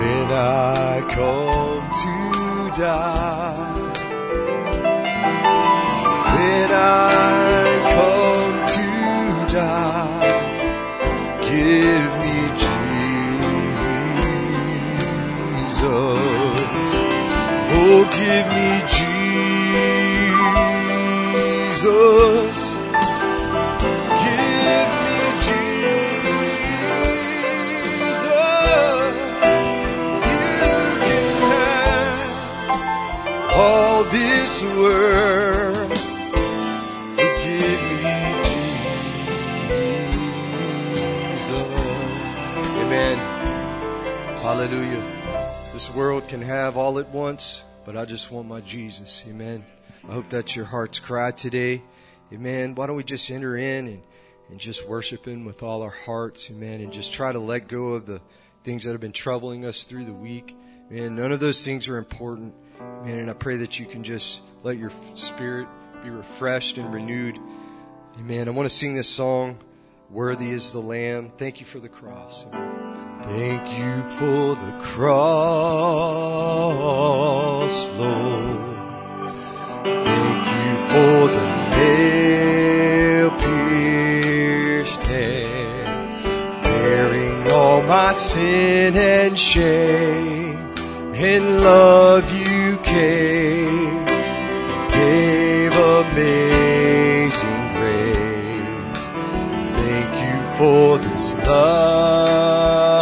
when I come to die, when I can have all at once, but I just want my Jesus. Amen. I hope that's your heart's cry today. Amen. Why don't we just enter in and, and just worship Him with all our hearts. Amen. And just try to let go of the things that have been troubling us through the week. Man, none of those things are important. Man, and I pray that you can just let your spirit be refreshed and renewed. Amen. I want to sing this song, Worthy is the Lamb. Thank you for the cross. Thank you for the cross, Lord. Thank you for the nail pierced hands, bearing all my sin and shame. In love you came, gave amazing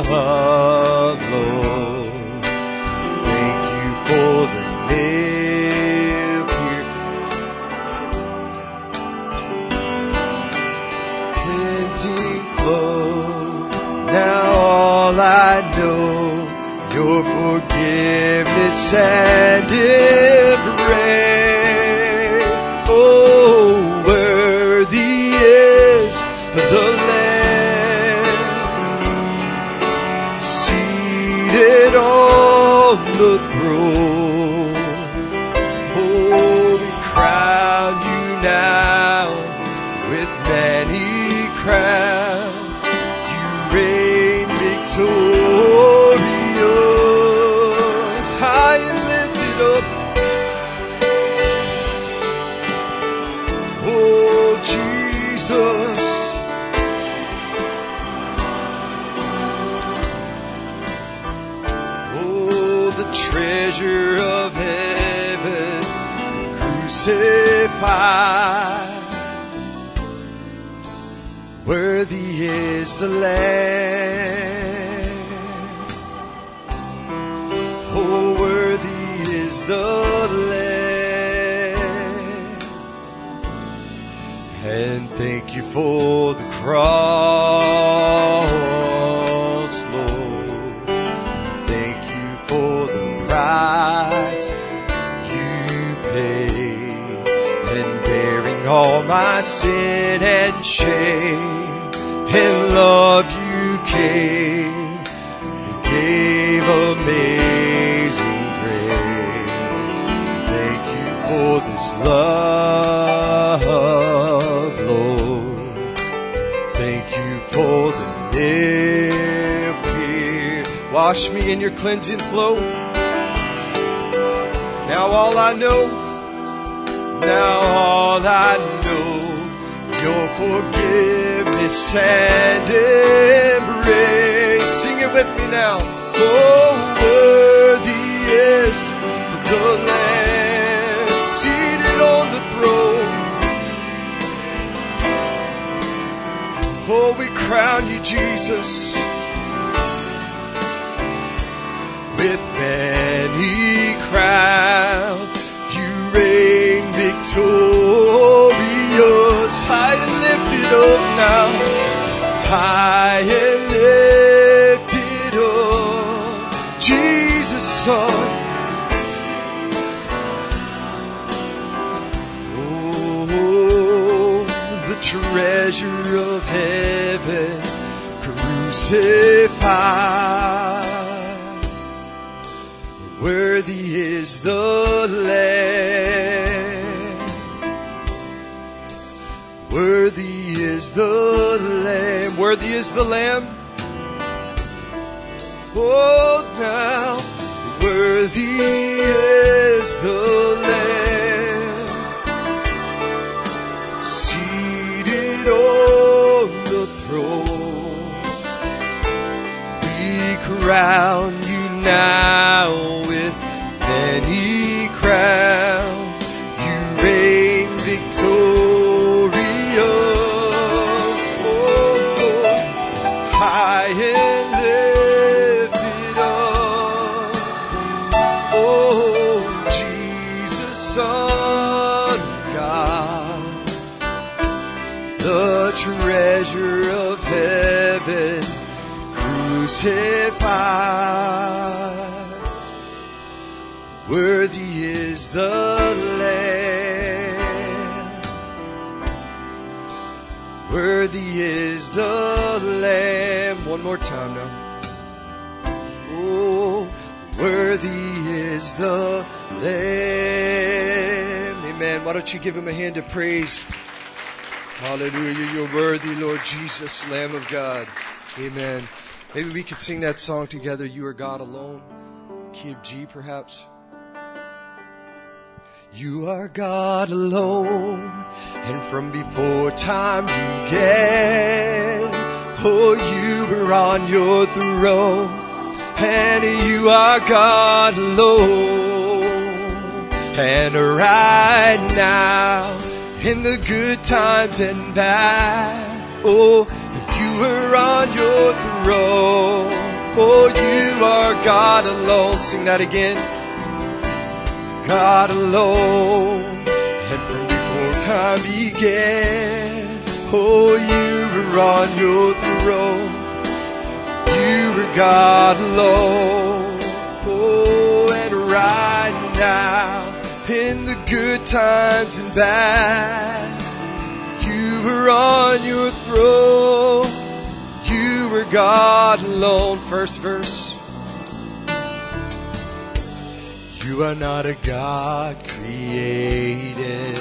love, Lord. Thank you for the pierced cleansing flow. Now all I know, your forgiveness and Lamb. Oh, worthy is the Lamb. And thank you for the cross, Lord. Thank you for the price you paid and bearing all my sin and shame. In love you came and gave amazing grace. Thank you for this love, Lord. Thank you for the pierced. Wash me in your cleansing flow. Now all I know, now all I know, your forgiveness and embrace. Sing it with me now. Oh, worthy is the Lamb seated on the throne. Oh, we crown you, Jesus, with many crowns. You reign victorious, high and lifted up now, high and lifted up, Jesus, Son. Oh, the treasure of heaven crucified. Worthy is the Lamb. The Lamb. Worthy is the Lamb. Oh, now, worthy is the Lamb. Seated on the throne. We crown you now Worthy is the Lamb. Worthy is the Lamb. One more time now. Oh, worthy is the Lamb. Amen. Why don't you give him a hand of praise? Hallelujah. You're worthy, Lord Jesus, Lamb of God. Amen. Maybe we could sing that song together. You are God alone. Key of G, perhaps. You are God alone, and from before time began, oh, you were on your throne, and you are God alone. And right now, in the good times and bad, oh, were on your throne, oh, you are God alone. Sing that again. God alone, and from before time began, oh, you were on your throne. You were God alone, oh, and right now, in the good times and bad, you were on your throne. God alone. First verse. You are not a God created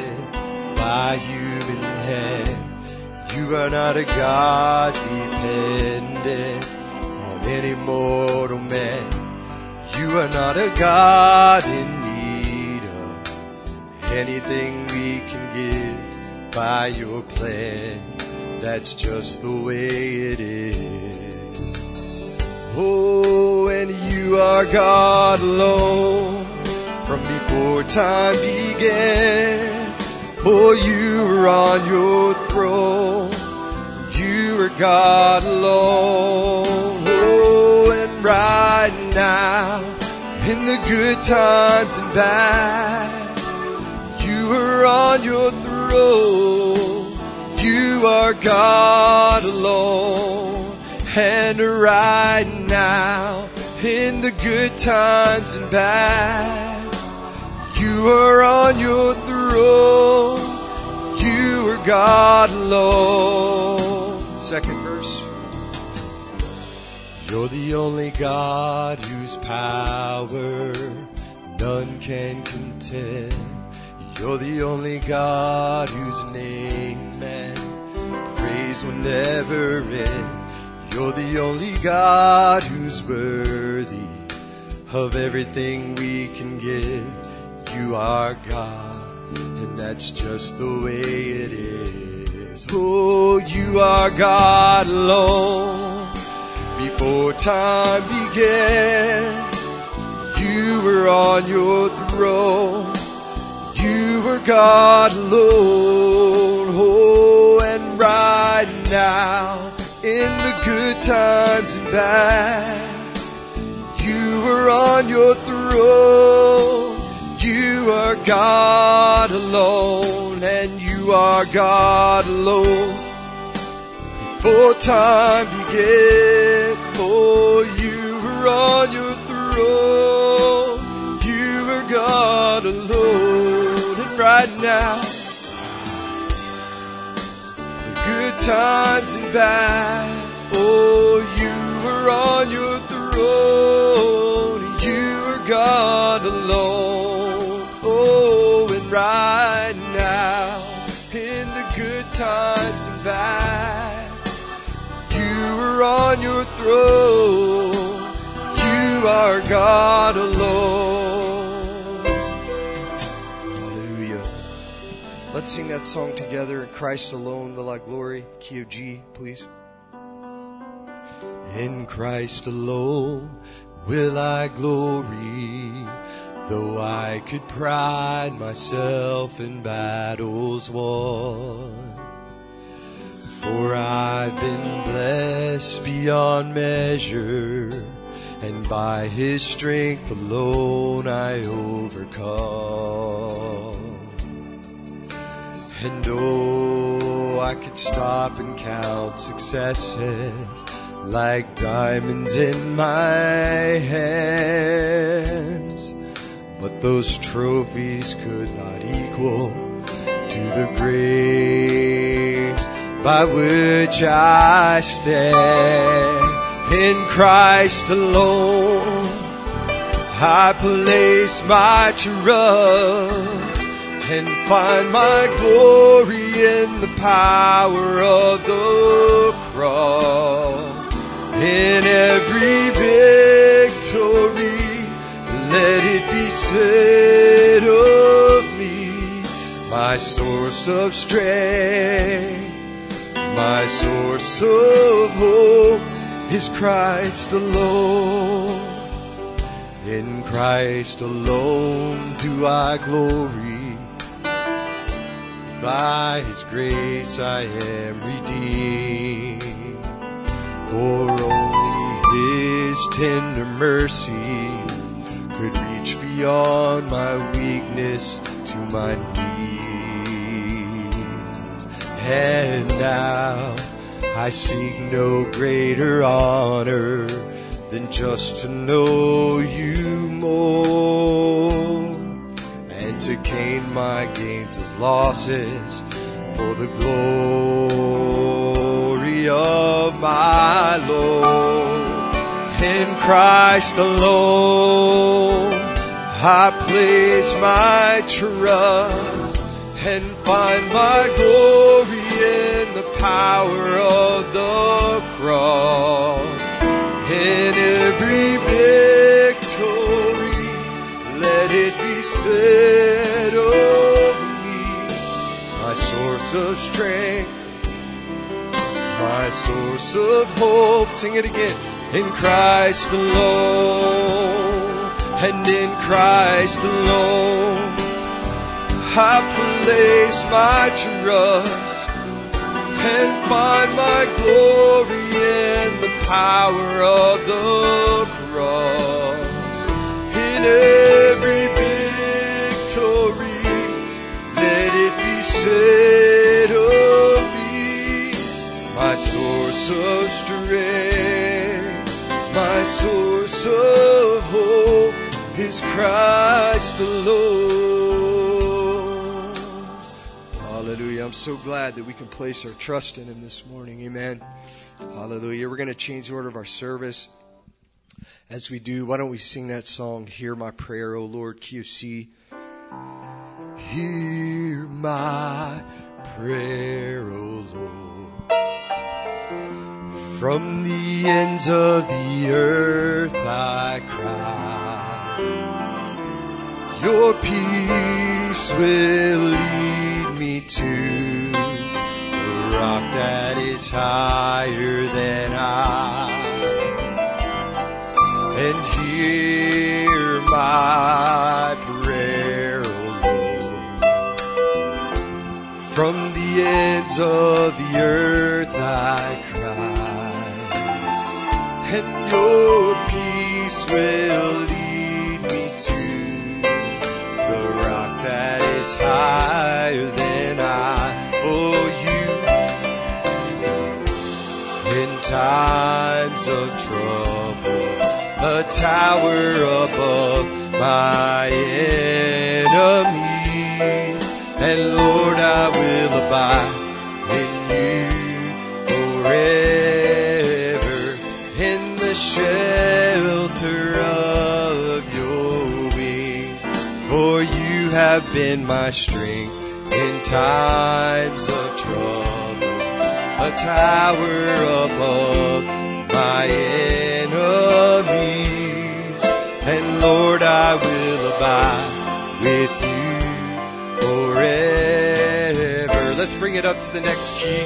by human hand. You are not a God dependent on any mortal man. You are not a God in need of anything we can give by your plan. That's just the way it is. Oh, and you are God alone from before time began. Oh, you are on your throne. You are God alone. Oh, and right now, in the good times and bad, you are on your throne. You are God alone. And right now, in the good times and bad, you are on your throne. You are God alone. Second verse. You're the only God whose power none can contend. You're the only God whose name man praise will never end. You're the only God who's worthy of everything we can give. You are God, and that's just the way it is. Oh, you are God alone. Before time began, you were on your throne. You were God alone. Oh, and right now, in the good times and bad, you were on your throne. You are God alone, and you are God alone. Before time began, oh, you were on your throne. You are God alone, and right now, times and bad, oh, you are on your throne. You are God alone, oh, and right now, in the good times and bad, you are on your throne. You are God alone. Let's sing that song together. In Christ alone will I glory. Key of G, please. In Christ alone will I glory, though I could pride myself in battles won. For I've been blessed beyond measure, and by His strength alone I overcome. And oh, I could stop and count successes like diamonds in my hands. But those trophies could not equal to the grace by which I stand in Christ alone. I place my trust and find my glory in the power of the cross. In every victory, let it be said of me, my source of strength, my source of hope is Christ alone. In Christ alone do I glory. By His grace I am redeemed. For only His tender mercy could reach beyond my weakness to my knees. And now I seek no greater honor than just to know you more to gain my gains as losses for the glory of my Lord. In Christ alone, I place my trust and find my glory in the power of the cross. In every victory, said of me, my source of strength, my source of hope. Sing it again. In Christ alone, and in Christ alone, I place my trust and find my glory in the power of the cross. In every said of me, my source of strength, my source of hope is Christ alone. Hallelujah. I'm so glad that we can place our trust in Him this morning. Amen. Hallelujah. We're going to change the order of our service. As we do, why don't we sing that song, Hear My Prayer, O Lord, QC. Hear my prayer, O Lord. From the ends of the earth I cry. Your peace will lead me to a rock that is higher than I. And hear my ends of the earth I cry, and your peace will lead me to the rock that is higher than I. Oh, you in times of trouble, a tower above my Lord, I will abide in you forever in the shelter of your wings. For you have been my strength in times of trouble, a tower above my enemies. And Lord, I will abide with you Let's bring it up to the next key.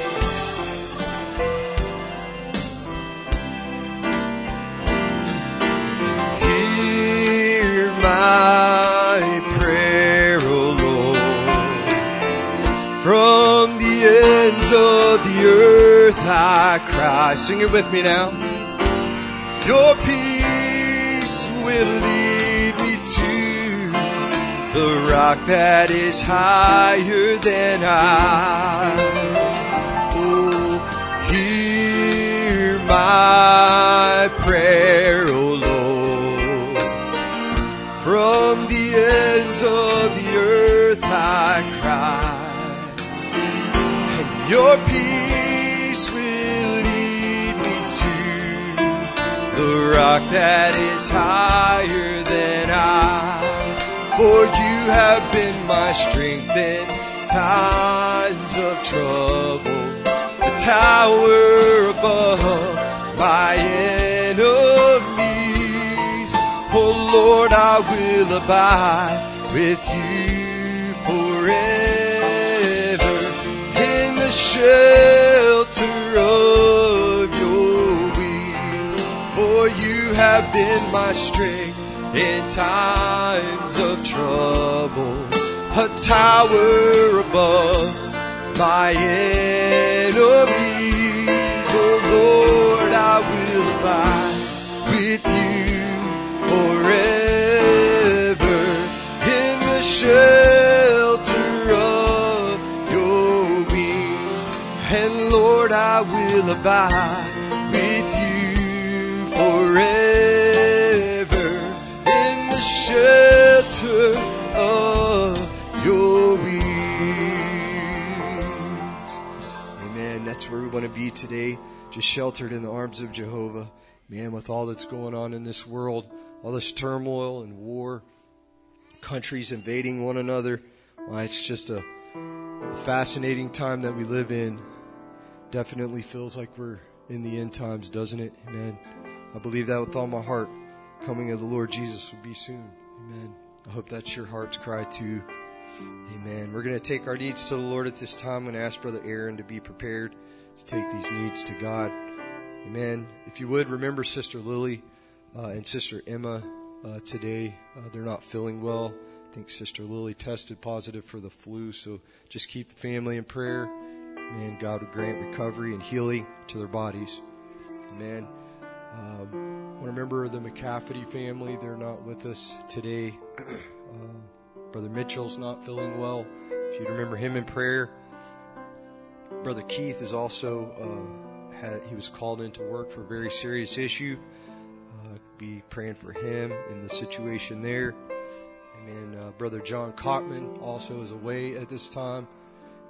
Hear my prayer, O Lord. From the ends of the earth I cry. Sing it with me now. Your peace the rock that is higher than I. Oh, hear my prayer, O oh Lord. From the ends of the earth I cry, and your peace will lead me to the rock that is higher than I for you have been my strength in times of trouble, a tower above my enemies. Oh Lord, I will abide with you forever in the shelter of your wings. For you have been my strength in times of trouble, a tower above my enemies. Oh Lord, I will abide with you forever in the shelter of your wings. And Lord, I will abide Be today, just sheltered in the arms of Jehovah. Man, with all that's going on in this world, all this turmoil and war, countries invading one another, well, it's just a, a fascinating time that we live in. Definitely feels like we're in the end times, doesn't it? Amen. I believe that with all my heart. Coming of the Lord Jesus will be soon. Amen. I hope that's your heart's cry too. Amen. We're going to take our needs to the Lord at this time. To ask Brother Aaron to be prepared to take these needs to God. Amen. If you would, remember Sister Lily uh, and Sister Emma uh, today. Uh, they're not feeling well. I think Sister Lily tested positive for the flu, so just keep the family in prayer. Amen. God will grant recovery and healing to their bodies. Amen. Um, I remember the McCafferty family. They're not with us today. uh, Brother Mitchell's not feeling well. If you'd remember him in prayer. Brother Keith is also, uh, had, he was called into work for a very serious issue. Uh, be praying for him in the situation there. And uh, Brother John Cockman also is away at this time.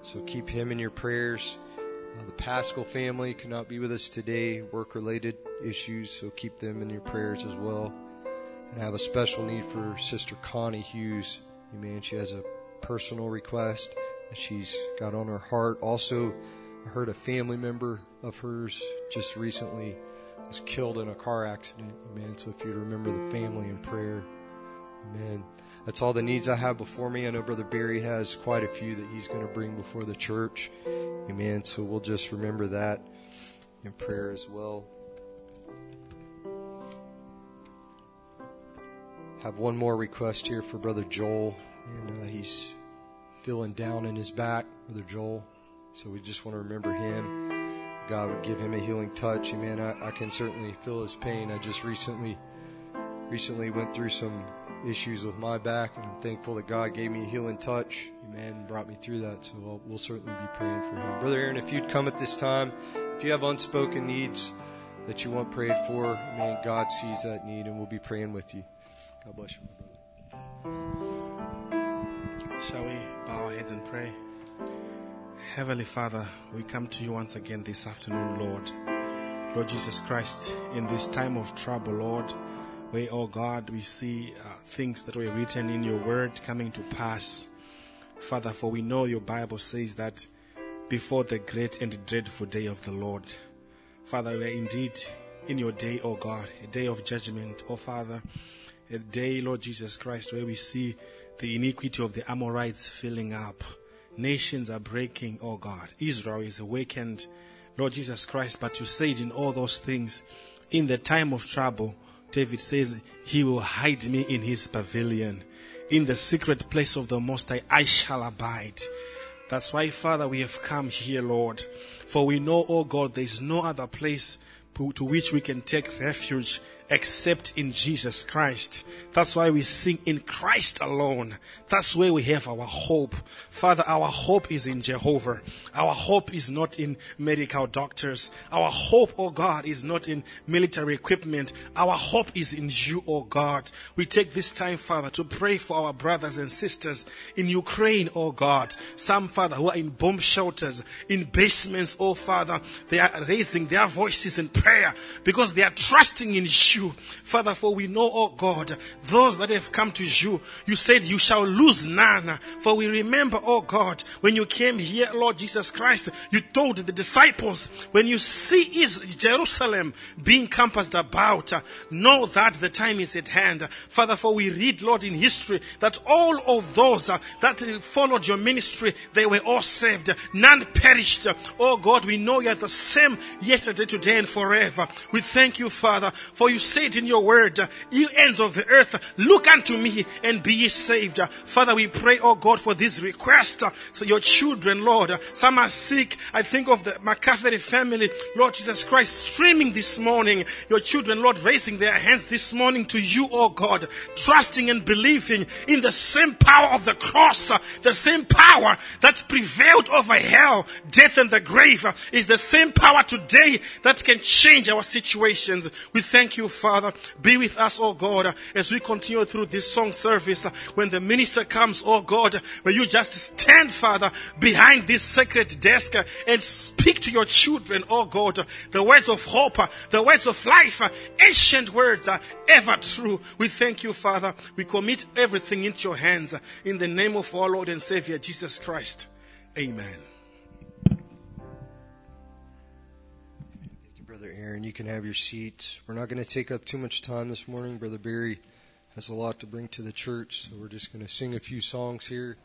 So keep him in your prayers. Uh, the Pascal family cannot be with us today, work related issues, so keep them in your prayers as well. And I have a special need for Sister Connie Hughes. Amen. She has a personal request that she's got on her heart. Also, I heard a family member of hers just recently was killed in a car accident. Amen. So if you remember the family in prayer, amen. That's all the needs I have before me. I know Brother Barry has quite a few that he's going to bring before the church. Amen. So we'll just remember that in prayer as well. Have one more request here for Brother Joel, and uh, he's feeling down in his back, Brother Joel. So we just want to remember him. God would give him a healing touch. Amen. I, I can certainly feel his pain. I just recently recently went through some issues with my back, and I'm thankful that God gave me a healing touch, amen, brought me through that. So I'll, we'll certainly be praying for him. Brother Aaron, if you'd come at this time, if you have unspoken needs that you want prayed for, amen, God sees that need, and we'll be praying with you. God bless you, my brother. Shall we bow our heads and pray? Heavenly Father, we come to you once again this afternoon, Lord. Lord Jesus Christ, in this time of trouble, Lord, where, oh God, we see uh, things that were written in your word coming to pass. Father, for we know your Bible says that before the great and dreadful day of the Lord. Father, we are indeed in your day, oh God, a day of judgment, oh Father, a day, Lord Jesus Christ, where we see the iniquity of the Amorites filling up. Nations are breaking, oh God. Israel is awakened, Lord Jesus Christ, but you said in all those things, in the time of trouble, David says, He will hide me in His pavilion. In the secret place of the Most High, I shall abide. That's why, Father, we have come here, Lord. For we know, oh God, there is no other place to which we can take refuge except in Jesus Christ. That's why we sing in Christ alone. That's where we have our hope. Father, our hope is in Jehovah. Our hope is not in medical doctors. Our hope, oh God, is not in military equipment. Our hope is in you, oh God. We take this time, Father, to pray for our brothers and sisters in Ukraine, oh God. Some, Father, who are in bomb shelters, in basements, oh Father, they are raising their voices in prayer because they are trusting in you you. Father, for we know, oh God, those that have come to you, you said you shall lose none. For we remember, oh God, when you came here, Lord Jesus Christ, you told the disciples, when you see is Jerusalem being compassed about, know that the time is at hand. Father, for we read, Lord, in history that all of those that followed your ministry, they were all saved. None perished. Oh God, we know you're the same yesterday, today, and forever. We thank you, Father, for you say it in your word, uh, you ends of the earth, look unto me and be ye saved. Uh, Father, we pray, oh God, for this request. Uh, so your children, Lord, some are sick. I think of the McCafferty family, Lord Jesus Christ, streaming this morning. Your children, Lord, raising their hands this morning to you, oh God, trusting and believing in the same power of the cross, the same power that prevailed over hell, death, and the grave is the same power today that can change our situations. We thank you, Father. Be with us, oh God, as we continue through this song service. When the minister comes, oh God, may you just stand, Father, behind this sacred desk and speak to your children, oh God, the words of hope, the words of life, ancient words are ever true. We thank you, Father. We commit everything into your hands in the name of our Lord and Savior, Jesus Christ. Amen. Aaron. You can have your seat. We're not going to take up too much time this morning. Brother Barry has a lot to bring to the church, so we're just going to sing a few songs here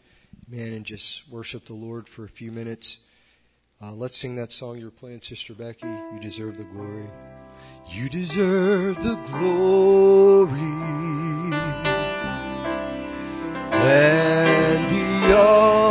man, and just worship the Lord for a few minutes. Uh, let's sing that song you're playing, Sister Becky. You deserve the glory. You deserve the glory and the honor.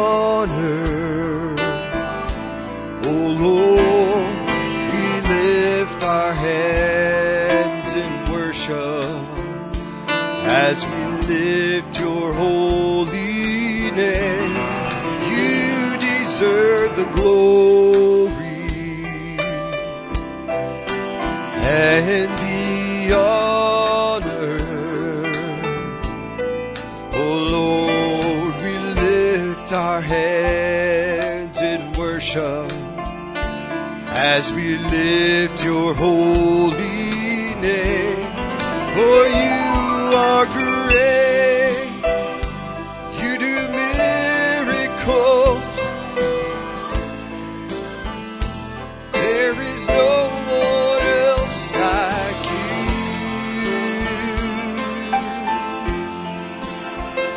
And the honor. Oh Lord, we lift our hands in worship as we lift your holy name. For you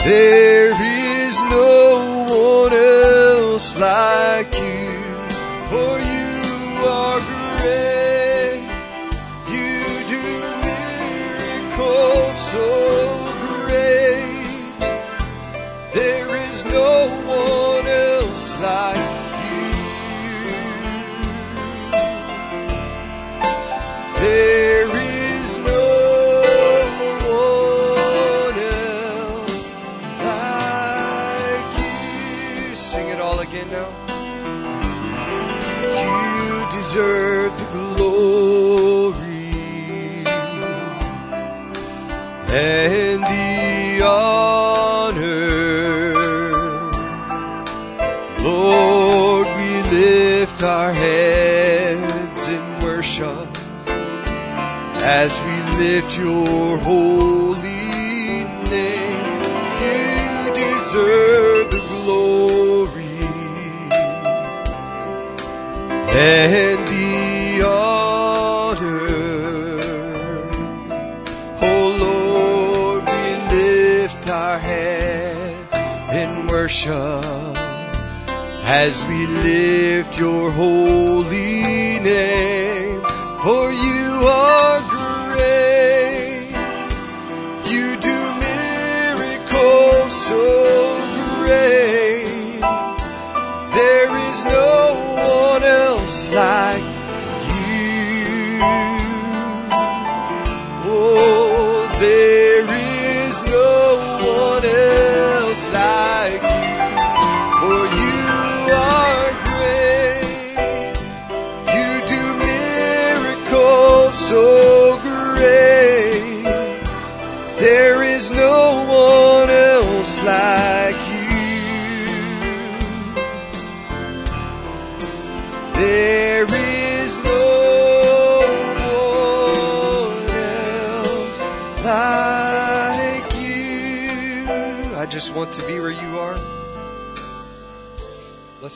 you. Your holy name. You deserve the glory and the honor. Oh Lord, we lift our hands in worship as we lift your holy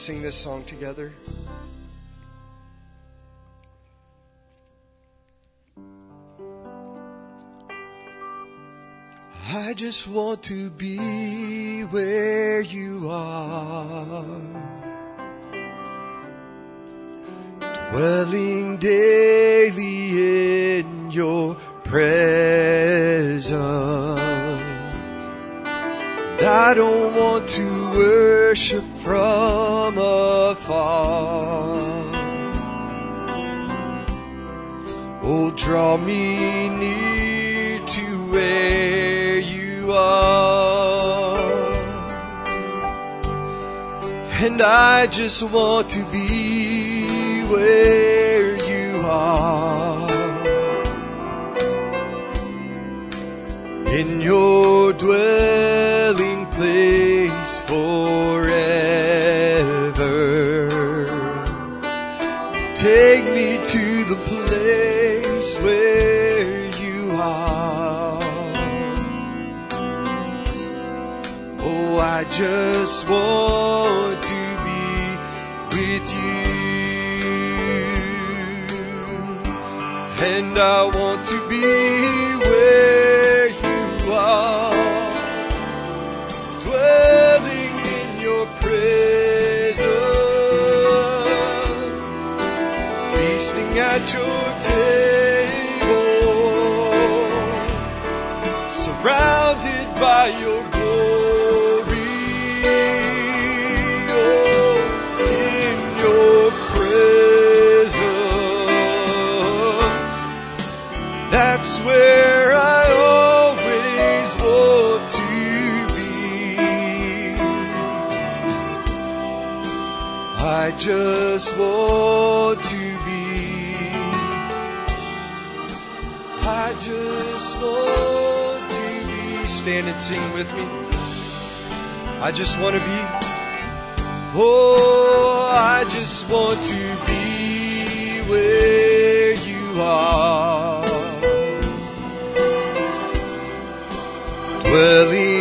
sing this song together. I just want to be where you are. Dwelling And I just want to be where you are. In your dwelling place forever. Take me to the place where you are. Oh, I just want And I and sing with me. I just want to be. Oh, I just want to be where you are. Dwelling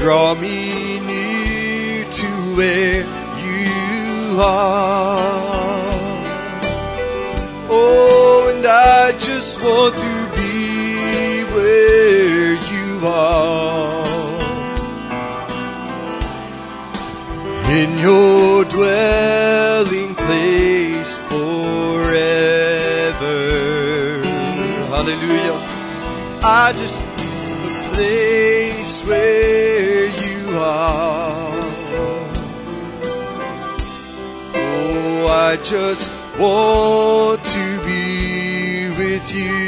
draw me near to where you are. Oh, and I just want to be where you are. In your dwelling place forever. Hallelujah. I just I just want to be with you.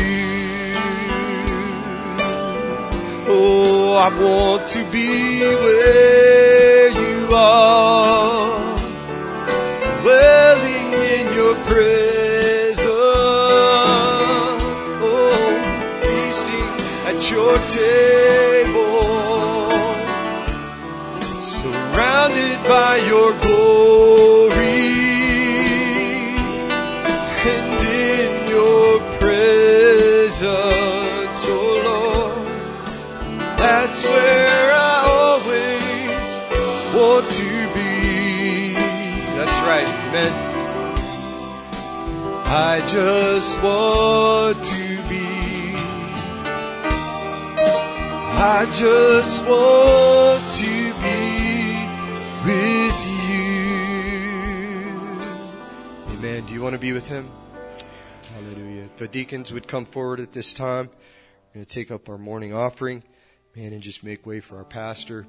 Oh, I want to be where you are, I just want to be. I just want to be with you. Amen. Do you want to be with him? Hallelujah. If the deacons would come forward at this time, we're going to take up our morning offering, man, and just make way for our pastor,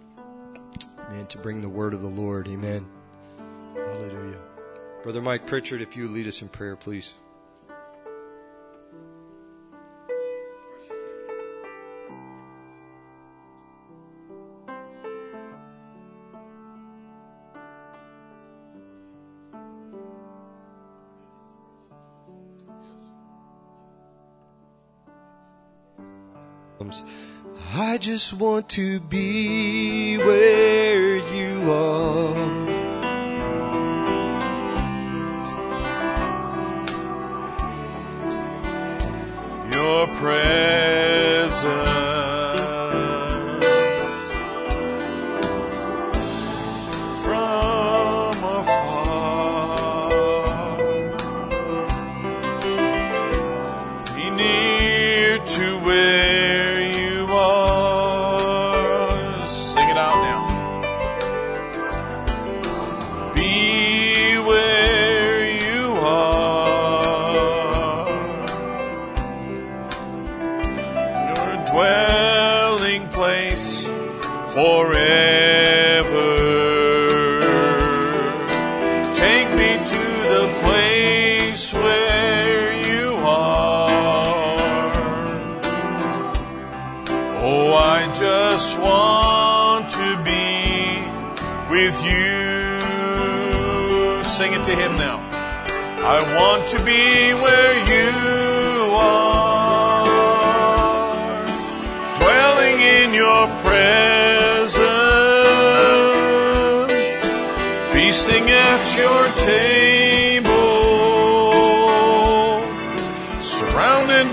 man, to bring the word of the Lord. Amen. Hallelujah. Brother Mike Pritchard, if you lead us in prayer, please. I just want to be where you are. your presence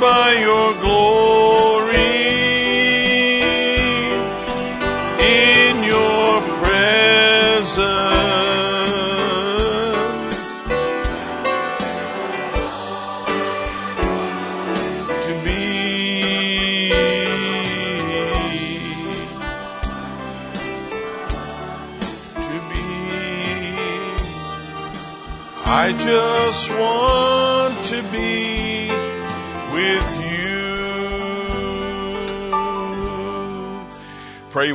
by your glory.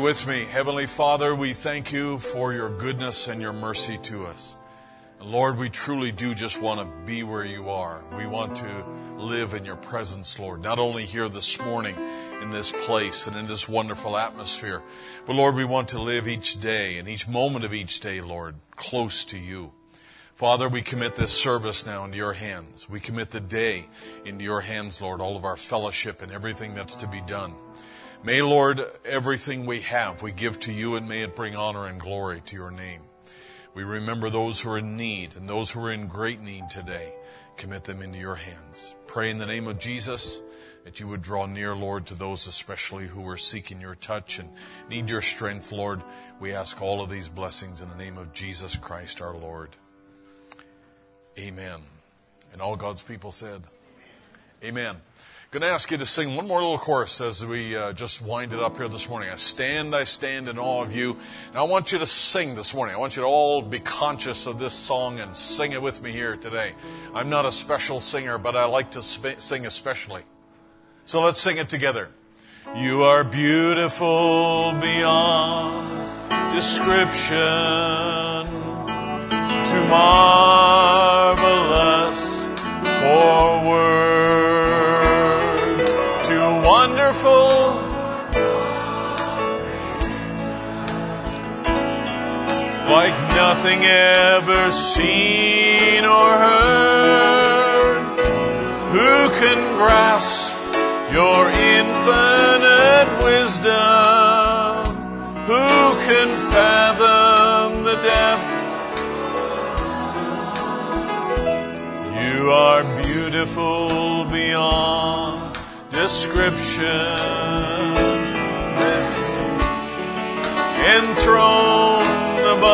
With me. Heavenly Father, we thank you for your goodness and your mercy to us. Lord, we truly do just want to be where you are. We want to live in your presence, Lord, not only here this morning in this place and in this wonderful atmosphere, but Lord, we want to live each day and each moment of each day, Lord, close to you. Father, we commit this service now into your hands. We commit the day into your hands, Lord, all of our fellowship and everything that's to be done. May, Lord, everything we have, we give to you and may it bring honor and glory to your name. We remember those who are in need and those who are in great need today. Commit them into your hands. Pray in the name of Jesus that you would draw near, Lord, to those especially who are seeking your touch and need your strength, Lord. We ask all of these blessings in the name of Jesus Christ our Lord. Amen. And all God's people said, Amen. Going to ask you to sing one more little chorus as we uh, just wind it up here this morning. I stand, I stand in awe of you. Now I want you to sing this morning. I want you to all be conscious of this song and sing it with me here today. I'm not a special singer, but I like to sp- sing especially. So let's sing it together. You are beautiful beyond description, too marvelous for word, Like nothing ever seen or heard. Who can grasp your infinite wisdom? Who can fathom the depth? You are beautiful beyond description. Enthroned above,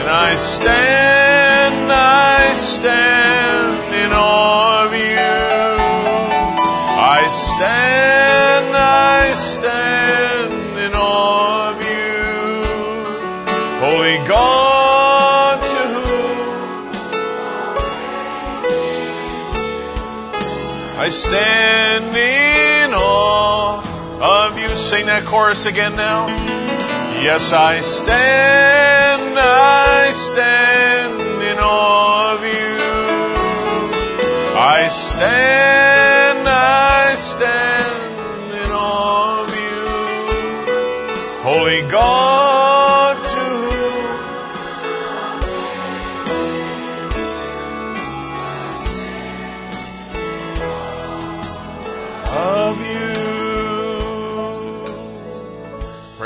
and I stand, I stand in awe of you. I stand, I stand in awe of you. Holy God, I stand in awe of you. Sing that chorus again now. Yes, I stand, I stand in awe of you. I stand, I stand in awe of you. Holy God,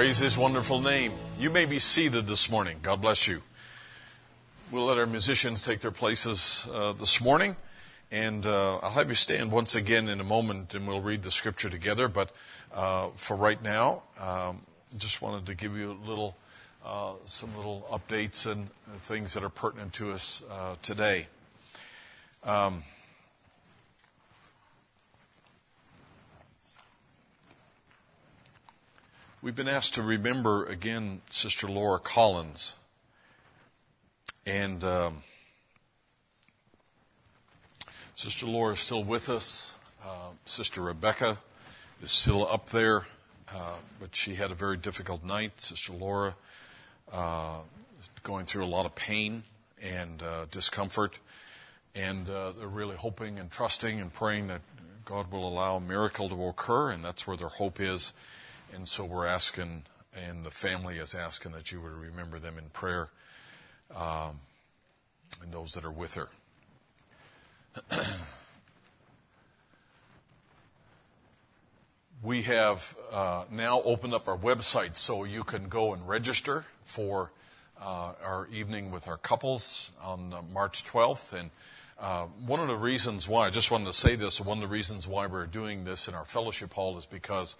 Praise his wonderful name. You may be seated this morning. God bless you. We'll let our musicians take their places uh, this morning. And uh, I'll have you stand once again in a moment and we'll read the scripture together. But uh, for right now, um, just wanted to give you a little, uh, some little updates and things that are pertinent to us uh, today. Um, We've been asked to remember again Sister Laura Collins. And um, Sister Laura is still with us. Uh, Sister Rebecca is still up there, uh, but she had a very difficult night. Sister Laura uh, is going through a lot of pain and uh, discomfort. And uh, they're really hoping and trusting and praying that God will allow a miracle to occur, and that's where their hope is. And so we're asking, and the family is asking that you would remember them in prayer um, and those that are with her. we have uh, now opened up our website so you can go and register for uh, our evening with our couples on uh, March 12th. And uh, one of the reasons why, I just wanted to say this, one of the reasons why we're doing this in our fellowship hall is because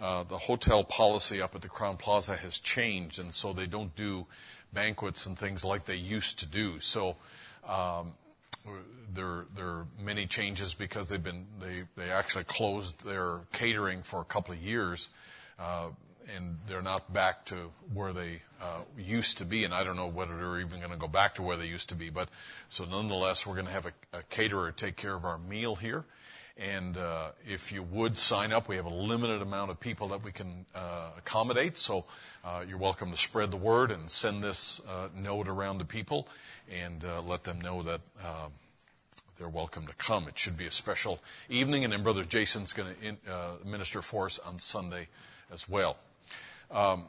uh, the hotel policy up at the Crowne Plaza has changed, and so they don't do banquets and things like they used to do. So um, there, there are many changes because they've been they, they actually closed their catering for a couple of years, uh, and they're not back to where they uh, used to be, and I don't know whether they're even going to go back to where they used to be. But so nonetheless, we're going to have a, a caterer take care of our meal here. And uh, if you would sign up, we have a limited amount of people that we can uh, accommodate. So uh, you're welcome to spread the word and send this uh, note around to people and uh, let them know that um, they're welcome to come. It should be a special evening, and then Brother Jason's going to minister for us on Sunday as well. Um,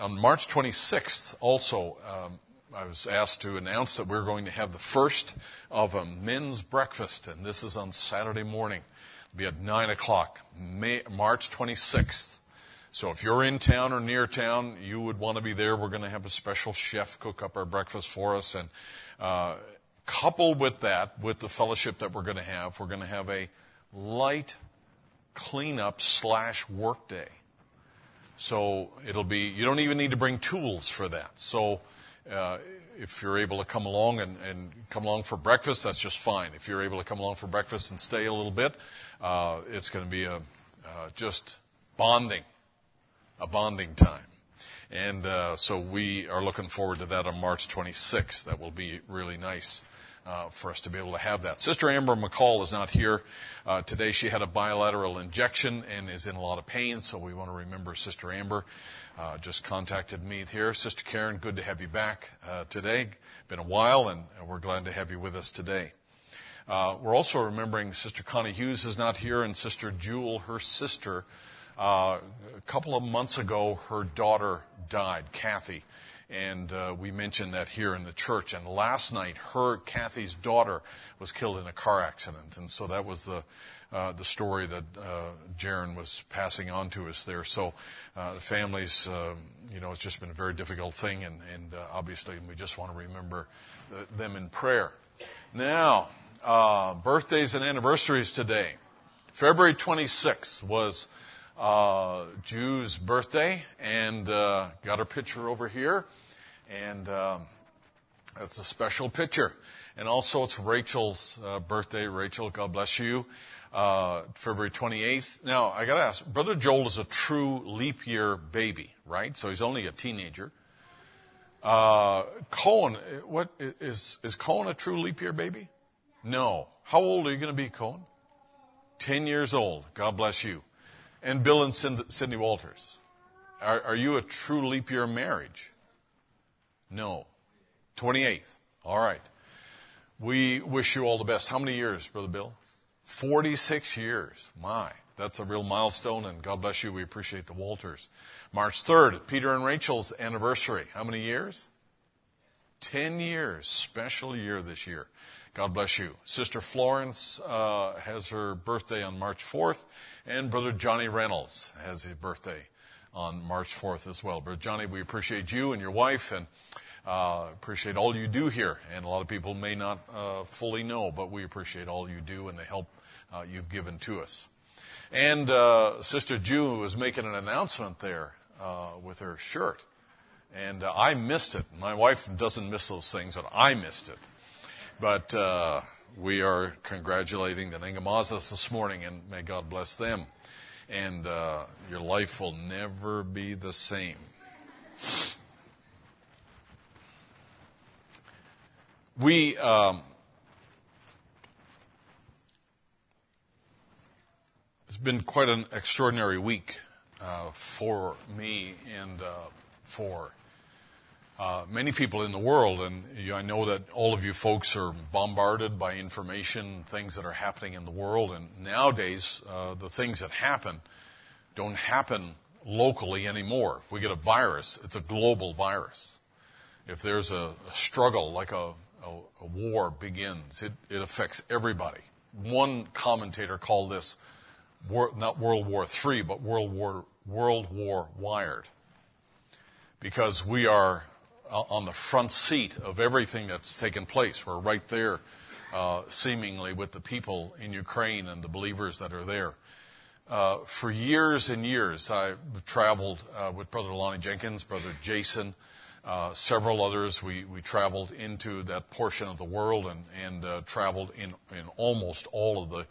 on March 26th, also, um, I was asked to announce that we're going to have the first of a men's breakfast, and this is on Saturday morning. It'll be at 9 o'clock, May, March 26th. So if you're in town or near town, you would want to be there. We're going to have a special chef cook up our breakfast for us. And uh, coupled with that, with the fellowship that we're going to have, we're going to have a light cleanup slash work day. So it'll be, you don't even need to bring tools for that. So uh, if you're able to come along and, and, come along for breakfast, that's just fine. If you're able to come along for breakfast and stay a little bit, uh, it's going to be a, uh, just bonding, a bonding time. And uh, so we are looking forward to that on March 26th. That will be really nice. Uh, for us to be able to have that. Sister Amber McCall is not here today. She had a bilateral injection and is in a lot of pain, so we want to remember Sister Amber uh, just contacted me here. Sister Karen, good to have you back uh, today. Been a while, and we're glad to have you with us today. Uh, we're also remembering Sister Connie Hughes is not here, and Sister Jewel, her sister. Uh, a couple of months ago, her daughter died, Kathy, and uh, we mentioned that here in the church. And last night, her Kathy's daughter was killed in a car accident, and so that was the uh, the story that uh, Jaron was passing on to us there. So uh, the families, uh, you know, it's just been a very difficult thing, and, and uh, obviously we just want to remember them in prayer. Now, uh, birthdays and anniversaries today. February 26th was uh, Jew's birthday, and got her picture over here, and um, it's a special picture. And also, it's Rachel's birthday. Rachel, God bless you uh, February 28th. Now, I got to ask, Brother Joel is a true leap year baby, right? So he's only a teenager. Uh, Cohen, what is is Cohen a true leap year baby? No. How old are you going to be, Cohen? Ten years old. God bless you. And Bill and Cindy Walters, are, are you a true leap year marriage? No. 28th. All right. We wish you all the best. How many years, Brother Bill? 46 years. My, that's a real milestone, and God bless you. We appreciate the Walters. March 3rd, Peter and Rachel's anniversary. How many years? 10 years. Special year this year. God bless you. Sister Florence uh, has her birthday on March 4th, and Brother Johnny Reynolds has his birthday on March 4th as well. Brother Johnny, we appreciate you and your wife, and uh, appreciate all you do here. And a lot of people may not uh, fully know, but we appreciate all you do and the help uh, you've given to us. And uh, Sister Jew was making an announcement there uh, with her shirt. And uh, I missed it. My wife doesn't miss those things, but I missed it. But uh, we are congratulating the Ningamazas this morning, and may God bless them. And uh, your life will never be the same. We um, been quite an extraordinary week uh, for me and uh, for uh, many people in the world. And you, I know that all of you folks are bombarded by information, things that are happening in the world. And nowadays, uh, the things that happen don't happen locally anymore. If we get a virus, it's a global virus. If there's a, a struggle, like a, a, a war begins, it, it affects everybody. One commentator called this not World War III, but World War, World War wired. Because we are uh, on the front seat of everything that's taken place. We're right there, uh, seemingly, with the people in Ukraine and the believers that are there. Uh, for years and years, I traveled uh, with Brother Lonnie Jenkins, Brother Jason, uh, several others. We, we traveled into that portion of the world and, and uh, traveled in, in almost all of the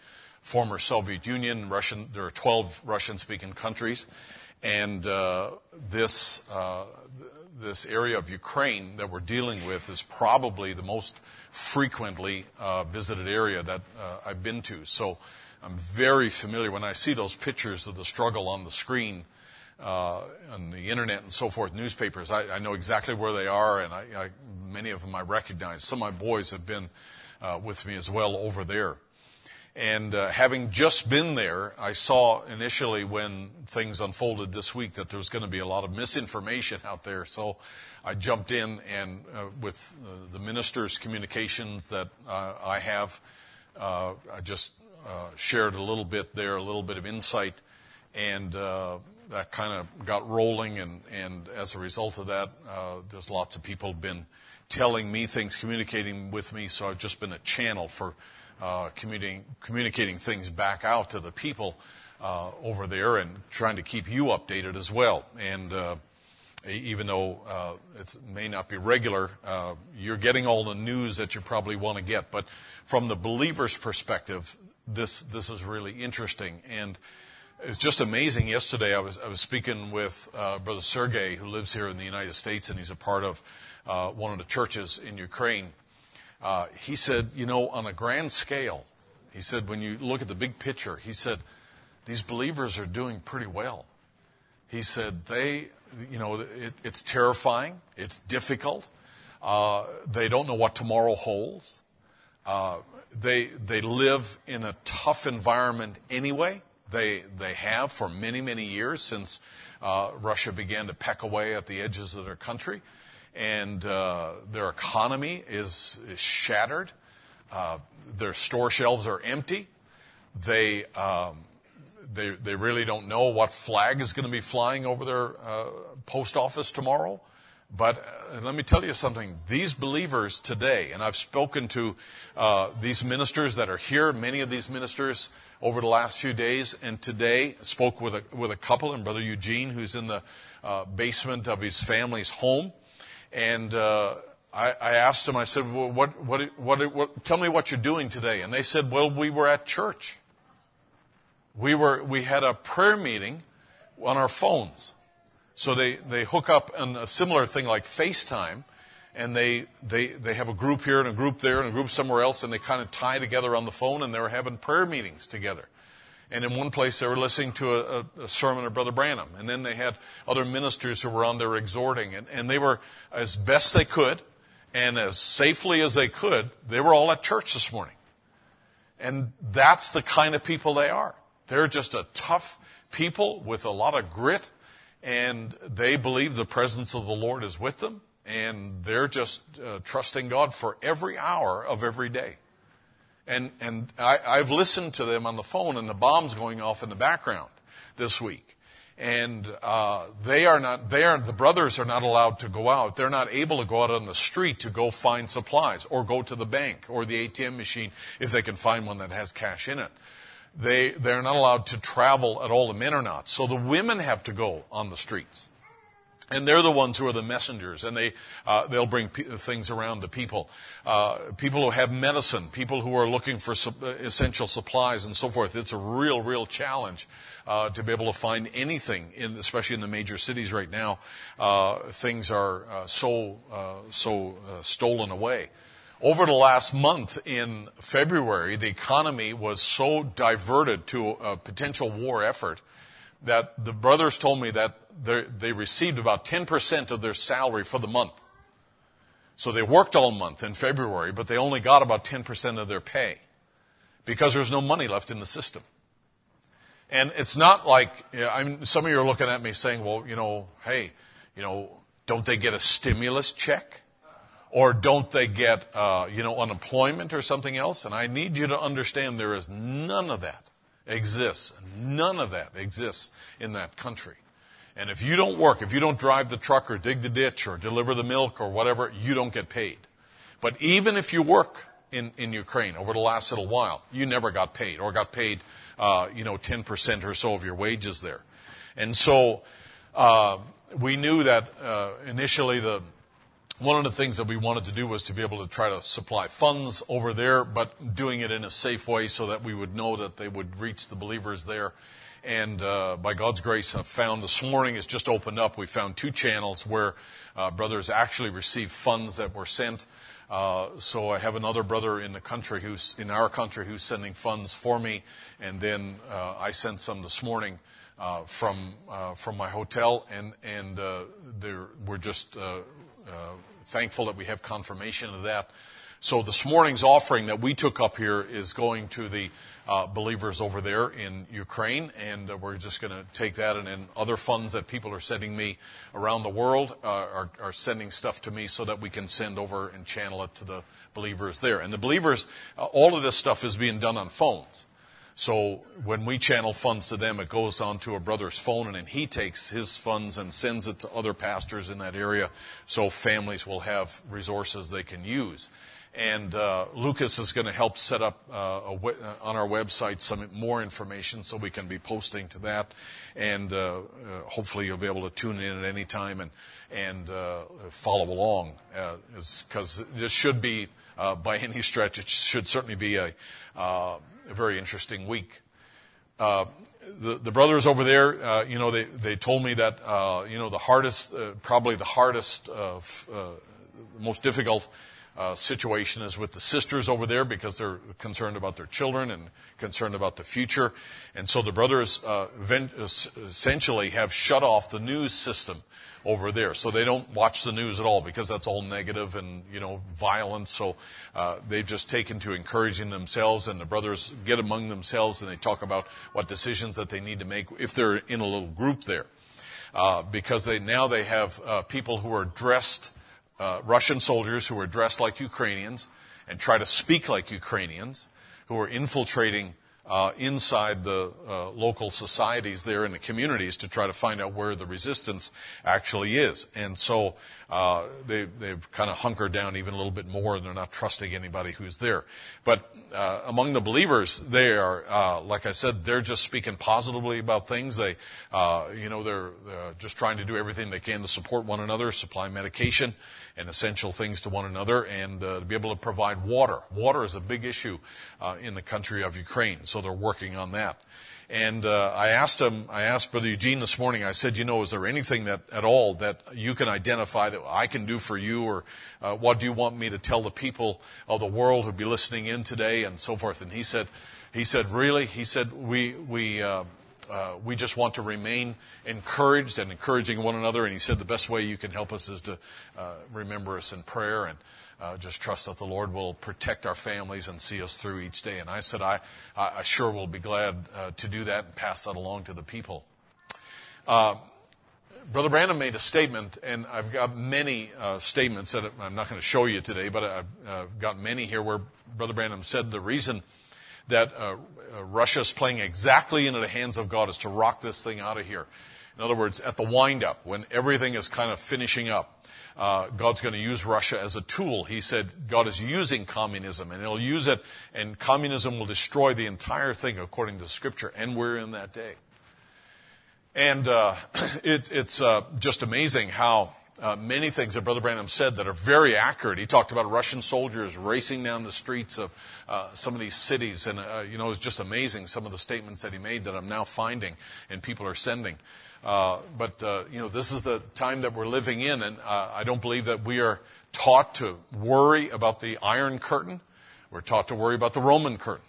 former Soviet Union, Russian, there are 12 Russian speaking countries. And uh, this, uh, this area of Ukraine that we're dealing with is probably the most frequently uh, visited area that uh, I've been to. So I'm very familiar when I see those pictures of the struggle on the screen uh, on the internet and so forth, newspapers. I, I know exactly where they are, and I, I, many of them I recognize. Some of my boys have been uh, with me as well over there. And uh, having just been there, I saw initially when things unfolded this week that there was going to be a lot of misinformation out there. So I jumped in and uh, with uh, the minister's communications that uh, I have, uh, I just uh, shared a little bit there, a little bit of insight, and that kind of got rolling. And, and as a result of that, there's lots of people been telling me things, communicating with me. So I've just been a channel for uh, communicating, communicating things back out to the people uh, over there and trying to keep you updated as well. And uh, even though uh, it may not be regular, uh, you're getting all the news that you probably want to get. But from the believer's perspective, this this is really interesting and. It's just amazing. Yesterday, I was I was speaking with uh, Brother Sergey, who lives here in the United States, and he's a part of one of the churches in Ukraine uh, he said, you know, on a grand scale, he said, when you look at the big picture, he said, these believers are doing pretty well. He said, they, you know, it, it's terrifying, it's difficult. Uh, they don't know what tomorrow holds. Uh, they, they live in a tough environment anyway. They, they have for many, many years since uh, Russia began to peck away at the edges of their country and uh, their economy is, is shattered. Uh, their store shelves are empty. They, um, they, they really don't know what flag is going to be flying over their uh, post office tomorrow. But uh, let me tell you something. These believers today, and I've spoken to uh, these ministers that are here, many of these ministers over the last few days, and today spoke with a, with a couple, and Brother Eugene, who's in the uh, basement of his family's home. And uh, I, I, asked them, I said, well, what, what, what, what, tell me what you're doing today. And they said, well, we were at church. We, were, we had a prayer meeting on our phones. So they, they hook up on a similar thing like FaceTime, and they, they, they have a group here and a group there and a group somewhere else, and they kind of tie together on the phone, and they're having prayer meetings together. And in one place, they were listening to a, a, sermon of Brother Branham. And then they had other ministers who were on there exhorting. And, and they were, as best they could, and as safely as they could, they were all at church this morning. And that's the kind of people they are. They're just a tough people with a lot of grit, and they believe the presence of the Lord is with them, and they're just uh, trusting God for every hour of every day. And, and I, I've listened to them on the phone and the bombs going off in the background this week. And uh, they are not, they are, the brothers are not allowed to go out. They're not able to go out on the street to go find supplies or go to the bank or the ATM machine if they can find one that has cash in it. They, they're not allowed to travel at all. The men are not. So the women have to go on the streets. And they're the ones who are the messengers, and they uh, they'll bring p- things around to people. Uh, people who have medicine, people who are looking for uh, essential supplies, and so forth. It's a real, real challenge uh, to be able to find anything, in, especially in the major cities right now. Uh, things are uh, so so stolen away. Over the last month in February, the economy was so diverted to a potential war effort that the brothers told me that they received about 10% of their salary for the month. So they worked all month in February, but they only got about 10% of their pay because there's no money left in the system. And it's not like, I mean, some of you are looking at me saying, well, you know, hey, you know, don't they get a stimulus check? Or don't they get, uh, you know, unemployment or something else? And I need you to understand there is none of that exists. None of that exists in that country. And if you don't work, if you don't drive the truck or dig the ditch or deliver the milk or whatever, you don't get paid. But even if you work in, in Ukraine over the last little while, you never got paid or got paid, uh, you know, 10% or so of your wages there. And so, uh, we knew that, uh, initially the, one of the things that we wanted to do was to be able to try to supply funds over there, but doing it in a safe way so that we would know that they would reach the believers there And uh, by God's grace, I've found this morning it's just opened up. We found two channels where uh, brothers actually receive funds that were sent. Uh, so I have another brother in the country who's in our country who's sending funds for me, and then uh, I sent some this morning uh, from uh, from my hotel, and and we're just thankful that we have confirmation of that. So this morning's offering that we took up here is going to the uh, believers over there in Ukraine, and uh, we're just going to take that and then other funds that people are sending me around the world uh, are, are, sending stuff to me so that we can send over and channel it to the believers there. And the believers, uh, all of this stuff is being done on phones. So when we channel funds to them, it goes onto a brother's phone, and then he takes his funds and sends it to other pastors in that area, so families will have resources they can use. And uh, Lucas is going to help set up uh, uh, on our website some more information so we can be posting to that. And uh, uh hopefully you'll be able to tune in at any time and, and uh, follow along. Because this should be, by any stretch, it should certainly be a, a very interesting week. The, the, brothers over there, uh, you know, they, they told me that, uh, you know, the hardest, uh, probably the hardest, most difficult uh, situation is with the sisters over there because they're concerned about their children and concerned about the future. And so the brothers uh, essentially have shut off the news system over there. So they don't watch the news at all because that's all negative and, you know, violent. So uh, they've just taken to encouraging themselves and the brothers get among themselves and they talk about what decisions that they need to make if they're in a little group there. Uh, because they now they have uh, people who are dressed uh, Russian soldiers who were dressed like Ukrainians and try to speak like Ukrainians, who were infiltrating uh, inside the uh, local societies there in the communities to try to find out where the resistance actually is. And so uh, they, they've kind of hunkered down even a little bit more and they're not trusting anybody who's there. But uh, among the believers, they are, uh, like I said, they're just speaking positively about things. They, uh, you know, they're just trying to do everything they can to support one another, supply medication and essential things to one another, and uh, to be able to provide water. Water is a big issue uh, in the country of Ukraine, so they're working on that. And uh, I asked him, I asked Brother Eugene this morning. I said, you know, is there anything that at all that you can identify that I can do for you, or uh, what do you want me to tell the people of the world who'd be listening in today, and so forth? And he said, he said, really? He said, we we uh, uh, we just want to remain encouraged and encouraging one another. And he said the best way you can help us is to uh, remember us in prayer and uh, just trust that the Lord will protect our families and see us through each day. And I said, I, I sure will be glad uh, to do that and pass that along to the people. Uh, Brother Branham made a statement, and I've got many uh, statements that I'm not going to show you today, but I've got many here where Brother Branham said the reason that uh, Russia is playing exactly into the hands of God is to rock this thing out of here. In other words, at the windup, when everything is kind of finishing up, uh, God's going to use Russia as a tool. He said God is using communism, and He'll use it, and communism will destroy the entire thing according to Scripture, and we're in that day. And uh, it, it's uh, just amazing how uh, many things that Brother Branham said that are very accurate. He talked about Russian soldiers racing down the streets of uh, some of these cities, and uh, you know, it's just amazing some of the statements that he made that I'm now finding and people are sending. Uh, but uh, you know, this is the time that we're living in, and uh, I don't believe that we are taught to worry about the Iron Curtain. We're taught to worry about the Roman Curtain.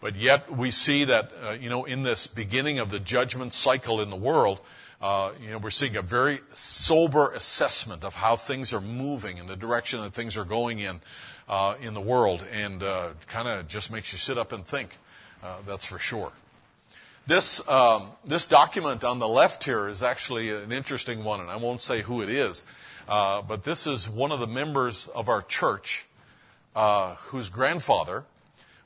But yet we see that, you know, in this beginning of the judgment cycle in the world, uh, you know, we're seeing a very sober assessment of how things are moving and the direction that things are going in uh, in the world, and uh, kind of just makes you sit up and think. Uh, that's for sure. This um, this document on the left here is actually an interesting one, and I won't say who it is, uh, but this is one of the members of our church uh, whose grandfather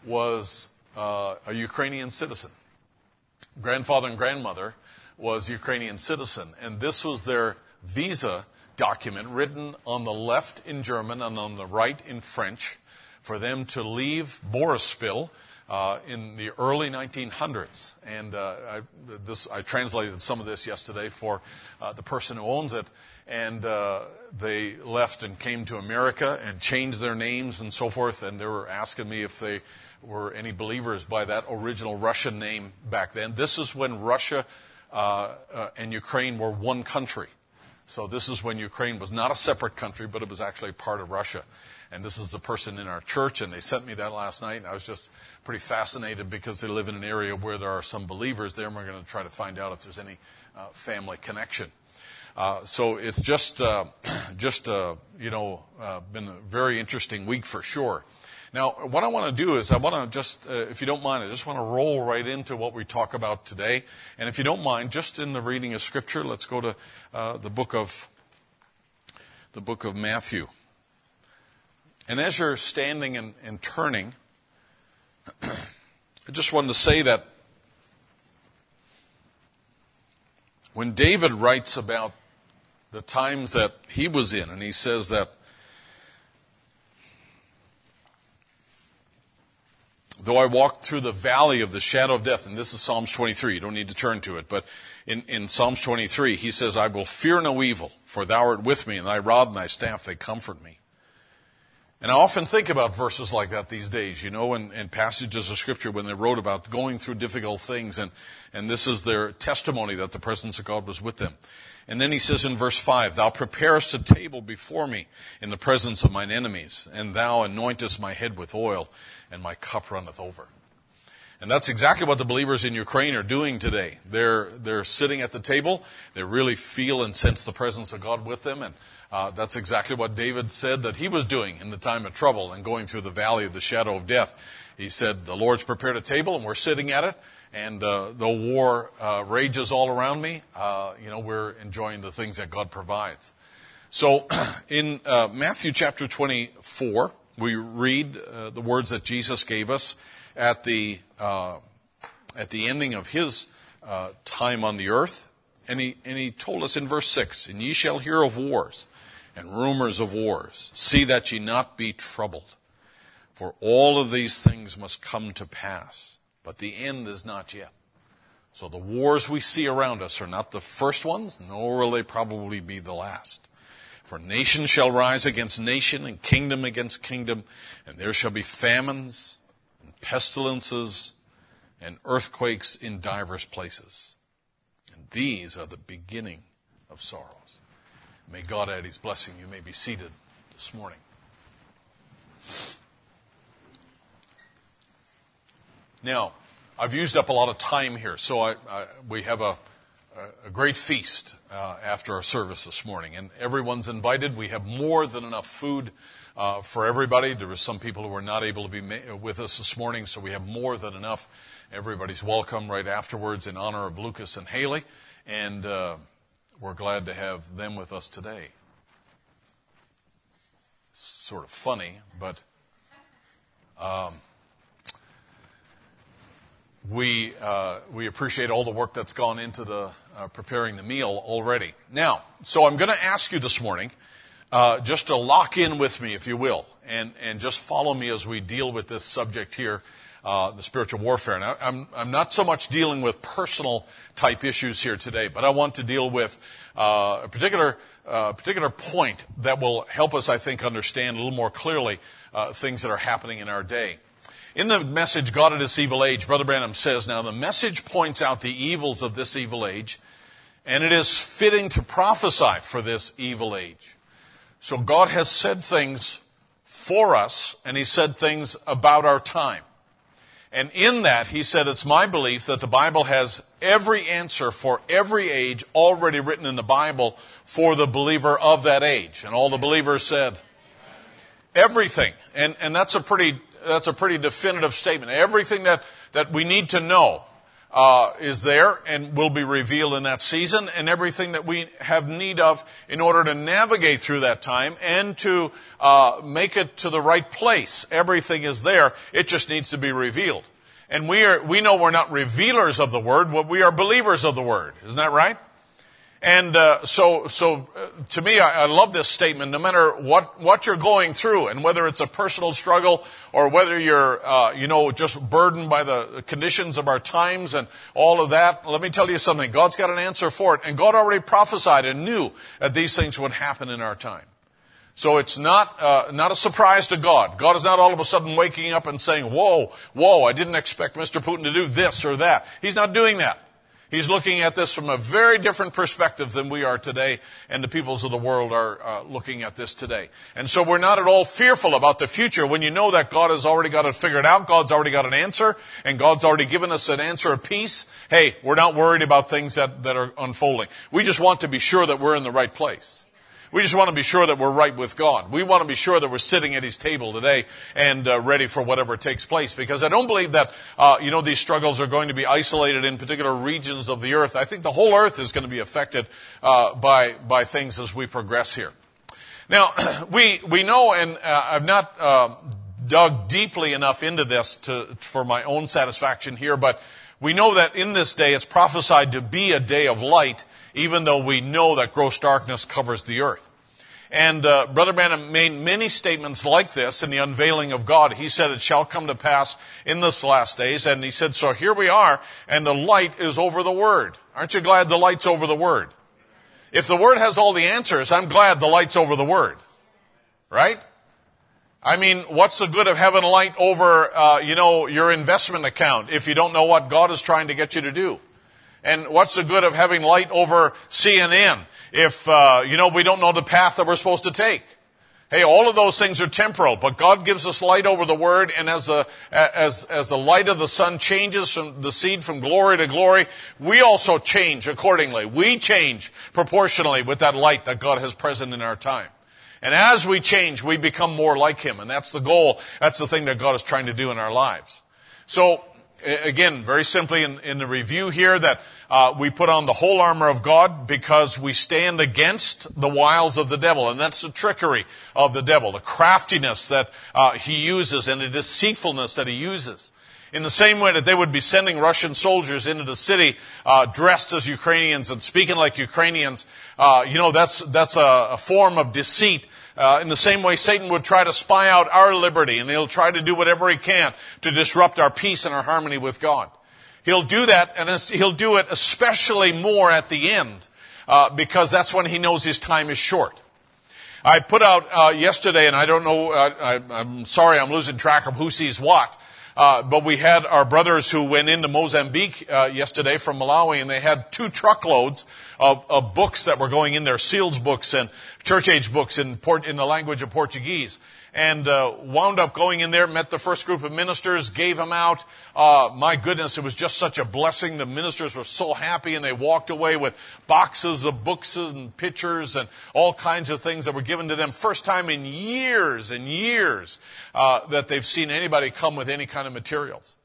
was a Ukrainian citizen. Grandfather and grandmother was Ukrainian citizen. And this was their visa document written on the left in German and on the right in French for them to leave Borispil, uh, in the early 1900s. And uh, I, this, I translated some of this yesterday for uh, the person who owns it. And uh, they left and came to America and changed their names and so forth. And they were asking me if they were any believers by that original Russian name back then. This is when Russia uh, uh, and Ukraine were one country. So this is when Ukraine was not a separate country, but it was actually part of Russia. And this is the person in our church, and they sent me that last night, and I was just pretty fascinated because they live in an area where there are some believers there, and we're going to try to find out if there's any uh, family connection. Uh, so it's just, uh, just uh, you know, uh, been a very interesting week for sure. Now, what I want to do is I want to just, uh, if you don't mind, I just want to roll right into what we talk about today. And if you don't mind, just in the reading of Scripture, let's go to uh, the book of the book of Matthew. And as you're standing and, and turning, I just wanted to say that when David writes about the times that he was in, and he says that Though I walk through the valley of the shadow of death, and this is Psalms 23, you don't need to turn to it, but in, in Psalms 23, he says, I will fear no evil, for thou art with me, and thy rod and thy staff, they comfort me. And I often think about verses like that these days, you know, and, passages of scripture when they wrote about going through difficult things, and, and this is their testimony that the presence of God was with them. And then he says in verse 5, Thou preparest a table before me in the presence of mine enemies, and thou anointest my head with oil, and my cup runneth over. And that's exactly what the believers in Ukraine are doing today. They're, they're sitting at the table. They really feel and sense the presence of God with them. And uh, that's exactly what David said that he was doing in the time of trouble and going through the valley of the shadow of death. He said, The Lord's prepared a table and we're sitting at it. And uh, the war uh, rages all around me. Uh, you know, we're enjoying the things that God provides. So in uh, Matthew chapter 24, we read uh, the words that Jesus gave us at the at the ending of his time on the earth, and he and he told us in verse six, "And ye shall hear of wars and rumors of wars. See that ye not be troubled, for all of these things must come to pass, but the end is not yet." So the wars we see around us are not the first ones, nor will they probably be the last. For nation shall rise against nation, and kingdom against kingdom, and there shall be famines, and pestilences, and earthquakes in divers places. And these are the beginning of sorrows. May God add his blessing. You may be seated this morning. Now, I've used up a lot of time here, so I, I, we have a a great feast uh, after our service this morning, and everyone's invited. We have more than enough food uh, for everybody. There were some people who were not able to be ma- with us this morning, so we have more than enough. Everybody's welcome right afterwards in honor of Lucas and Haley, and uh, we're glad to have them with us today. Sort of funny, but. Um, we, uh, we appreciate all the work that's gone into the uh, preparing the meal already. Now, so I'm going to ask you this morning uh, just to lock in with me, if you will, and, and just follow me as we deal with this subject here, uh, the spiritual warfare. Now, I'm, I'm not so much dealing with personal type issues here today, but I want to deal with uh, a particular, uh, particular point that will help us, I think, understand a little more clearly things that are happening in our day. In the message, God in this evil age, Brother Branham says, now the message points out the evils of this evil age, and it is fitting to prophesy for this evil age. So God has said things for us, and He said things about our time. And in that, He said, it's my belief that the Bible has every answer for every age already written in the Bible for the believer of that age. And all the believers said, everything. And, and that's a pretty that's a pretty definitive statement. Everything that, that we need to know uh, is there and will be revealed in that season, and everything that we have need of in order to navigate through that time and to uh, make it to the right place. Everything is there. It just needs to be revealed. And we are we know we're not revealers of the word, but we are believers of the word. Isn't that right? And uh, so, so uh, to me, I, I, love this statement. No matter what what you're going through, and whether it's a personal struggle or whether you're, uh, you know, just burdened by the conditions of our times and all of that, let me tell you something. God's got an answer for it, and God already prophesied and knew that these things would happen in our time. So it's not uh, not a surprise to God. God is not all of a sudden waking up and saying, "Whoa, whoa! I didn't expect Mr. Putin to do this or that." He's not doing that. He's looking at this from a very different perspective than we are today, and the peoples of the world are uh, looking at this today. And so we're not at all fearful about the future when you know that God has already got it figured out, God's already got an answer, and God's already given us an answer of peace. Hey, we're not worried about things that, that are unfolding. We just want to be sure that we're in the right place. We just want to be sure that we're right with God. We want to be sure that we're sitting at His table today and uh, ready for whatever takes place. Because I don't believe that, uh, you know, these struggles are going to be isolated in particular regions of the earth. I think the whole earth is going to be affected uh, by by things as we progress here. Now, we we know, and uh, I've not um, dug deeply enough into this to for my own satisfaction here, but we know that in this day it's prophesied to be a day of light even though we know that gross darkness covers the earth. And uh, Brother Branham made many statements like this in the unveiling of God. He said, It shall come to pass in this last days. And he said, So here we are, and the light is over the Word. Aren't you glad the light's over the Word? If the Word has all the answers, I'm glad the light's over the Word. Right? I mean, what's the good of having light over, uh, you know, your investment account if you don't know what God is trying to get you to do? And what's the good of having light over CNN if, uh, you know, we don't know the path that we're supposed to take? Hey, all of those things are temporal, but God gives us light over the word, and as the, as, as the light of the sun changes from the seed from glory to glory, we also change accordingly. We change proportionally with that light that God has present in our time. And as we change, we become more like Him, and that's the goal. That's the thing that God is trying to do in our lives. So, again, very simply in, in the review here that uh, we put on the whole armor of God because we stand against the wiles of the devil, and that's the trickery of the devil, the craftiness that uh, he uses and the deceitfulness that he uses. In the same way that they would be sending Russian soldiers into the city uh, dressed as Ukrainians and speaking like Ukrainians, uh, you know that's that's a, a form of deceit uh, in the same way, Satan would try to spy out our liberty, and he'll try to do whatever he can to disrupt our peace and our harmony with God. He'll do that, and he'll do it especially more at the end, uh, because that's when he knows his time is short. I put out uh, yesterday, and I don't know. Uh, I, am sorry, I'm losing track of who sees what. Uh, but we had our brothers who went into Mozambique uh, yesterday from Malawi, and they had two truckloads of, of, books that were going in there, seals books and church age books in, port, in the language of Portuguese and uh, wound up going in there, met the first group of ministers, gave them out. Uh, my goodness, it was just such a blessing. The ministers were so happy, and they walked away with boxes of books and pictures and all kinds of things that were given to them. First time in years and years uh, that they've seen anybody come with any kind of materials.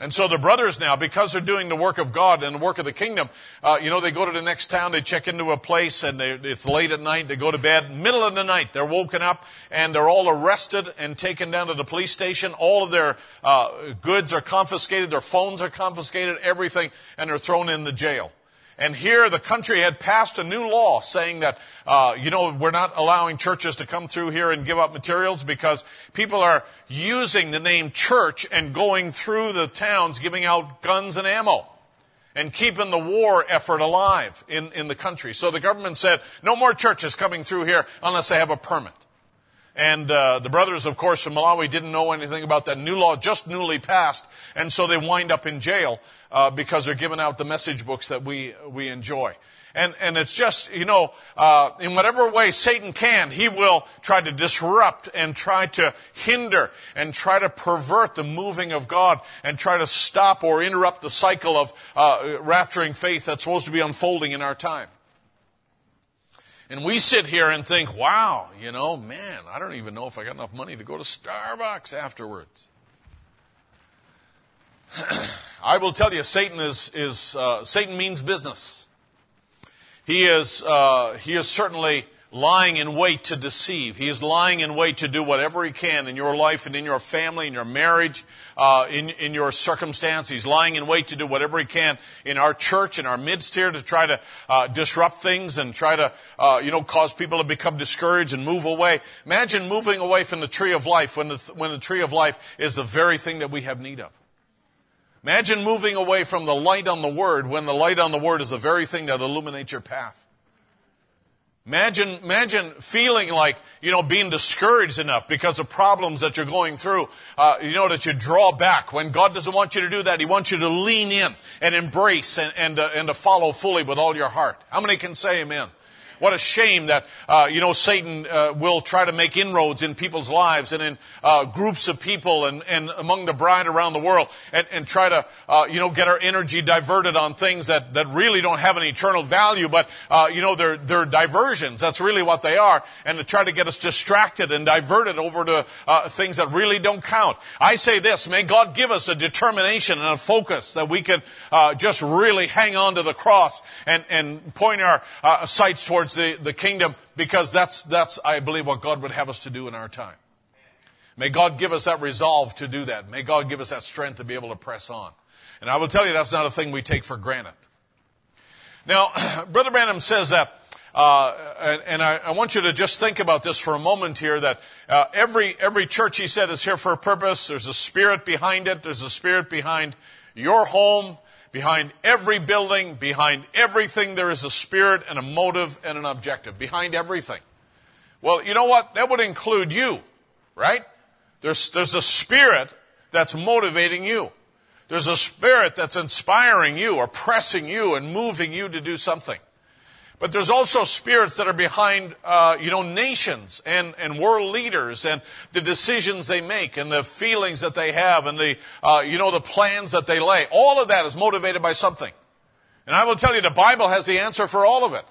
And so the brothers now, because they're doing the work of God and the work of the kingdom, uh, you know, they go to the next town, they check into a place, and they, it's late at night, they go to bed, middle of the night, they're woken up, and they're all arrested and taken down to the police station. All of their uh, goods are confiscated, their phones are confiscated, everything, and they're thrown in the jail. And here the country had passed a new law saying that, uh, you know, we're not allowing churches to come through here and give up materials because people are using the name church and going through the towns giving out guns and ammo and keeping the war effort alive in, in the country. So the government said, no more churches coming through here unless they have a permit. And uh, the brothers, of course, from Malawi didn't know anything about that new law, just newly passed, and so they wind up in jail uh, because they're giving out the message books that we we enjoy. And and it's just you know, uh, in whatever way Satan can, he will try to disrupt and try to hinder and try to pervert the moving of God and try to stop or interrupt the cycle of uh, rapturing faith that's supposed to be unfolding in our time. And we sit here and think, wow, you know, man, I don't even know if I got enough money to go to Starbucks afterwards. I will tell you, Satan is, is uh, Satan means business. He is, uh, he is certainly lying in wait to deceive. He is lying in wait to do whatever he can in your life and in your family, in your marriage, uh, in, in your circumstance. He's lying in wait to do whatever he can in our church, in our midst here to try to uh, disrupt things and try to, uh, you know, cause people to become discouraged and move away. Imagine moving away from the tree of life when the, when the tree of life is the very thing that we have need of. Imagine moving away from the light on the Word when the light on the Word is the very thing that illuminates your path. Imagine, imagine feeling like, you know, being discouraged enough because of problems that you're going through, uh, you know, that you draw back. When God doesn't want you to do that, He wants you to lean in and embrace and, and, uh, and to follow fully with all your heart. How many can say amen? What a shame that, uh, you know, Satan uh, will try to make inroads in people's lives and in uh, groups of people and, and among the bride around the world and, and try to, uh, you know, get our energy diverted on things that, that really don't have an eternal value, but, uh, you know, they're, they're diversions. That's really what they are. And to try to get us distracted and diverted over to uh, things that really don't count. I say this, may God give us a determination and a focus that we can just really hang on to the cross and, and point our sights towards towards the, the kingdom because that's, that's, I believe, what God would have us to do in our time. May God give us that resolve to do that. May God give us that strength to be able to press on. And I will tell you that's not a thing we take for granted. Now, Brother Branham says that, uh, and, and I, I, want you to just think about this for a moment here, that uh, every, every church, he said, is here for a purpose. There's a spirit behind it. There's a spirit behind your home. Behind every building, behind everything, there is a spirit and a motive and an objective. Behind everything. Well, you know what? That would include you, right? There's, there's a spirit that's motivating you. There's a spirit that's inspiring you or pressing you and moving you to do something. But there's also spirits that are behind, uh, you know, nations and, and world leaders and the decisions they make and the feelings that they have and the, uh, you know, the plans that they lay. All of that is motivated by something. And I will tell you, the Bible has the answer for all of it.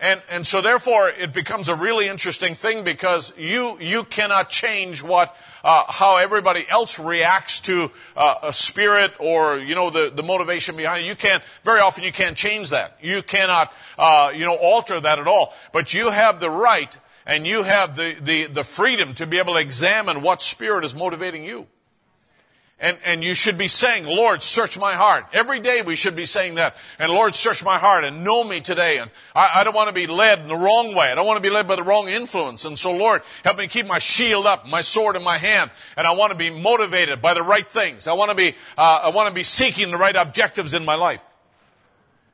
And, and so therefore it becomes a really interesting thing because you, you cannot change what, uh, how everybody else reacts to uh, a spirit or, you know, the, the motivation behind it. You can't, very often you can't change that. You cannot, uh, you know, alter that at all. But you have the right and you have the, the, the freedom to be able to examine what spirit is motivating you. And, and you should be saying, Lord, search my heart. Every day we should be saying that. And Lord, search my heart and know me today. And I, I don't want to be led in the wrong way. I don't want to be led by the wrong influence. And so Lord, help me keep my shield up, my sword in my hand. And I want to be motivated by the right things. I want to be, uh, I want to be seeking the right objectives in my life.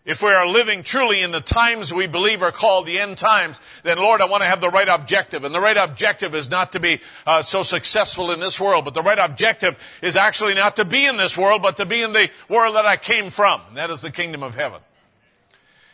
If we are living truly in the times we believe are called the end times, then Lord, I want to have the right objective. And the right objective is not to be uh, so successful in this world, but the right objective is actually not to be in this world, but to be in the world that I came from. And that is the kingdom of heaven.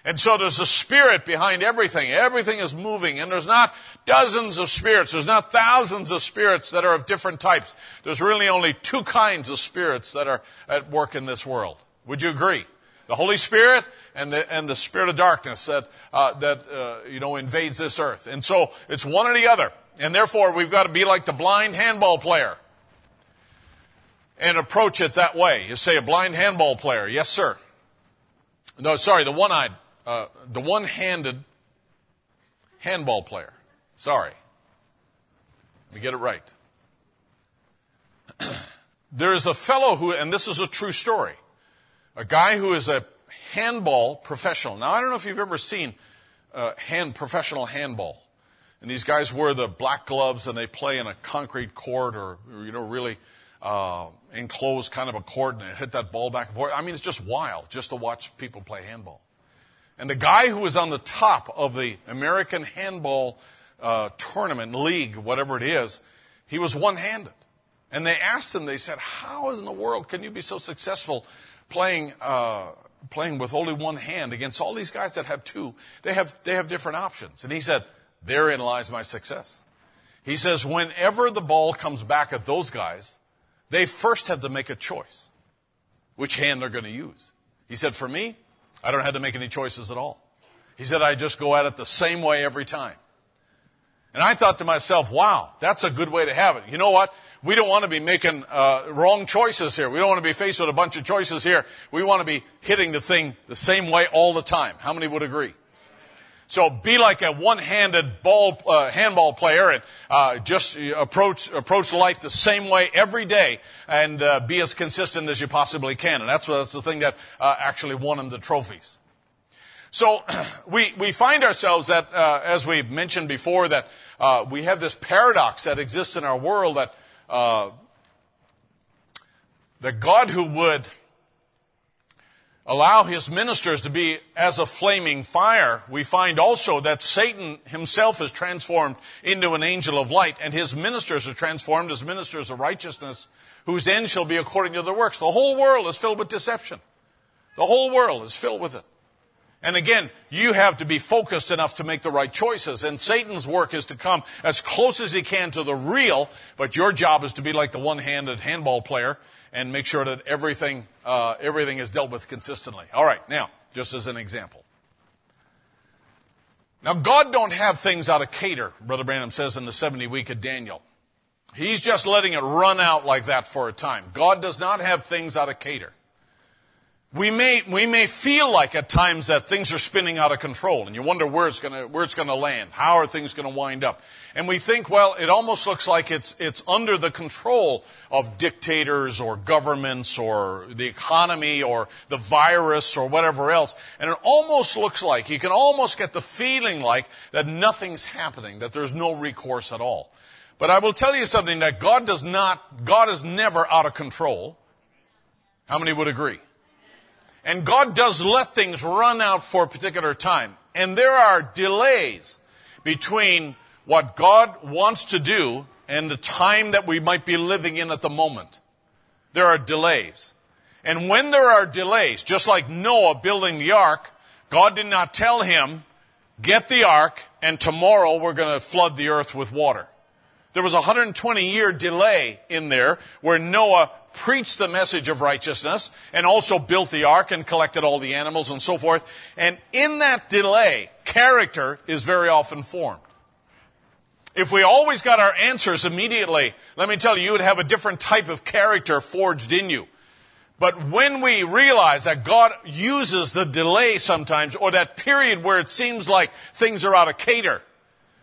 And so there's a spirit behind everything. Everything is moving. And there's not dozens of spirits. There's not thousands of spirits that are of different types. There's really only two kinds of spirits that are at work in this world. Would you agree? The Holy Spirit and the, and the spirit of darkness that, uh, that uh, you know, invades this earth. And so it's one or the other. And therefore, we've got to be like the blind handball player and approach it that way. You say a blind handball player. Yes, sir. No, sorry, the one-eyed, uh, the one-handed handball player. Sorry. Let me get it right. There's a fellow who, and this is a true story a guy who is a handball professional. Now, I don't know if you've ever seen uh, hand professional handball. And these guys wear the black gloves and they play in a concrete court or, you know, really uh, enclosed kind of a court and they hit that ball back and forth. I mean, it's just wild just to watch people play handball. And the guy who was on the top of the American handball uh, tournament, league, whatever it is, he was one handed. And they asked him, they said, How in the world can you be so successful playing, uh, playing with only one hand against all these guys that have two. They have, they have different options. And he said, therein lies my success. He says, whenever the ball comes back at those guys, they first have to make a choice which hand they're going to use. He said, for me, I don't have to make any choices at all. He said, I just go at it the same way every time. And I thought to myself, wow, that's a good way to have it. You know what? We don't want to be making uh, wrong choices here. We don't want to be faced with a bunch of choices here. We want to be hitting the thing the same way all the time. How many would agree? So be like a one-handed ball, uh, handball player and uh, just approach approach life the same way every day and uh, be as consistent as you possibly can. And that's, that's the thing that uh, actually won him the trophies. So we we find ourselves that, uh, as we mentioned before, that uh, we have this paradox that exists in our world that Uh, that God who would allow his ministers to be as a flaming fire, we find also that Satan himself is transformed into an angel of light, and his ministers are transformed as ministers of righteousness, whose end shall be according to their works. The whole world is filled with deception. The whole world is filled with it. And again, you have to be focused enough to make the right choices. And Satan's work is to come as close as he can to the real, but your job is to be like the one-handed handball player and make sure that everything, uh, everything is dealt with consistently. All right, now, just as an example. Now, God don't have things out of cater, Brother Branham says in the 70 week of Daniel. He's just letting it run out like that for a time. God does not have things out of cater we may, we may feel like at times that things are spinning out of control and you wonder where it's gonna, where it's gonna land. How are things gonna wind up? And we think, well, it almost looks like it's, it's under the control of dictators or governments or the economy or the virus or whatever else. And it almost looks like, you can almost get the feeling like that nothing's happening, that there's no recourse at all. But I will tell you something that God does not, God is never out of control. How many would agree? And God does let things run out for a particular time. And there are delays between what God wants to do and the time that we might be living in at the moment. There are delays. And when there are delays, just like Noah building the ark, God did not tell him, get the ark and tomorrow we're going to flood the earth with water. There was a 120 year delay in there where Noah preached the message of righteousness and also built the ark and collected all the animals and so forth. And in that delay, character is very often formed. If we always got our answers immediately, let me tell you, you would have a different type of character forged in you. But when we realize that God uses the delay sometimes, or that period where it seems like things are out of cater,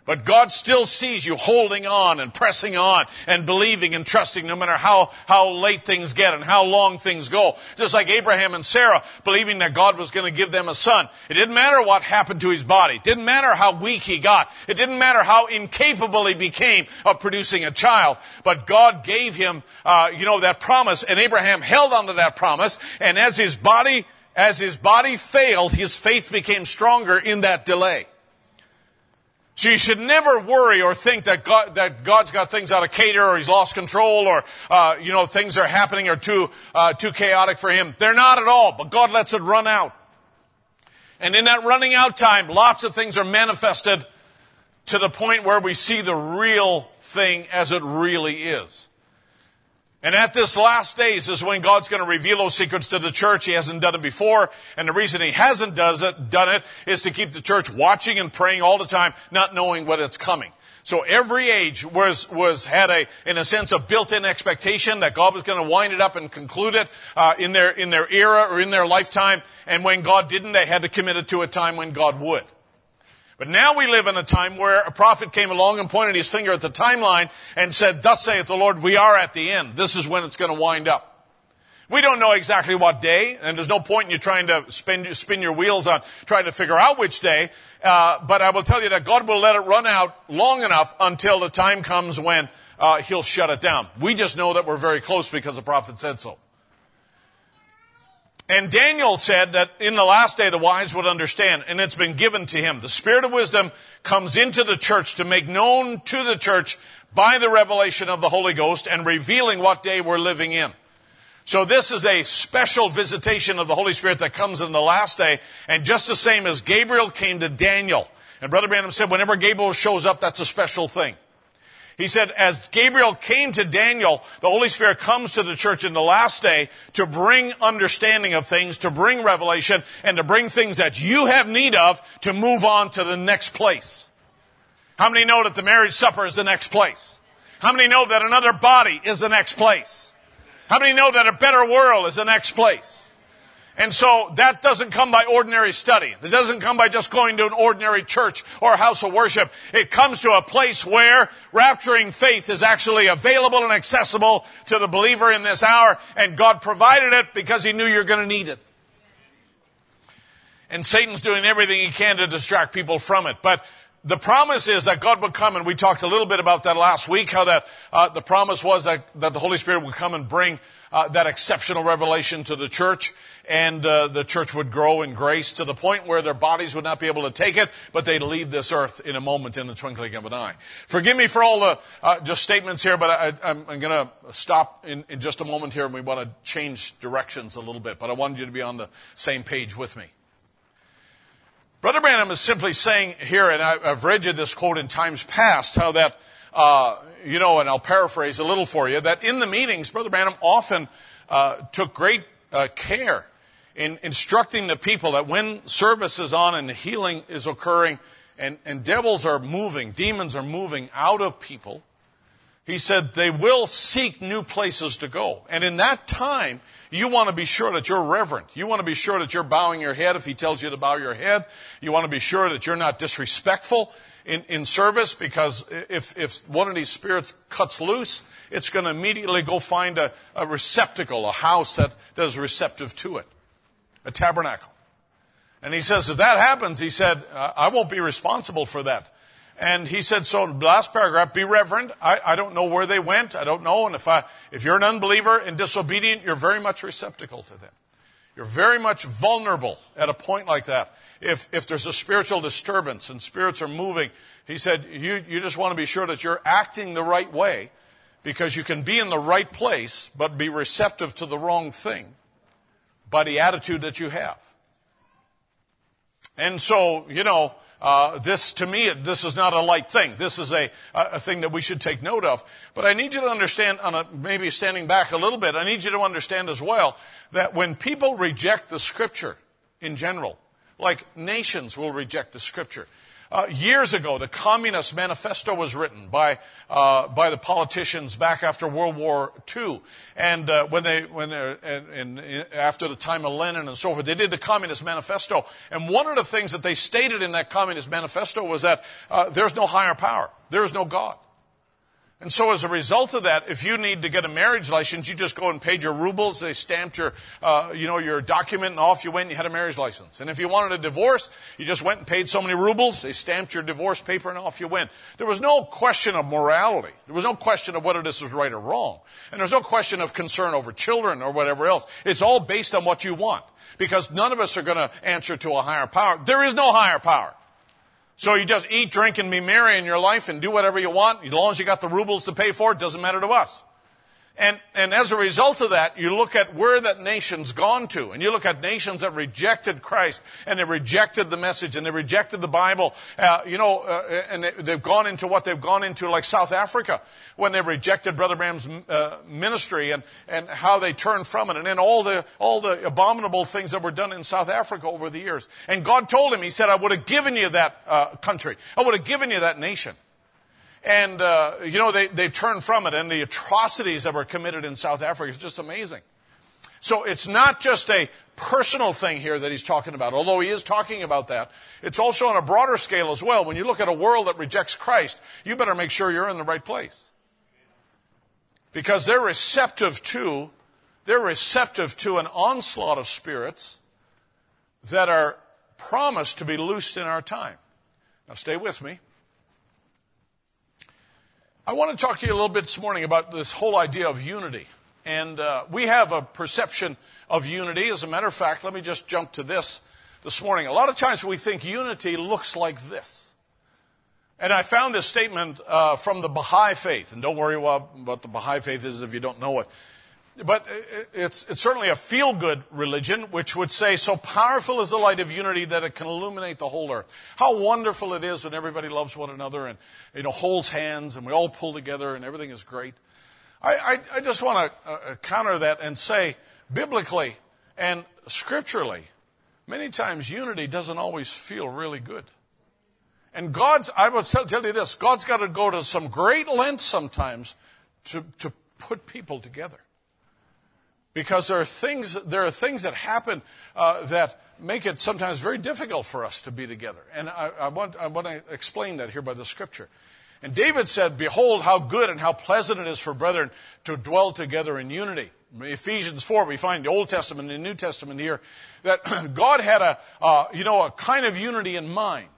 but God still sees you holding on and pressing on and believing and trusting no matter how, how late things get and how long things go. Just like Abraham and Sarah believing that God was going to give them a son. It didn't matter what happened to his body. It didn't matter how weak he got. It didn't matter how incapable he became of producing a child. But God gave him, uh, you know, that promise and Abraham held onto that promise. And as his body, as his body failed, his faith became stronger in that delay. So you should never worry or think that God, that God's got things out of cater or he's lost control or, uh, you know, things are happening or too, uh, too chaotic for him. They're not at all, but God lets it run out. And in that running out time, lots of things are manifested to the point where we see the real thing as it really is. And at this last days is when God's going to reveal those secrets to the church. He hasn't done it before. And the reason he hasn't does it, done it is to keep the church watching and praying all the time, not knowing what it's coming. So every age was, was had a, in a sense, a built-in expectation that God was going to wind it up and conclude it, uh, in their, in their era or in their lifetime. And when God didn't, they had to commit it to a time when God would. But now we live in a time where a prophet came along and pointed his finger at the timeline and said, Thus saith the Lord, we are at the end. This is when it's going to wind up. We don't know exactly what day, and there's no point in you trying to spin, spin your wheels on trying to figure out which day. Uh, but I will tell you that God will let it run out long enough until the time comes when uh, He'll shut it down. We just know that we're very close because the prophet said so. And Daniel said that in the last day the wise would understand, and it's been given to him. The spirit of wisdom comes into the church to make known to the church by the revelation of the Holy Ghost and revealing what day we're living in. So this is a special visitation of the Holy Spirit that comes in the last day, and just the same as Gabriel came to Daniel. And Brother Branham said, whenever Gabriel shows up, that's a special thing. He said, as Gabriel came to Daniel, the Holy Spirit comes to the church in the last day to bring understanding of things, to bring revelation, and to bring things that you have need of to move on to the next place. How many know that the marriage supper is the next place? How many know that another body is the next place? How many know that a better world is the next place? And so that doesn't come by ordinary study. It doesn't come by just going to an ordinary church or a house of worship. It comes to a place where rapturing faith is actually available and accessible to the believer in this hour. And God provided it because He knew you're going to need it. And Satan's doing everything he can to distract people from it. But the promise is that God would come, and we talked a little bit about that last week, how that uh, the promise was that, that the Holy Spirit would come and bring uh, that exceptional revelation to the church, and uh, the church would grow in grace to the point where their bodies would not be able to take it, but they'd leave this earth in a moment in the twinkling of an eye. Forgive me for all the uh, just statements here, but I, am going to stop in, in just a moment here, and we want to change directions a little bit. But I wanted you to be on the same page with me. Brother Branham is simply saying here, and I've read you this quote in times past, how that uh, you know, and I'll paraphrase a little for you, that in the meetings, Brother Branham often uh, took great uh, care in instructing the people that when service is on and healing is occurring and, and devils are moving, demons are moving out of people, he said they will seek new places to go. And in that time, you want to be sure that you're reverent. You want to be sure that you're bowing your head if he tells you to bow your head. You want to be sure that you're not disrespectful in, in service because if, if one of these spirits cuts loose, it's going to immediately go find a, a receptacle, a house that, that is receptive to it, a tabernacle. And he says, if that happens, he said, I won't be responsible for that. And he said, so last paragraph, be reverent. I, I don't know where they went. I don't know. And if I, if you're an unbeliever and disobedient, you're very much receptacle to them. You're very much vulnerable at a point like that if, if there's a spiritual disturbance and spirits are moving, he said, you, you just want to be sure that you're acting the right way because you can be in the right place but be receptive to the wrong thing by the attitude that you have. And so, you know, uh, this to me, this is not a light thing. This is a, a thing that we should take note of. But I need you to understand, on a, maybe standing back a little bit, I need you to understand as well that when people reject the scripture in general, like nations will reject the scripture. Uh, years ago, the Communist Manifesto was written by uh, by the politicians back after World War II, and uh, when they when and, and, after the time of Lenin and so forth, they did the Communist Manifesto. And one of the things that they stated in that Communist Manifesto was that uh, there's no higher power, there is no God. And so as a result of that, if you need to get a marriage license, you just go and paid your rubles. They stamped your, uh, you know, your document and off you went and you had a marriage license. And if you wanted a divorce, you just went and paid so many rubles. They stamped your divorce paper and off you went. There was no question of morality. There was no question of whether this was right or wrong. And there's no question of concern over children or whatever else. It's all based on what you want. Because none of us are going to answer to a higher power. There is no higher power. So you just eat, drink, and be merry in your life and do whatever you want. As long as you got the rubles to pay for it, doesn't matter to us. And, and as a result of that, you look at where that nation's gone to, and you look at nations that rejected Christ, and they rejected the message, and they rejected the Bible, uh, you know, uh, and they, have gone into what they've gone into, like South Africa, when they rejected Brother Branham's uh, ministry, and, and how they turned from it, and then all the, all the abominable things that were done in South Africa over the years. And God told him, He said, I would have given you that uh, country. I would have given you that nation. And, uh, you know, they, they turned from it, and the atrocities that were committed in South Africa is just amazing. So it's not just a personal thing here that he's talking about, although he is talking about that. It's also on a broader scale as well. When you look at a world that rejects Christ, you better make sure you're in the right place. Because they're receptive to, they're receptive to an onslaught of spirits that are promised to be loosed in our time. Now stay with me. I want to talk to you a little bit this morning about this whole idea of unity. And uh, we have a perception of unity. As a matter of fact, let me just jump to this this morning. A lot of times we think unity looks like this. And I found this statement uh, from the Baha'i faith. And don't worry about what the Baha'i faith is if you don't know it. But it's, it's certainly a feel good religion, which would say, so powerful is the light of unity that it can illuminate the whole earth. How wonderful it is when everybody loves one another and, you know, holds hands and we all pull together and everything is great. I, I, I just want to uh, counter that and say, biblically and scripturally, many times unity doesn't always feel really good. And God's, I will tell, tell you this, God's got to go to some great lengths sometimes to, to put people together. Because there are things, there are things that happen uh, that make it sometimes very difficult for us to be together. And I, I, want, I want to explain that here by the scripture. And David said, Behold, how good and how pleasant it is for brethren to dwell together in unity. Ephesians 4, we find the Old Testament and the New Testament here, that God had a, uh, you know, a kind of unity in mind.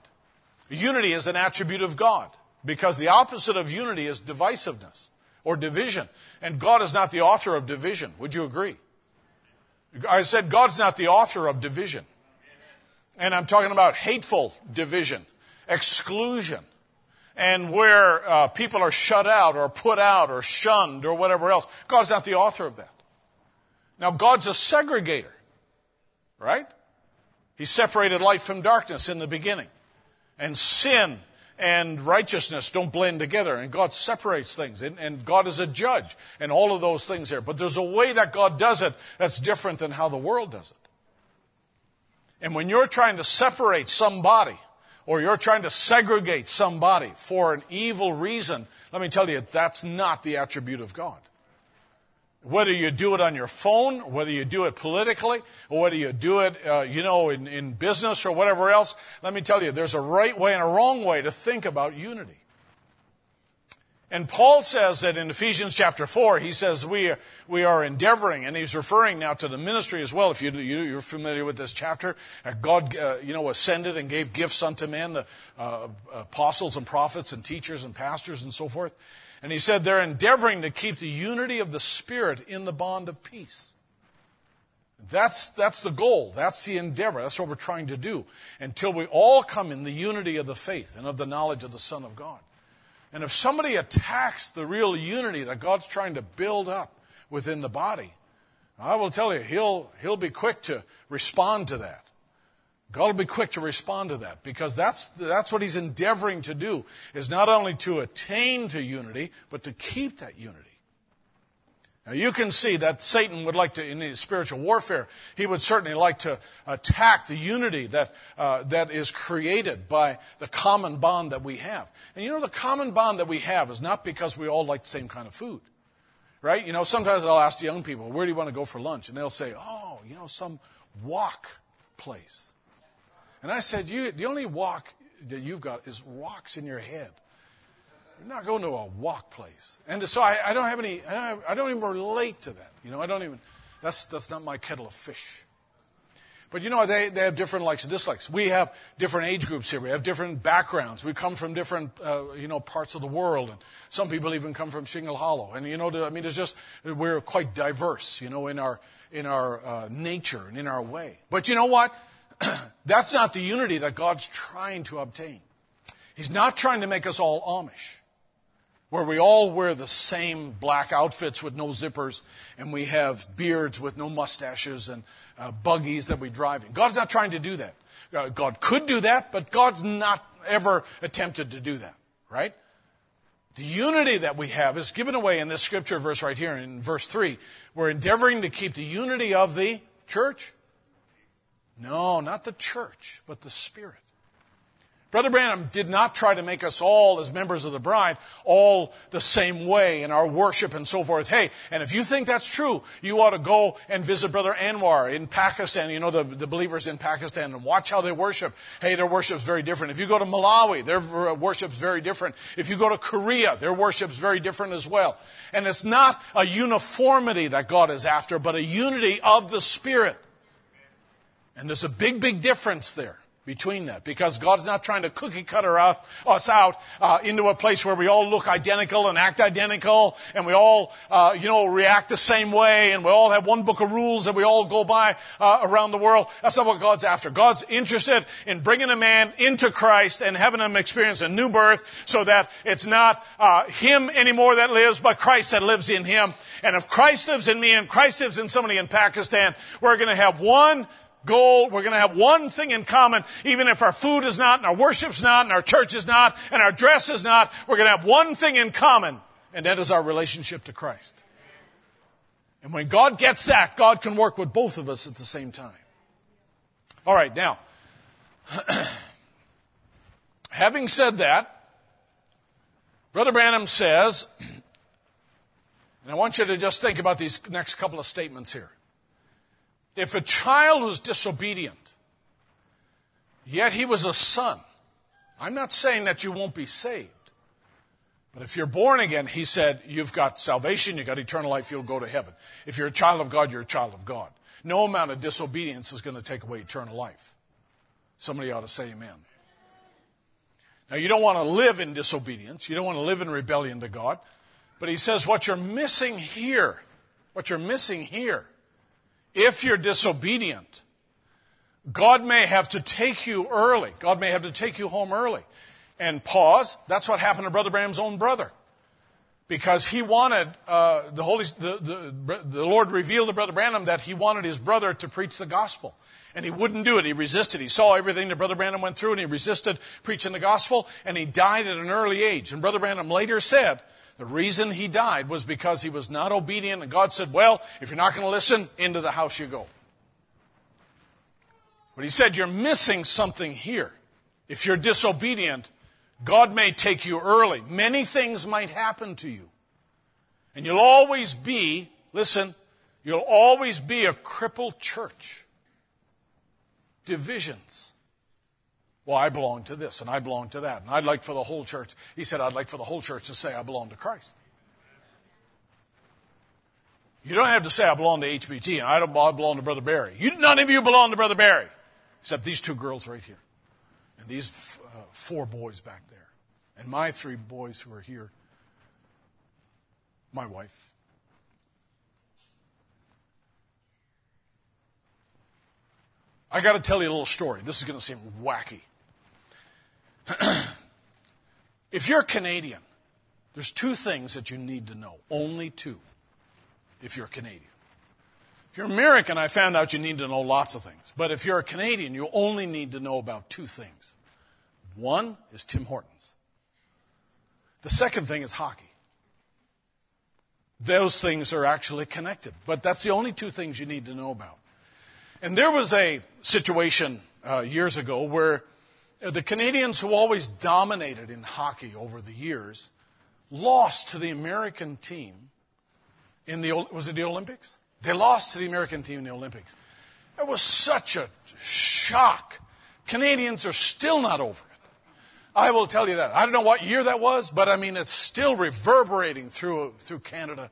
Unity is an attribute of God because the opposite of unity is divisiveness or division. And God is not the author of division. Would you agree? I said God's not the author of division. And I'm talking about hateful division, exclusion, and where uh, people are shut out or put out or shunned or whatever else. God's not the author of that. Now, God's a segregator, right? He separated light from darkness in the beginning. And sin and righteousness don't blend together, and God separates things, and, and, God is a judge, and all of those things there. But there's a way that God does it that's different than how the world does it. And when you're trying to separate somebody, or you're trying to segregate somebody for an evil reason, let me tell you, that's not the attribute of God. Whether you do it on your phone, whether you do it politically, or whether you do it, uh, you know, in, in business or whatever else, let me tell you, there's a right way and a wrong way to think about unity. And Paul says that in Ephesians chapter 4, he says we are, we are endeavoring, and he's referring now to the ministry as well. If you, you, are familiar with this chapter, uh, God, uh, you know, ascended and gave gifts unto men, the uh, apostles and prophets and teachers and pastors and so forth. And he said they're endeavoring to keep the unity of the Spirit in the bond of peace. That's, that's the goal. That's the endeavor. That's what we're trying to do until we all come in the unity of the faith and of the knowledge of the Son of God. And if somebody attacks the real unity that God's trying to build up within the body, I will tell you, he'll, he'll be quick to respond to that. God will be quick to respond to that because that's, that's what he's endeavoring to do is not only to attain to unity, but to keep that unity. Now you can see that Satan would like to, in his spiritual warfare, he would certainly like to attack the unity that, uh, that is created by the common bond that we have. And you know, the common bond that we have is not because we all like the same kind of food. Right? You know, sometimes I'll ask young people, where do you want to go for lunch? And they'll say, oh, you know, some walk place. And I said, you, the only walk that you've got is rocks in your head. You're not going to a walk place. And so I, I don't have any, I don't, have, I don't even relate to that. You know, I don't even, that's, that's not my kettle of fish. But you know, they, they have different likes and dislikes. We have different age groups here. We have different backgrounds. We come from different, uh, you know, parts of the world. And some people even come from Shingle Hollow. And you know, I mean, it's just, we're quite diverse, you know, in our, in our uh, nature and in our way. But you know what? That's not the unity that God's trying to obtain. He's not trying to make us all Amish, where we all wear the same black outfits with no zippers, and we have beards with no mustaches and uh, buggies that we drive in. God's not trying to do that. Uh, God could do that, but God's not ever attempted to do that, right? The unity that we have is given away in this scripture verse right here in verse 3. We're endeavoring to keep the unity of the church no, not the church, but the Spirit. Brother Branham did not try to make us all, as members of the bride, all the same way in our worship and so forth. Hey, and if you think that's true, you ought to go and visit Brother Anwar in Pakistan, you know, the, the believers in Pakistan, and watch how they worship. Hey, their worship's very different. If you go to Malawi, their uh, worship's very different. If you go to Korea, their worship's very different as well. And it's not a uniformity that God is after, but a unity of the Spirit. And there's a big, big difference there between that because God's not trying to cookie cutter out, us out uh, into a place where we all look identical and act identical and we all, uh, you know, react the same way and we all have one book of rules that we all go by uh, around the world. That's not what God's after. God's interested in bringing a man into Christ and having him experience a new birth so that it's not uh, him anymore that lives, but Christ that lives in him. And if Christ lives in me and Christ lives in somebody in Pakistan, we're going to have one goal. We're going to have one thing in common, even if our food is not, and our worship's not, and our church is not, and our dress is not. We're going to have one thing in common, and that is our relationship to Christ. And when God gets that, God can work with both of us at the same time. All right, now, having said that, Brother Branham says And I want you to just think about these next couple of statements here. If a child was disobedient, yet he was a son, I'm not saying that you won't be saved. But if you're born again, he said, you've got salvation, you've got eternal life, you'll go to heaven. If you're a child of God, you're a child of God. No amount of disobedience is going to take away eternal life. Somebody ought to say amen. Now, you don't want to live in disobedience. You don't want to live in rebellion to God. But he says what you're missing here, what you're missing here, if you're disobedient, God may have to take you early. God may have to take you home early. And pause. That's what happened to Brother Branham's own brother. Because he wanted, uh, the, Holy, the, the, the Lord revealed to Brother Branham that he wanted his brother to preach the gospel. And he wouldn't do it. He resisted. He saw everything that Brother Branham went through and he resisted preaching the gospel and he died at an early age. And Brother Branham later said the reason he died was because he was not obedient and God said, well, if you're not going to listen, into the house you go. But he said, you're missing something here. If you're disobedient, God may take you early. Many things might happen to you. And you'll always be, listen, you'll always be a crippled church divisions. Well, I belong to this and I belong to that. And I'd like for the whole church, he said, I'd like for the whole church to say, I belong to Christ. You don't have to say, I belong to HBT and I don't belong to Brother Barry. You, none of you belong to Brother Barry, except these two girls right here and these uh, four boys back there. And my three boys who are here, my wife. I got to tell you a little story. This is going to seem wacky. if you're Canadian, there's two things that you need to know. Only two. If you're Canadian. If you're American, I found out you need to know lots of things. But if you're a Canadian, you only need to know about two things. One is Tim Hortons. The second thing is hockey. Those things are actually connected, but that's the only two things you need to know about. And there was a situation uh, years ago where the Canadians, who always dominated in hockey over the years, lost to the American team in the was it the Olympics? They lost to the American team in the Olympics. It was such a shock. Canadians are still not over it. I will tell you that. I don't know what year that was, but I mean it's still reverberating through through Canada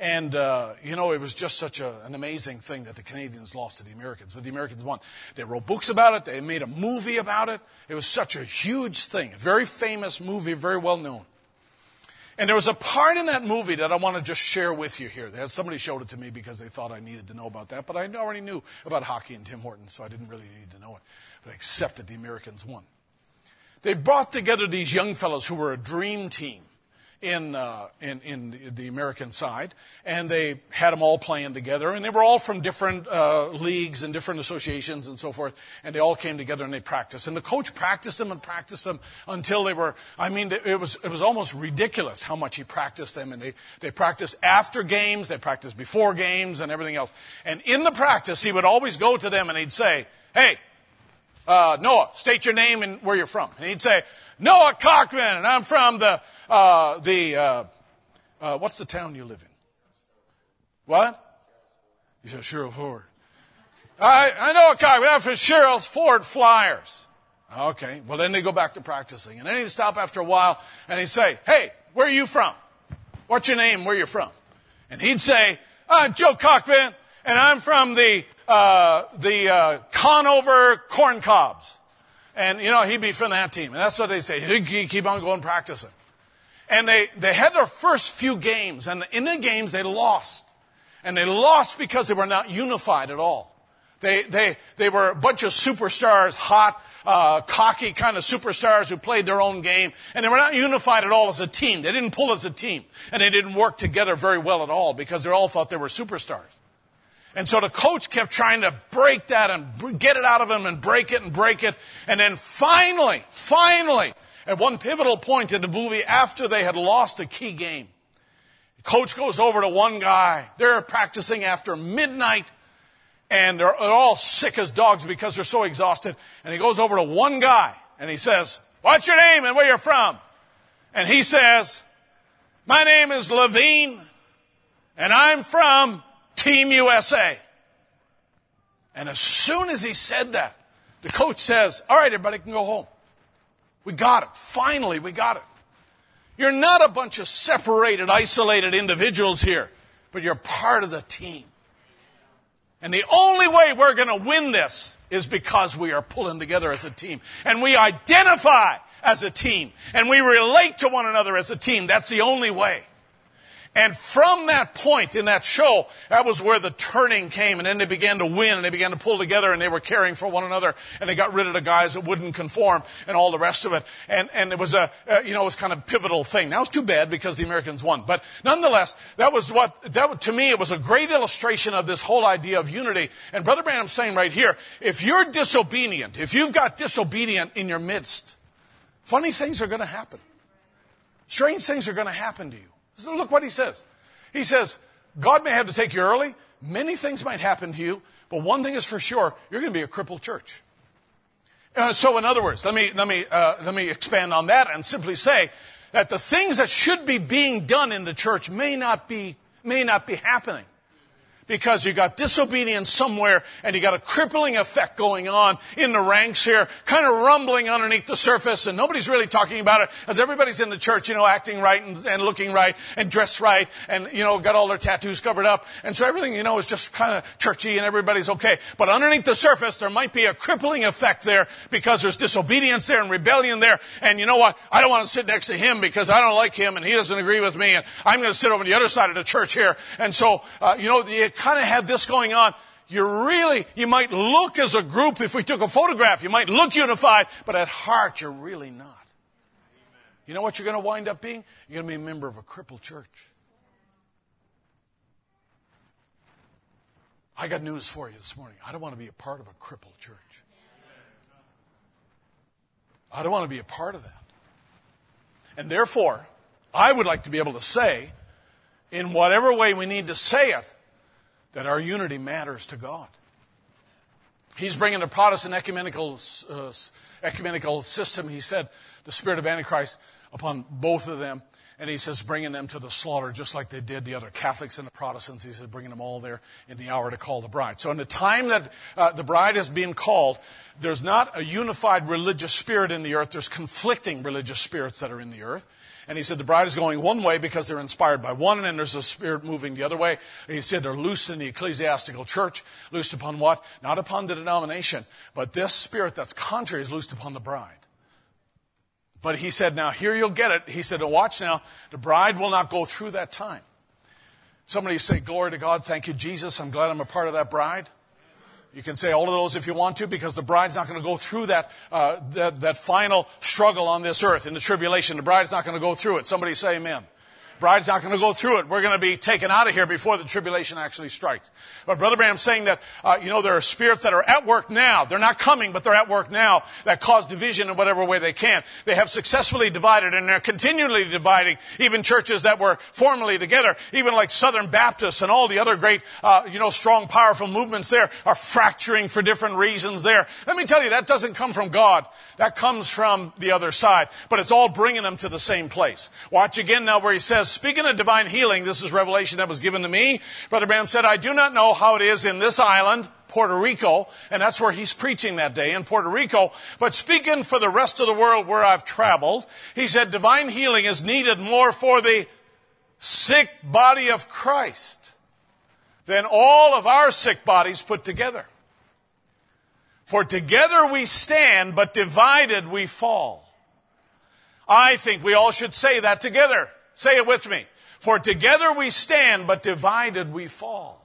and, uh, you know, it was just such a, an amazing thing that the Canadians lost to the Americans, but the Americans won. They wrote books about it. They made a movie about it. It was such a huge thing. A very famous movie, very well known. And there was a part in that movie that I want to just share with you here. Somebody showed it to me because they thought I needed to know about that, but I already knew about hockey and Tim Hortons, so I didn't really need to know it. But I accepted the Americans won. They brought together these young fellows who were a dream team in, uh, in, in the American side, and they had them all playing together, and they were all from different uh, leagues and different associations and so forth, and they all came together and they practiced. And the coach practiced them and practiced them until they were, I mean, it was, it was almost ridiculous how much he practiced them, and they, they practiced after games, they practiced before games, and everything else. And in the practice, he would always go to them and he'd say, Hey, uh, Noah, state your name and where you're from. And he'd say, Noah Cockman, and I'm from the uh, the, uh, uh, what's the town you live in? What? You said Sherrill Ford. I, I know a guy. We have for Sherrill's Ford Flyers. Okay. Well, then they go back to practicing. And then he'd stop after a while and he'd say, Hey, where are you from? What's your name? Where are you from? And he'd say, I'm Joe Cockman and I'm from the, uh, the, uh, Conover Corn Cobs. And, you know, he'd be from that team. And that's what they say. He'd keep on going practicing. And they, they had their first few games, and in the games they lost. And they lost because they were not unified at all. They, they, they were a bunch of superstars, hot, uh, cocky kind of superstars who played their own game, and they were not unified at all as a team. They didn't pull as a team, and they didn't work together very well at all because they all thought they were superstars. And so the coach kept trying to break that and get it out of him and break it and break it. And then finally, finally, at one pivotal point in the movie after they had lost a key game. The coach goes over to one guy. They're practicing after midnight and they're, all sick as dogs because they're so exhausted. And he goes over to one guy and he says, What's your name and where you're from? And he says, My name is Levine And I'm from Team USA. And as soon as he said that, the coach says, All right, everybody can go home. We got it. Finally, we got it. You're not a bunch of separated, isolated individuals here, but you're part of the team. And the only way we're going to win this is because we are pulling together as a team. And we identify as a team. And we relate to one another as a team. That's the only way. And from that point in that show, that was where the turning came. And then they began to win and they began to pull together and they were caring for one another. And they got rid of the guys that wouldn't conform and all the rest of it. And, and it was a, uh, you know, it was kind of pivotal thing. Now it's too bad because the Americans won. But nonetheless, that was what, that, to me, it was a great illustration of this whole idea of unity. And Brother Branham's saying right here, if you're disobedient, if you've got disobedient in your midst, funny things are going to happen. Strange things are going to happen to you. So look what he says. He says, God may have to take you early. Many things might happen to you, but one thing is for sure, you're going to be a crippled church. Uh, so, in other words, let me, let, me, uh, let me expand on that and simply say that the things that should be being done in the church may not be, may not be happening because you got disobedience somewhere and you got a crippling effect going on in the ranks here, kind of rumbling underneath the surface and nobody's really talking about it as everybody's in the church, you know, acting right and, and looking right and dressed right and, you know, got all their tattoos covered up. And so everything, you know, is just kind of churchy and everybody's okay. But underneath the surface, there might be a crippling effect there because there's disobedience there and rebellion there. And you know what? I don't want to sit next to him because I don't like him and he doesn't agree with me and I'm going to sit over on the other side of the church here. And so, uh, you know, you kind of have this going on. You really, you might look as a group, if we took a photograph, you might look unified, but at heart, you're really not. You know what you're going to wind up being? You're going to be a member of a crippled church. I got news for you this morning. I don't want to be a part of a crippled church. I don't want to be a part of that. And therefore, I would like to be able to say, in whatever way we need to say it, that our unity matters to God. He's bringing the Protestant ecumenical, uh, ecumenical system, he said, the spirit of Antichrist upon both of them. And he says, bringing them to the slaughter, just like they did the other Catholics and the Protestants. He said, bringing them all there in the hour to call the bride. So in the time that uh, the bride is being called, there's not a unified religious spirit in the earth. There's conflicting religious spirits that are in the earth. And he said the bride is going one way because they're inspired by one, and then there's a spirit moving the other way. He said they're loosed in the ecclesiastical church. Loosed upon what? Not upon the denomination, but this spirit that's contrary is loosed upon the bride. But he said, now here you'll get it. He said, watch now, the bride will not go through that time. Somebody say, glory to God, thank you, Jesus. I'm glad I'm a part of that bride. You can say all of those if you want to, because the bride's not going to go through that, uh, that, that final struggle on this earth in the tribulation. The bride's not going to go through it. Somebody say amen. Bride's not going to go through it. We're going to be taken out of here before the tribulation actually strikes. But Brother Branham's saying that, uh, you know, there are spirits that are at work now. They're not coming, but they're at work now that cause division in whatever way they can. They have successfully divided and they're continually dividing even churches that were formerly together, even like Southern Baptists and all the other great, uh, you know, strong, powerful movements there are fracturing for different reasons there. Let me tell you, that doesn't come from God. That comes from the other side. But it's all bringing them to the same place. Watch again now where he says, speaking of divine healing, this is revelation that was given to me. Brother Branham said, I do not know how it is in this island, Puerto Rico, and that's where he's preaching that day in Puerto Rico. But speaking for the rest of the world where I've traveled, he said divine healing is needed more for the sick body of Christ than all of our sick bodies put together. For together we stand, but divided we fall. I think we all should say that together. Say it with me. For together we stand, but divided we fall.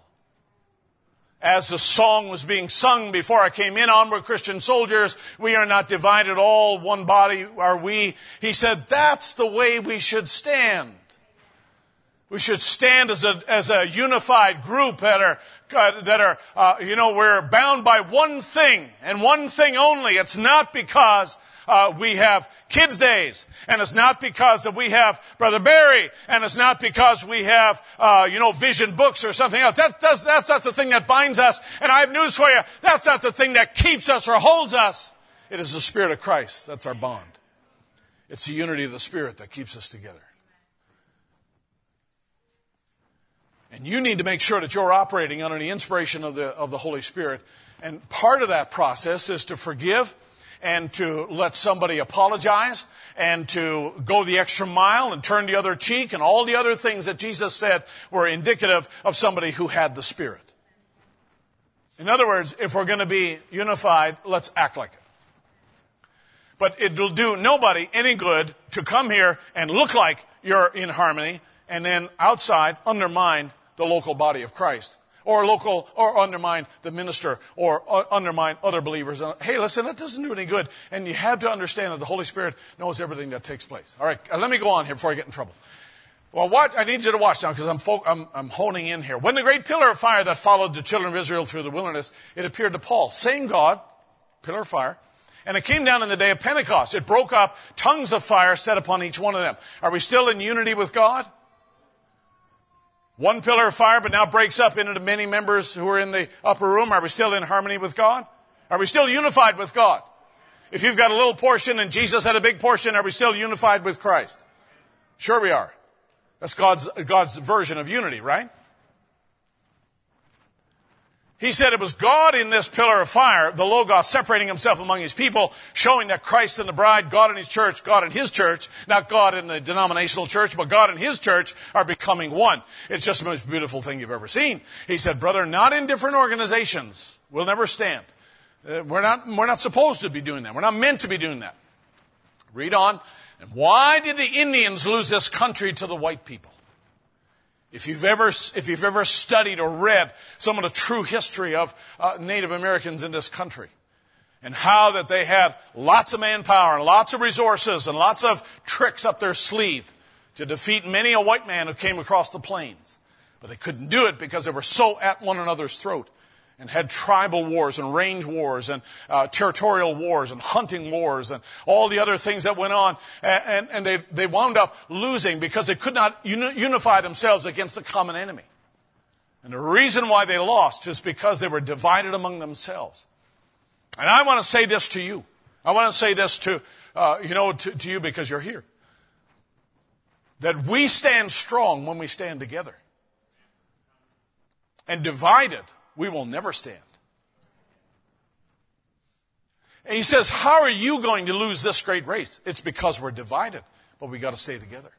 As the song was being sung before I came in, onward Christian soldiers, we are not divided, all one body are we. He said, that's the way we should stand. We should stand as a, as a unified group that are, uh, that are, uh, you know, we're bound by one thing and one thing only. It's not because uh, we have kids' days, and it's not because that we have Brother Barry, and it's not because we have, uh, you know, vision books or something else. That, that's, that's not the thing that binds us. And I have news for you. That's not the thing that keeps us or holds us. It is the Spirit of Christ. That's our bond. It's the unity of the Spirit that keeps us together. And you need to make sure that you're operating under the inspiration of the, of the Holy Spirit. And part of that process is to forgive and to let somebody apologize and to go the extra mile and turn the other cheek and all the other things that Jesus said were indicative of somebody who had the Spirit. In other words, if we're going to be unified, let's act like it. But it'll do nobody any good to come here and look like you're in harmony and then outside undermine the local body of Christ or local or undermine the minister or uh, undermine other believers. Hey, listen, that doesn't do any good. And you have to understand that the Holy Spirit knows everything that takes place. All right, uh, let me go on here before I get in trouble. Well, what I need you to watch now because I'm, fo- I'm, I'm honing in here. When the great pillar of fire that followed the children of Israel through the wilderness, it appeared to Paul. Same God, pillar of fire. And it came down in the day of Pentecost. It broke up tongues of fire set upon each one of them. Are we still in unity with God? One pillar of fire, but now breaks up into many members who are in the upper room. Are we still in harmony with God? Are we still unified with God? If you've got a little portion and Jesus had a big portion, are we still unified with Christ? Sure we are. That's God's, God's version of unity, right? He said it was God in this pillar of fire, the Logos, separating himself among his people, showing that Christ and the bride, God and his church, God and his church, not God in the denominational church, but God and his church are becoming one. It's just the most beautiful thing you've ever seen. He said, brother, not in different organizations. We'll never stand. Uh, we're not, we're not supposed to be doing that. We're not meant to be doing that. Read on. And why did the Indians lose this country to the white people? If you've ever, if you've ever studied or read some of the true history of uh, Native Americans in this country, and how that they had lots of manpower and lots of resources and lots of tricks up their sleeve to defeat many a white man who came across the plains. But they couldn't do it because they were so at one another's throat and had tribal wars and range wars and uh, territorial wars and hunting wars and all the other things that went on. And, and, they, they wound up losing because they could not uni- unify themselves against the common enemy. And the reason why they lost is because they were divided among themselves. And I want to say this to you. I want to say this to, uh, you know, to, to you because you're here. That we stand strong when we stand together. And divided we will never stand. And he says, How are you going to lose this great race? It's because we're divided, but we got to stay together.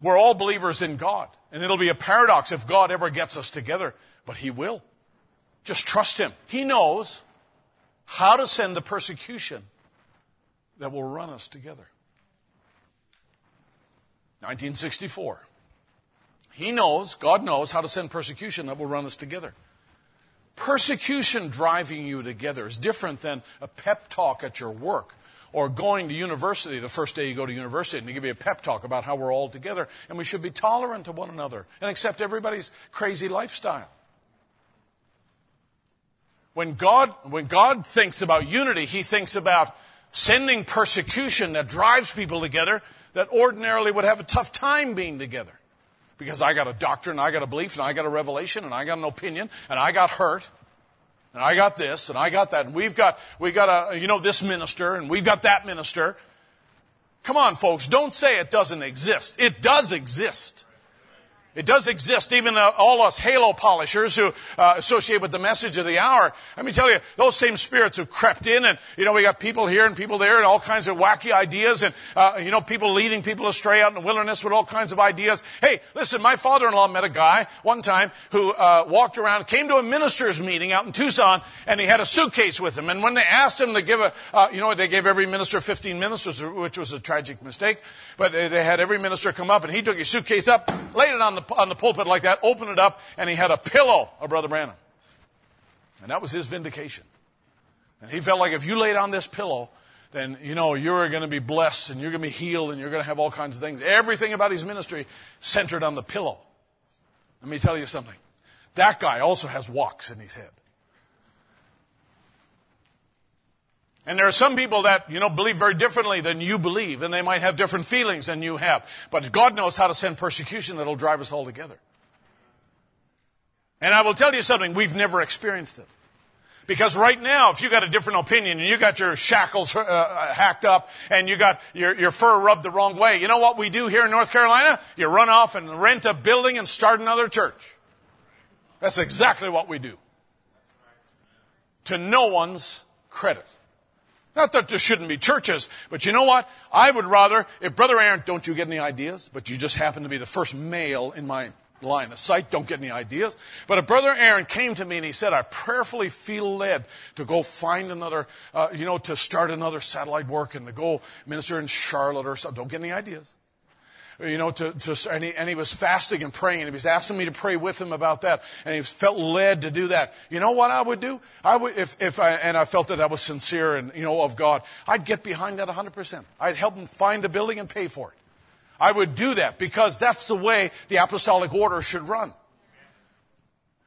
We're all believers in God. And it'll be a paradox if God ever gets us together, but He will. Just trust Him. He knows how to send the persecution that will run us together. 1964. He knows, God knows, how to send persecution that will run us together. Persecution driving you together is different than a pep talk at your work or going to university the first day you go to university and they give you a pep talk about how we're all together and we should be tolerant to one another and accept everybody's crazy lifestyle. When God, when God thinks about unity, He thinks about sending persecution that drives people together that ordinarily would have a tough time being together because I got a doctrine, I got a belief, and I got a revelation, and I got an opinion, and I got hurt, and I got this, and I got that, and we've got, we got a, you know, this minister, and we've got that minister. Come on, folks, don't say it doesn't exist. It does exist. It does exist, even all us halo polishers who uh, associate with the message of the hour. Let me tell you, those same spirits have crept in, and you know we got people here and people there, and all kinds of wacky ideas, and uh, you know people leading people astray out in the wilderness with all kinds of ideas. Hey, listen, my father-in-law met a guy one time who uh, walked around, came to a ministers' meeting out in Tucson, and he had a suitcase with him. And when they asked him to give a, uh, you know, they gave every minister 15 minutes, which was a tragic mistake, but they had every minister come up, and he took his suitcase up, laid it on the the, on the pulpit like that, opened it up, and he had a pillow of Brother Branham. And that was his vindication. And he felt like if you laid on this pillow, then, you know, you're going to be blessed and you're going to be healed and you're going to have all kinds of things. Everything about his ministry centered on the pillow. Let me tell you something. That guy also has walks in his head. And there are some people that, you know, believe very differently than you believe, and they might have different feelings than you have. But God knows how to send persecution that'll drive us all together. And I will tell you something, we've never experienced it. Because right now, if you got a different opinion and you got your shackles uh, hacked up and you got your, your fur rubbed the wrong way, you know what we do here in North Carolina? You run off and rent a building and start another church. That's exactly what we do. To no one's credit. Not that there shouldn't be churches, but you know what? I would rather, if Brother Aaron, don't you get any ideas? But you just happen to be the first male in my line of sight. Don't get any ideas. But a brother Aaron came to me and he said, I prayerfully feel led to go find another, uh, you know, to start another satellite work and to go minister in Charlotte or something. Don't get any ideas. You know, to, to and, he, and he was fasting and praying and he was asking me to pray with him about that. And he felt led to do that. You know what I would do? I would, if, if I, and I felt that I was sincere and, you know, of God, I'd get behind that 100%. I'd help him find a building and pay for it. I would do that because that's the way the apostolic order should run.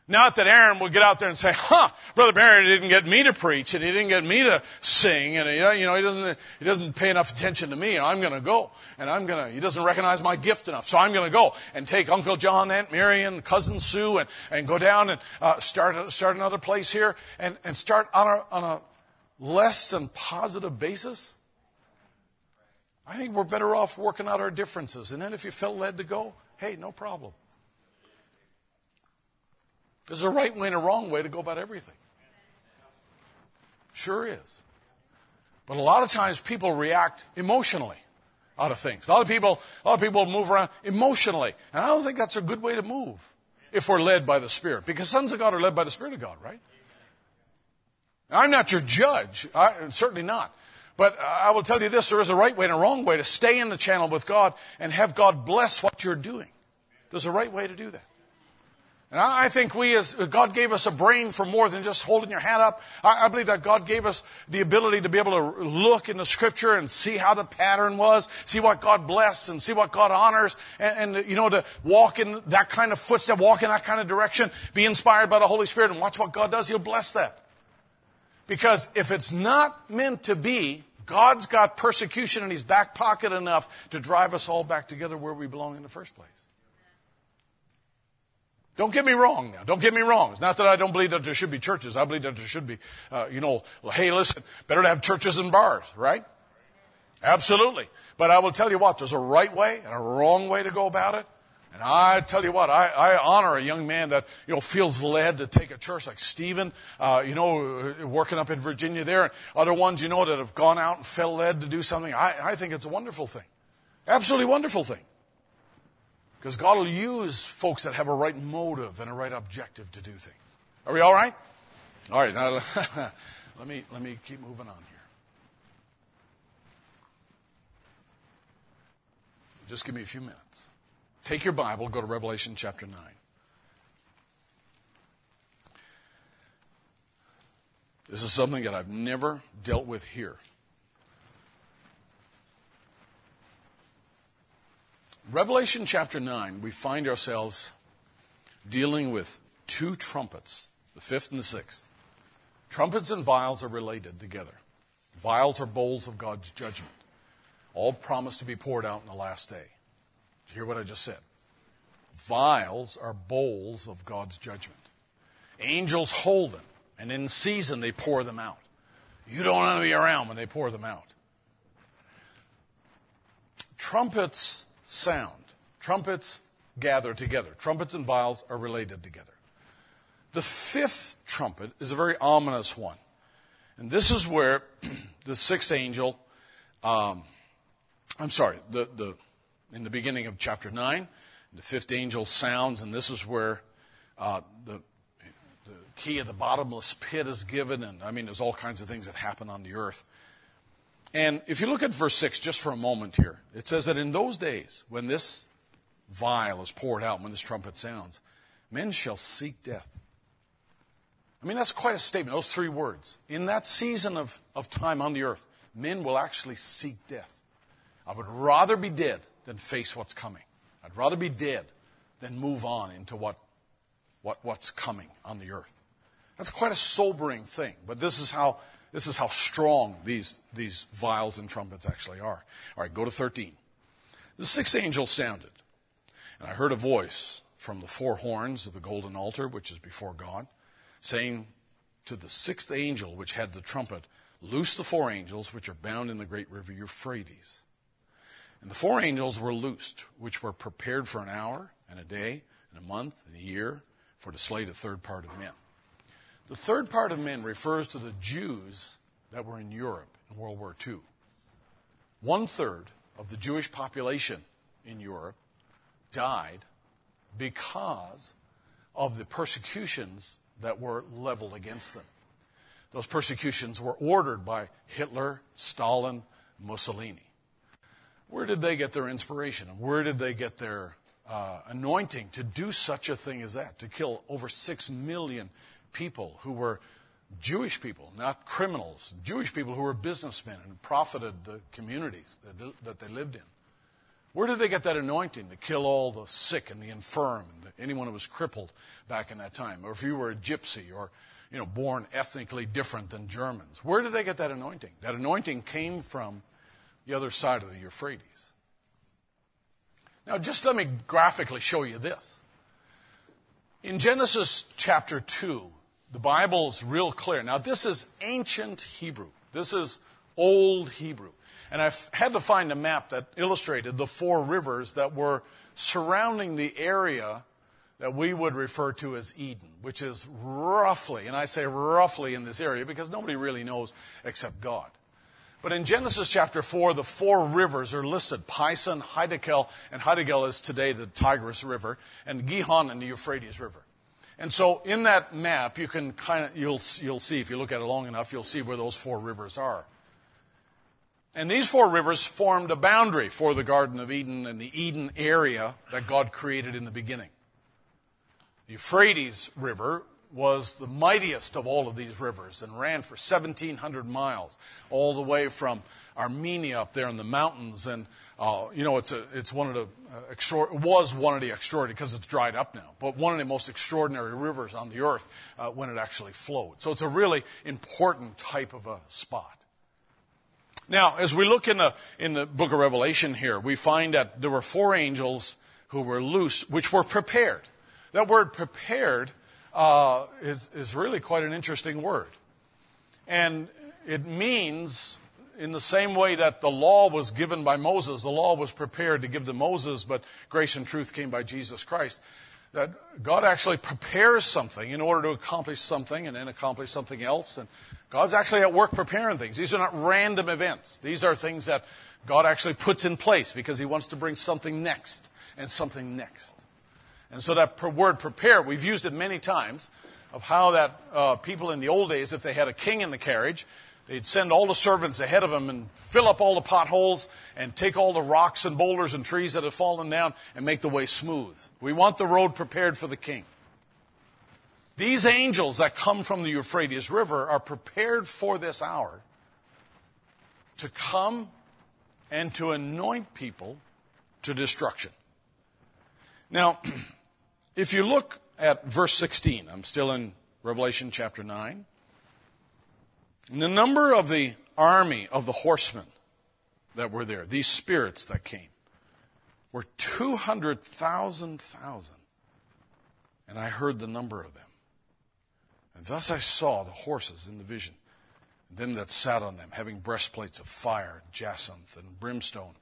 Not that Aaron would get out there and say, huh, Brother Barry didn't get me to preach and he didn't get me to sing and you know, he doesn't, he doesn't pay enough attention to me. I'm going to go and I'm going to, he doesn't recognize my gift enough. So I'm going to go and take Uncle John, Aunt Mary and Cousin Sue and, and go down and uh, start, start another place here and, and start on a, on a less than positive basis. I think we're better off working out our differences. And then if you felt led to go, hey, no problem. There's a right way and a wrong way to go about everything. Sure is. But a lot of times people react emotionally out of things. A lot of people, a lot of people move around emotionally. And I don't think that's a good way to move if we're led by the Spirit. Because sons of God are led by the Spirit of God, right? I'm not your judge. I, certainly not. But I will tell you this, there is a right way and a wrong way to stay in the channel with God and have God bless what you're doing. There's a right way to do that. And I think we as, God gave us a brain for more than just holding your hand up. I, I, believe that God gave us the ability to be able to look in the scripture and see how the pattern was, see what God blessed and see what God honors and, and you know, to walk in that kind of footstep, walk in that kind of direction, be inspired by the Holy Spirit and watch what God does. He'll bless that. Because if it's not meant to be, God's got persecution in his back pocket enough to drive us all back together where we belong in the first place. Don't get me wrong now. Don't get me wrong. It's not that I don't believe that there should be churches. I believe that there should be, uh, you know, hey, listen, better to have churches than bars, right? Absolutely. But I will tell you what, there's a right way and a wrong way to go about it. And I tell you what, I, I honor a young man that, you know, feels led to take a church like Stephen, uh, you know, working up in Virginia there. And other ones, you know, that have gone out and felt led to do something. I, I think it's a wonderful thing. Absolutely wonderful thing. Because God will use folks that have a right motive and a right objective to do things. Are we all right? All right, now let me, let me keep moving on here. Just give me a few minutes. Take your Bible, go to Revelation chapter 9. This is something that I've never dealt with here. Revelation chapter 9, we find ourselves dealing with two trumpets, the fifth and the sixth. Trumpets and vials are related together. Vials are bowls of God's judgment, all promised to be poured out in the last day. Did you hear what I just said? Vials are bowls of God's judgment. Angels hold them, and in season they pour them out. You don't want to be around when they pour them out. Trumpets sound. Trumpets gather together. Trumpets and vials are related together. The fifth trumpet is a very ominous one. And this is where the sixth angel, um, I'm sorry, the, the, in the beginning of chapter 9, the fifth angel sounds, and this is where uh, the, the key of the bottomless pit is given. And I mean, there's all kinds of things that happen on the earth. And if you look at verse 6 just for a moment here, it says that in those days, when this vial is poured out, when this trumpet sounds, men shall seek death. I mean, that's quite a statement, those three words. In that season of, of time on the earth, men will actually seek death. I would rather be dead than face what's coming. I'd rather be dead than move on into what, what, what's coming on the earth. That's quite a sobering thing, but this is how this is how strong these, these vials and trumpets actually are. All right, go to 13. The sixth angel sounded, and I heard a voice from the four horns of the golden altar, which is before God, saying to the sixth angel which had the trumpet, Loose the four angels which are bound in the great river Euphrates. And the four angels were loosed, which were prepared for an hour and a day and a month and a year for to slay the third part of men. The third part of men refers to the Jews that were in Europe in World War II. One third of the Jewish population in Europe died because of the persecutions that were leveled against them. Those persecutions were ordered by Hitler, Stalin, Mussolini. Where did they get their inspiration? Where did they get their uh, anointing to do such a thing as that? To kill over six million people who were Jewish people, not criminals, Jewish people who were businessmen and profited the communities that, they lived in. Where did they get that anointing to kill all the sick and the infirm and anyone who was crippled back in that time? Or if you were a gypsy or you know, born ethnically different than Germans. Where did they get that anointing? That anointing came from the other side of the Euphrates. Now, just let me graphically show you this. In Genesis chapter 2, the Bible is real clear. Now, this is ancient Hebrew. This is old Hebrew. And I had to find a map that illustrated the four rivers that were surrounding the area that we would refer to as Eden, which is roughly, and I say roughly in this area because nobody really knows except God. But in Genesis chapter 4, the four rivers are listed Pison, Hiddekel, and Hiddekel is today the Tigris River, and Gihon and the Euphrates River. And so in that map, you can kind of, you'll, you'll see, if you look at it long enough, you'll see where those four rivers are. And these four rivers formed a boundary for the Garden of Eden and the Eden area that God created in the beginning. The Euphrates River was the mightiest of all of these rivers and ran for 1,700 miles, all the way from Armenia up there in the mountains. And, uh, you know, it's, a, it's one of the, uh, was one of the extraordinary, because it's dried up now, but one of the most extraordinary rivers on the earth uh, when it actually flowed. So it's a really important type of a spot. Now, as we look in the, in the book of Revelation here, we find that there were four angels who were loose, which were prepared. That word prepared uh, is, is really quite an interesting word. And it means, in the same way that the law was given by Moses, the law was prepared to give to Moses, but grace and truth came by Jesus Christ, that God actually prepares something in order to accomplish something and then accomplish something else. And God's actually at work preparing things. These are not random events. These are things that God actually puts in place because He wants to bring something next and something next. And so that word prepare, we've used it many times of how that uh, people in the old days, if they had a king in the carriage, they'd send all the servants ahead of them and fill up all the potholes and take all the rocks and boulders and trees that had fallen down and make the way smooth. We want the road prepared for the king. These angels that come from the Euphrates River are prepared for this hour to come and to anoint people to destruction. Now, If you look at verse 16, I'm still in Revelation chapter 9. The number of the army of the horsemen that were there, these spirits that came, were 200,000 thousand. And I heard the number of them. And thus I saw the horses in the vision, and them that sat on them, having breastplates of fire, jacinth, and brimstone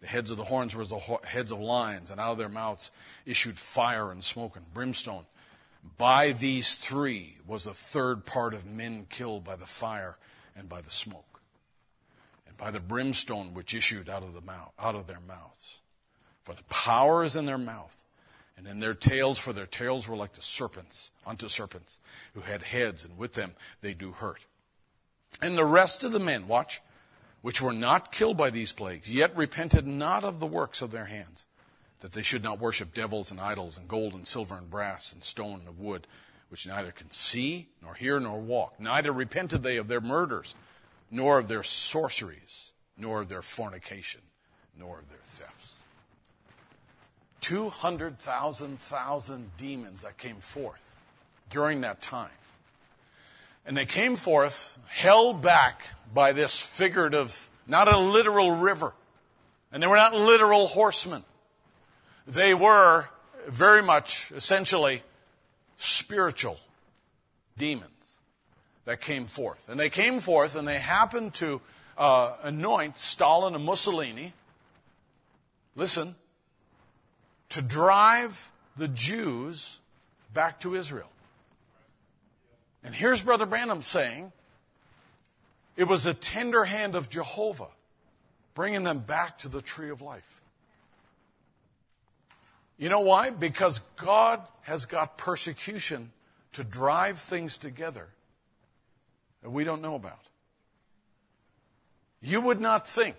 the heads of the horns were the heads of lions, and out of their mouths issued fire and smoke and brimstone. By these three was a third part of men killed by the fire and by the smoke, and by the brimstone which issued out of, the mouth, out of their mouths. For the power is in their mouth, and in their tails, for their tails were like the serpents, unto serpents, who had heads, and with them they do hurt. And the rest of the men, watch, which were not killed by these plagues, yet repented not of the works of their hands, that they should not worship devils and idols and gold and silver and brass and stone and wood, which neither can see, nor hear, nor walk. Neither repented they of their murders, nor of their sorceries, nor of their fornication, nor of their thefts. 200,000 thousand demons that came forth during that time. And they came forth, held back by this figurative, not a literal river. And they were not literal horsemen. They were very much, essentially, spiritual demons. that came forth. And they came forth and they happened to uh, anoint Stalin and Mussolini, listen, to drive the Jews back to Israel. And here's Brother Branham saying it was a tender hand of Jehovah bringing them back to the tree of life. You know why? Because God has got persecution to drive things together that we don't know about. You would not think,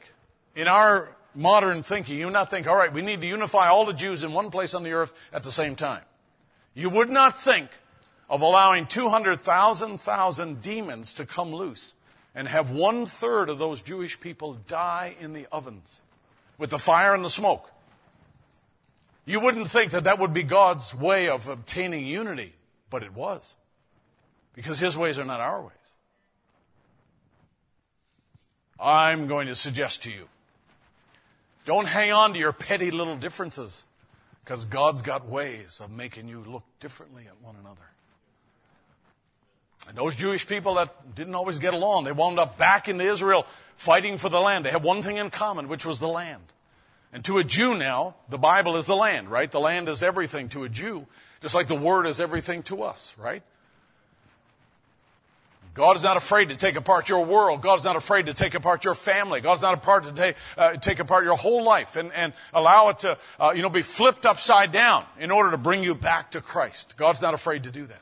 in our modern thinking, you would not think, all right, we need to unify all the Jews in one place on the earth at the same time. You would not think of allowing 200,000 demons to come loose and have one third of those Jewish people die in the ovens with the fire and the smoke. You wouldn't think that that would be God's way of obtaining unity, but it was. Because His ways are not our ways. I'm going to suggest to you don't hang on to your petty little differences because God's got ways of making you look differently at one another. And those Jewish people that didn't always get along, they wound up back in Israel fighting for the land. They had one thing in common, which was the land. And to a Jew now, the Bible is the land, right? The land is everything to a Jew, just like the Word is everything to us, right? God is not afraid to take apart your world. God is not afraid to take apart your family. God is not afraid to take, uh, take apart your whole life and, and allow it to, uh, you know, be flipped upside down in order to bring you back to Christ. God's not afraid to do that.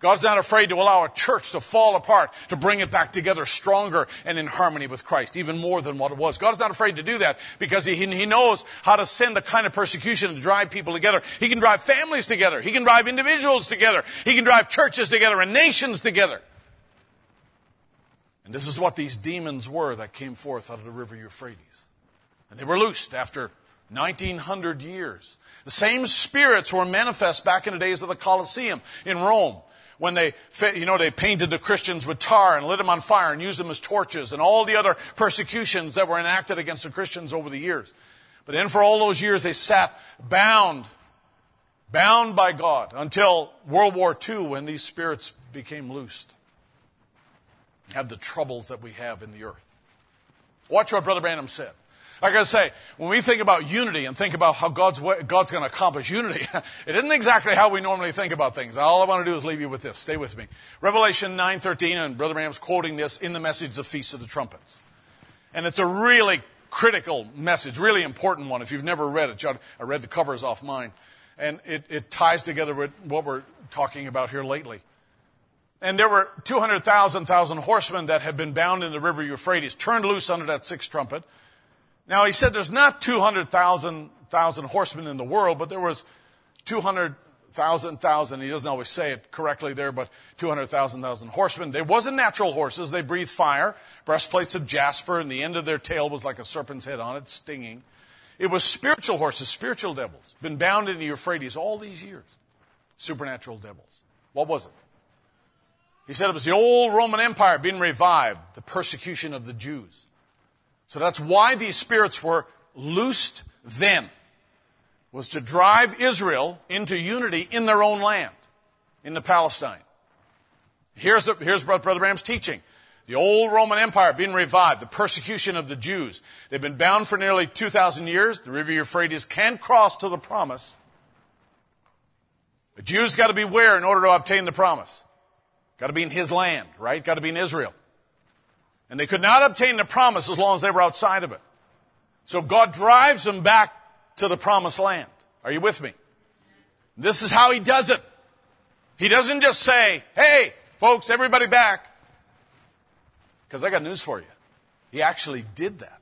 God's not afraid to allow a church to fall apart, to bring it back together stronger and in harmony with Christ, even more than what it was. God's not afraid to do that because he, he knows how to send the kind of persecution to drive people together. He can drive families together. He can drive individuals together. He can drive churches together and nations together. And this is what these demons were that came forth out of the river Euphrates. And they were loosed after 1900 years. The same spirits were manifest back in the days of the Colosseum in Rome when they, you know, they painted the Christians with tar and lit them on fire and used them as torches and all the other persecutions that were enacted against the Christians over the years. But then for all those years they sat bound, bound by God until World War II when these spirits became loosed. Have the troubles that we have in the earth. Watch what Brother Branham said. Like I say, when we think about unity and think about how God's, God's going to accomplish unity, it isn't exactly how we normally think about things. All I want to do is leave you with this. Stay with me. Revelation 9.13, and Brother Branham's quoting this in the message, The Feast of the Trumpets. And it's a really critical message, really important one. If you've never read it, I read the covers off mine. And it, it ties together with what we're talking about here lately. And there were 200,000 horsemen that had been bound in the river Euphrates, turned loose under that sixth trumpet. Now he said there's not 200,000 horsemen in the world, but there was 200,000 thousand. He doesn't always say it correctly there, but 200,000 thousand horsemen. They wasn't natural horses. They breathed fire, breastplates of jasper, and the end of their tail was like a serpent's head on it, stinging. It was spiritual horses, spiritual devils, been bound in the Euphrates all these years. Supernatural devils. What was it? He said it was the old Roman Empire being revived, the persecution of the Jews. So that's why these spirits were loosed then, was to drive Israel into unity in their own land, in the Palestine. Here's, the, here's Brother Branham's teaching. The old Roman Empire being revived, the persecution of the Jews. They've been bound for nearly 2,000 years. The river Euphrates can cross to the promise. The Jews got to beware in order to obtain the promise. Got to be in his land, right? Got to be in Israel. And they could not obtain the promise as long as they were outside of it. So God drives them back to the promised land. Are you with me? This is how he does it. He doesn't just say, hey, folks, everybody back. Because I got news for you. He actually did that.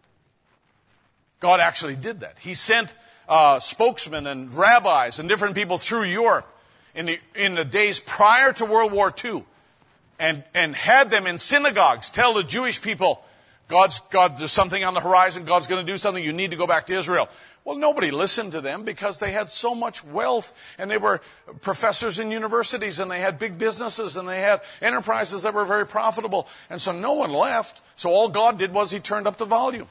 God actually did that. He sent uh, spokesmen and rabbis and different people through Europe in the, in the days prior to World War II and, and had them in synagogues tell the Jewish people, God's, God, there's something on the horizon, God's going to do something, you need to go back to Israel. Well, nobody listened to them because they had so much wealth and they were professors in universities and they had big businesses and they had enterprises that were very profitable. And so no one left. So all God did was he turned up the volume.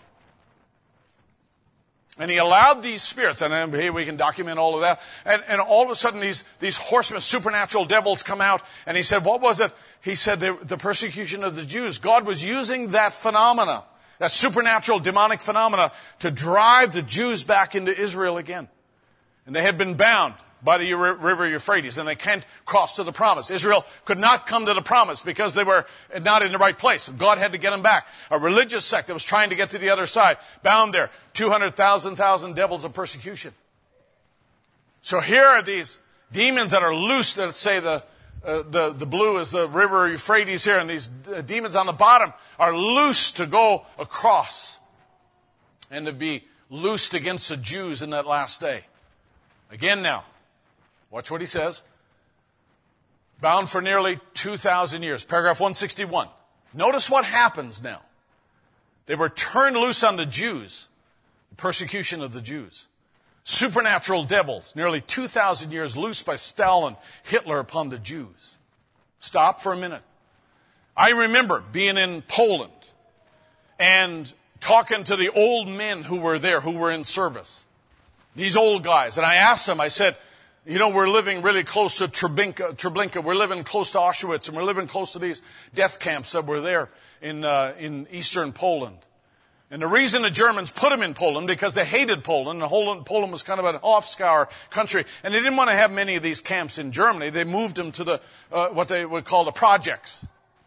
And he allowed these spirits, and here we can document all of that. And, and all of a sudden, these, these horsemen, supernatural devils come out. And he said, What was it? He said, the, the persecution of the Jews. God was using that phenomena, that supernatural demonic phenomena, to drive the Jews back into Israel again. And they had been bound by the river Euphrates, and they can't cross to the promise. Israel could not come to the promise because they were not in the right place. God had to get them back. A religious sect that was trying to get to the other side, bound there, 200,000 thousand devils of persecution. So here are these demons that are loose, let's say the, uh, the, the blue is the river Euphrates here, and these uh, demons on the bottom are loose to go across and to be loosed against the Jews in that last day. Again now, Watch what he says. Bound for nearly 2,000 years. Paragraph 161. Notice what happens now. They were turned loose on the Jews, the persecution of the Jews. Supernatural devils, nearly 2,000 years loose by Stalin, Hitler upon the Jews. Stop for a minute. I remember being in Poland and talking to the old men who were there, who were in service. These old guys. And I asked them, I said, you know, we're living really close to Treblinka, Treblinka. We're living close to Auschwitz, and we're living close to these death camps that were there in, uh, in eastern Poland. And the reason the Germans put them in Poland because they hated Poland, and Poland was kind of an off-scour country, and they didn't want to have many of these camps in Germany. They moved them to the uh, what they would call the projects.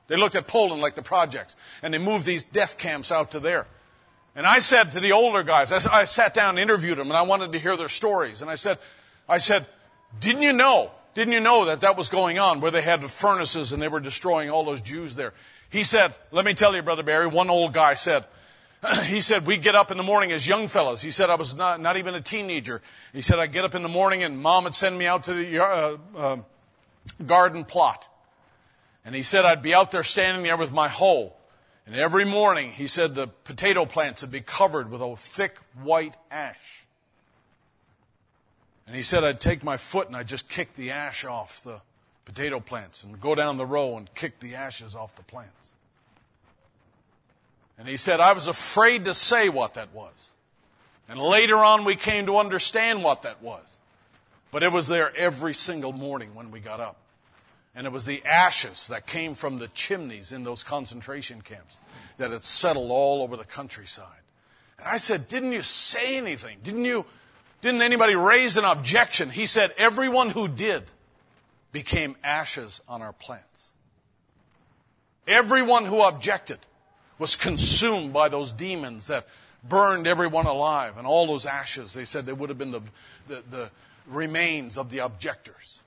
They looked at Poland like the projects, and they moved these death camps out to there. And I said to the older guys, I, I sat down and interviewed them, and I wanted to hear their stories. And I said, I said, didn't you know? Didn't you know that that was going on where they had the furnaces and they were destroying all those Jews there? He said, let me tell you, Brother Barry, one old guy said, he said, we get up in the morning as young fellows. He said, I was not, not even a teenager. He said, I get up in the morning and mom would send me out to the uh, uh, garden plot. And he said, I'd be out there standing there with my hoe. And every morning, he said, the potato plants would be covered with a thick white ash. And he said, I'd take my foot and I'd just kick the ash off the potato plants and go down the row and kick the ashes off the plants. And he said, I was afraid to say what that was. And later on, we came to understand what that was. But it was there every single morning when we got up. And it was the ashes that came from the chimneys in those concentration camps that had settled all over the countryside. And I said, Didn't you say anything? Didn't you didn't anybody raise an objection? He said, everyone who did became ashes on our plants. Everyone who objected was consumed by those demons that burned everyone alive. And all those ashes, they said they would have been the, the, the remains of the objectors.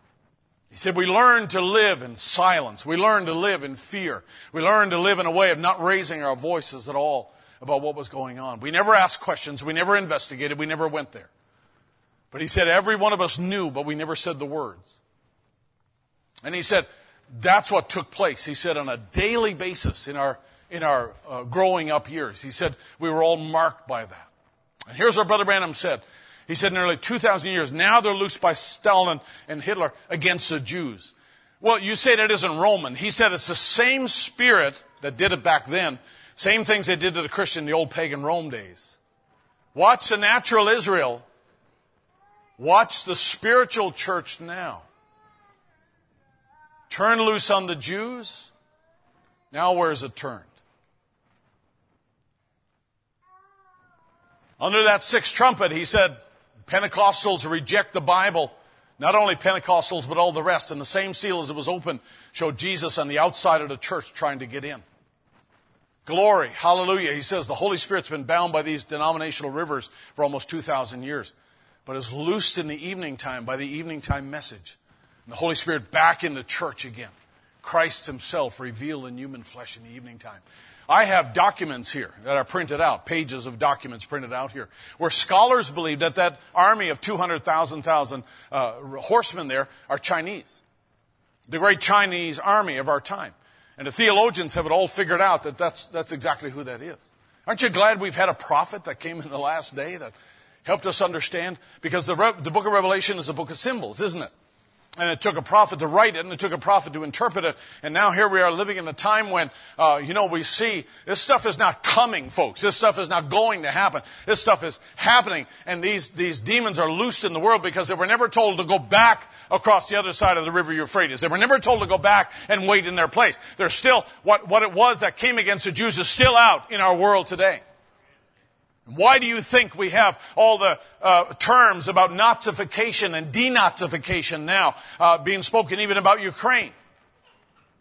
He said, we learn to live in silence. We learn to live in fear. We learn to live in a way of not raising our voices at all about what was going on. We never asked questions. We never investigated. We never went there. But he said every one of us knew, but we never said the words. And he said that's what took place. He said on a daily basis in our, in our uh, growing up years. He said we were all marked by that. And here's what Brother Branham said. He said nearly 2,000 years, now they're loosed by Stalin and Hitler against the Jews. Well, you say that isn't Roman. He said it's the same spirit that did it back then, same things they did to the Christian in the old pagan Rome days. Watch the natural Israel Watch the spiritual church now. Turn loose on the Jews. Now, where's it turned? Under that sixth trumpet, he said, Pentecostals reject the Bible. Not only Pentecostals, but all the rest. And the same seal as it was open showed Jesus on the outside of the church trying to get in. Glory. Hallelujah. He says the Holy Spirit's been bound by these denominational rivers for almost 2,000 years but is loosed in the evening time by the evening time message. And the Holy Spirit back in the church again. Christ Himself revealed in human flesh in the evening time. I have documents here that are printed out, pages of documents printed out here, where scholars believe that that army of 200,000 thousand, uh, horsemen there are Chinese. The great Chinese army of our time. And the theologians have it all figured out that that's, that's exactly who that is. Aren't you glad we've had a prophet that came in the last day that helped us understand? Because the, the book of Revelation is a book of symbols, isn't it? and it took a prophet to write it, and it took a prophet to interpret it. And now here we are living in a time when, uh, you know, we see this stuff is not coming, folks. This stuff is not going to happen. This stuff is happening, and these these demons are loosed in the world because they were never told to go back across the other side of the river Euphrates. They were never told to go back and wait in their place. They're still what what it was that came against the Jews is still out in our world today. Why do you think we have all the uh, terms about Nazification and denazification now uh, being spoken even about Ukraine?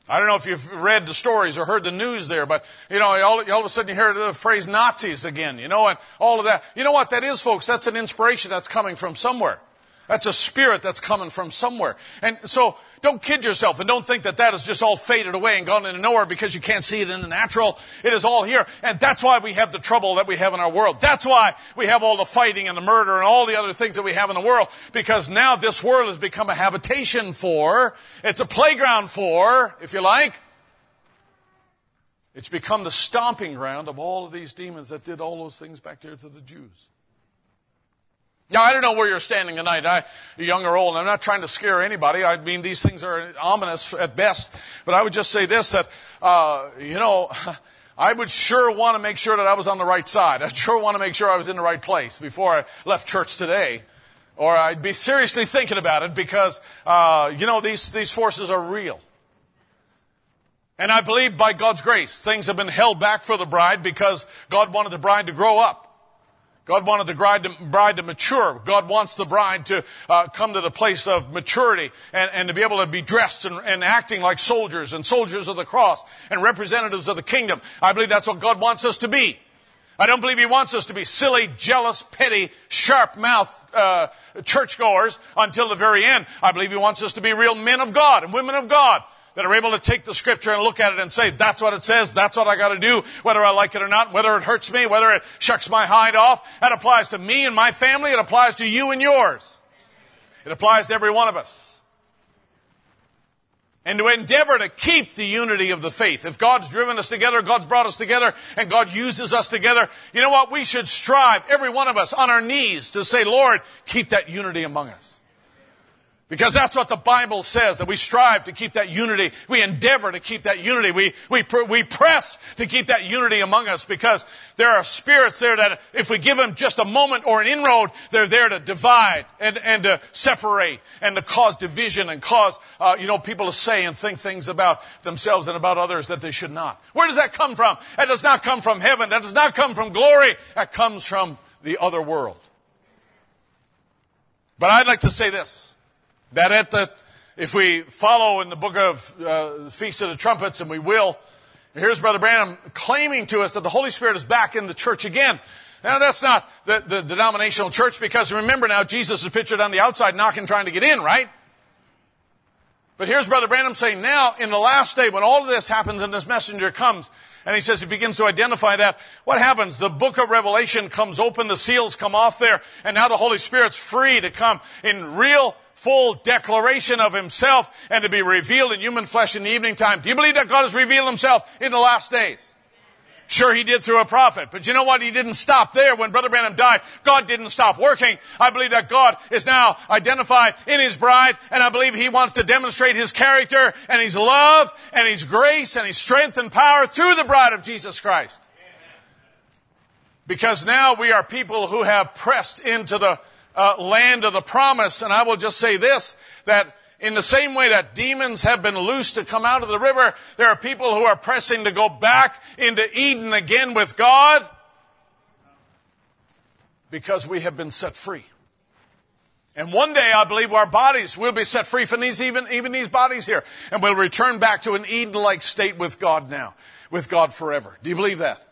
I don't know if you've read the stories or heard the news there, but you know, all, all, of a sudden you hear the phrase Nazis again, you know, and all of that. You know what that is, folks? That's an inspiration that's coming from somewhere. That's a spirit that's coming from somewhere. And so don't kid yourself and don't think that that has just all faded away and gone into nowhere because you can't see it in the natural. It is all here. And that's why we have the trouble that we have in our world. That's why we have all the fighting and the murder and all the other things that we have in the world because now this world has become a habitation for, it's a playground for, if you like, it's become the stomping ground of all of these demons that did all those things back there to the Jews. Now, I don't know where you're standing tonight, I, young or old. I'm not trying to scare anybody. I mean, these things are ominous at best. But I would just say this, that, uh, you know, I would sure want to make sure that I was on the right side. I'd sure want to make sure I was in the right place before I left church today. Or I'd be seriously thinking about it because, uh, you know, these, these forces are real. And I believe by God's grace, things have been held back for the bride because God wanted the bride to grow up. God wanted the bride to, bride to mature. God wants the bride to uh, come to the place of maturity and, and to be able to be dressed and, and, acting like soldiers and soldiers of the cross and representatives of the kingdom. I believe that's what God wants us to be. I don't believe He wants us to be silly, jealous, petty, sharp-mouthed uh, churchgoers until the very end. I believe He wants us to be real men of God and women of God that are able to take the scripture and look at it and say, that's what it says, that's what I gotta do, whether I like it or not, whether it hurts me, whether it shucks my hide off. That applies to me and my family, it applies to you and yours. It applies to every one of us. And to endeavor to keep the unity of the faith. If God's driven us together, God's brought us together, and God uses us together, you know what? We should strive, every one of us, on our knees to say, Lord, keep that unity among us. Because that's what the Bible says, that we strive to keep that unity. We endeavor to keep that unity. We, we, we press to keep that unity among us because there are spirits there that if we give them just a moment or an inroad, they're there to divide and, and to separate and to cause division and cause, uh, you know, people to say and think things about themselves and about others that they should not. Where does that come from? That does not come from heaven. That does not come from glory. That comes from the other world. But I'd like to say this. That at the, if we follow in the book of uh, Feast of the Trumpets, and we will, here's Brother Branham claiming to us that the Holy Spirit is back in the church again. Now that's not the, the denominational church because remember now Jesus is pictured on the outside knocking trying to get in, right? But here's Brother Branham saying now in the last day when all of this happens and this messenger comes and he says he begins to identify that. What happens? The book of Revelation comes open, the seals come off there, and now the Holy Spirit's free to come in real full declaration of himself and to be revealed in human flesh in the evening time. Do you believe that God has revealed himself in the last days? Sure, he did through a prophet, but you know what? He didn't stop there. When Brother Branham died, God didn't stop working. I believe that God is now identified in his bride, and I believe he wants to demonstrate his character and his love and his grace and his strength and power through the bride of Jesus Christ. Because now we are people who have pressed into the uh, land of the promise. And I will just say this, that in the same way that demons have been loosed to come out of the river, there are people who are pressing to go back into Eden again with God because we have been set free. And one day I believe our bodies will be set free from these, even, even these bodies here. And we'll return back to an Eden-like state with God now. With God forever. Do you believe that?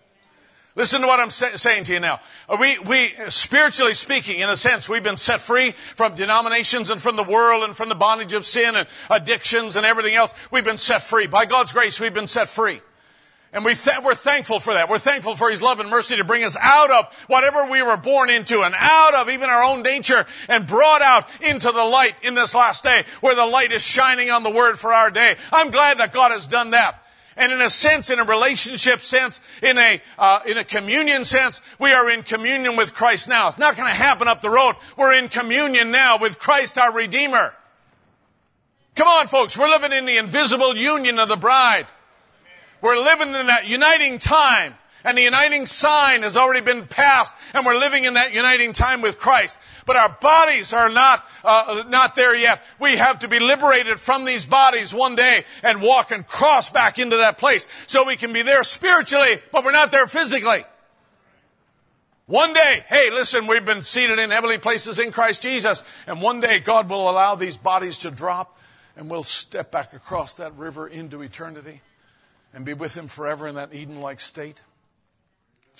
Listen to what I'm say- saying to you now. Uh, we, we, spiritually speaking, in a sense, we've been set free from denominations and from the world and from the bondage of sin and addictions and everything else. We've been set free. By God's grace, we've been set free. And we th- we're thankful for that. We're thankful for His love and mercy to bring us out of whatever we were born into and out of even our own nature and brought out into the light in this last day where the light is shining on the Word for our day. I'm glad that God has done that. And in a sense, in a relationship sense, in a, uh, in a communion sense, we are in communion with Christ now. It's not going to happen up the road. We're in communion now with Christ our Redeemer. Come on, folks. We're living in the invisible union of the bride. We're living in that uniting time. And the uniting sign has already been passed, and we're living in that uniting time with Christ. But our bodies are not, uh, not there yet. We have to be liberated from these bodies one day and walk and cross back into that place so we can be there spiritually, but we're not there physically. One day, hey, listen, we've been seated in heavenly places in Christ Jesus, and one day God will allow these bodies to drop, and we'll step back across that river into eternity and be with Him forever in that Eden like state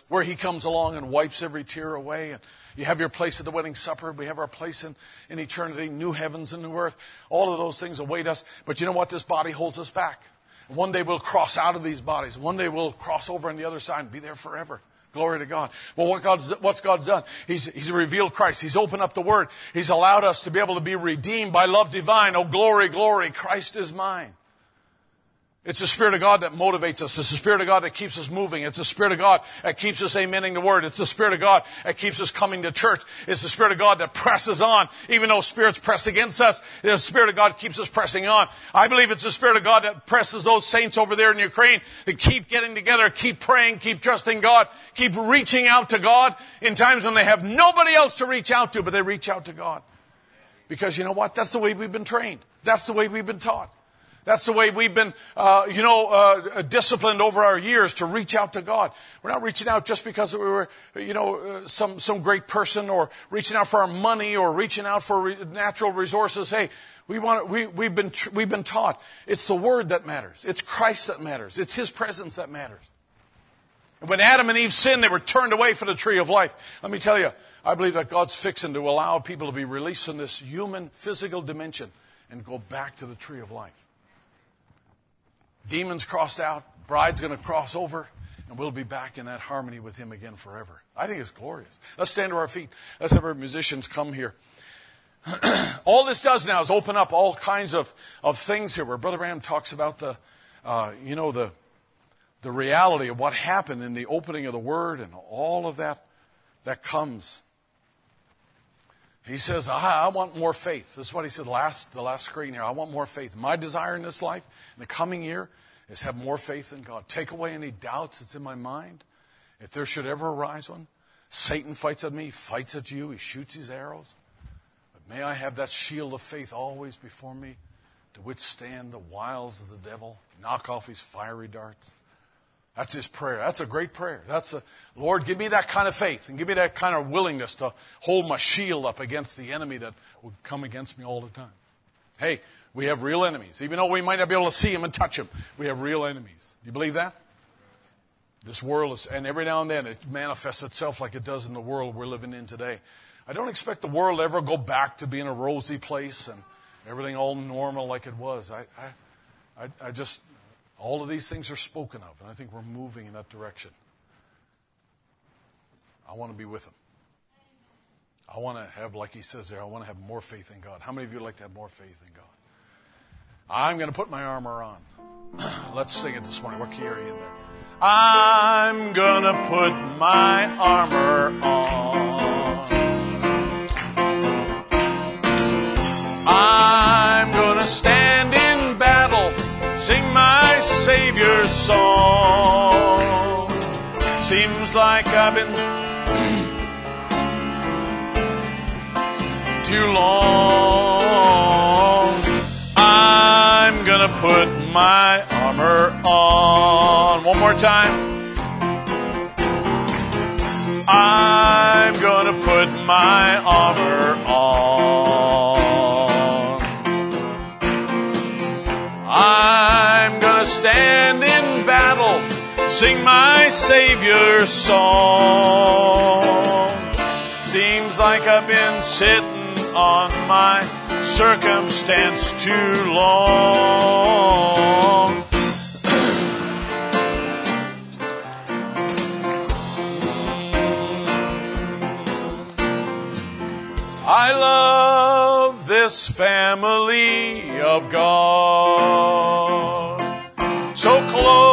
where he comes along and wipes every tear away. And you have your place at the wedding supper. We have our place in, in eternity, new heavens and new earth. All of those things await us. But you know what? This body holds us back. One day we'll cross out of these bodies. One day we'll cross over on the other side and be there forever. Glory to God. Well, what God's, what's God's done? He's, he's revealed Christ. He's opened up the Word. He's allowed us to be able to be redeemed by love divine. Oh, glory, glory. Christ is mine. It's the Spirit of God that motivates us. It's the Spirit of God that keeps us moving. It's the Spirit of God that keeps us amening the Word. It's the Spirit of God that keeps us coming to church. It's the Spirit of God that presses on. Even though spirits press against us, the Spirit of God keeps us pressing on. I believe it's the Spirit of God that presses those saints over there in Ukraine to keep getting together, keep praying, keep trusting God, keep reaching out to God in times when they have nobody else to reach out to, but they reach out to God. Because you know what? That's the way we've been trained. That's the way we've been taught. That's the way we've been, uh, you know, uh, disciplined over our years to reach out to God. We're not reaching out just because we were, you know, uh, some some great person, or reaching out for our money, or reaching out for re- natural resources. Hey, we want we we've been tr- we've been taught it's the Word that matters. It's Christ that matters. It's His presence that matters. And when Adam and Eve sinned, they were turned away from the tree of life. Let me tell you, I believe that God's fixing to allow people to be released from this human physical dimension and go back to the tree of life. Demons crossed out, bride's going to cross over, and we'll be back in that harmony with him again forever. I think it's glorious. Let's stand to our feet. Let's have our musicians come here. all this does now is open up all kinds of, of things here where Brother Branham talks about the, uh, you know, the, the reality of what happened in the opening of the Word and all of that that comes. He says, I, I, want more faith. This is what he said last, the last screen here. I want more faith. My desire in this life, in the coming year, is have more faith in God. Take away any doubts that's in my mind. If there should ever arise one, Satan fights at me, He fights at you, he shoots his arrows. But may I have that shield of faith always before me to withstand the wiles of the devil, knock off his fiery darts. That's his prayer. That's a great prayer. That's a, Lord, give me that kind of faith and give me that kind of willingness to hold my shield up against the enemy that would come against me all the time. Hey, we have real enemies. Even though we might not be able to see them and touch them, we have real enemies. Do you believe that? This world is, and every now and then it manifests itself like it does in the world we're living in today. I don't expect the world to ever go back to being a rosy place and everything all normal like it was. I, I, I, I just, all of these things are spoken of, and I think we're moving in that direction. I want to be with him. I want to have, like he says there, I want to have more faith in God. How many of you would like to have more faith in God? I'm going to put my armor on. Let's sing it this morning. What key are you in there? I'm going to put my armor on. Savior's song. Seems like I've been too long. I'm gonna put my armor on. One more time. I'm gonna put my armor sing my Savior's song. Seems like I've been sitting on my circumstance too long. I love this family of God, so closely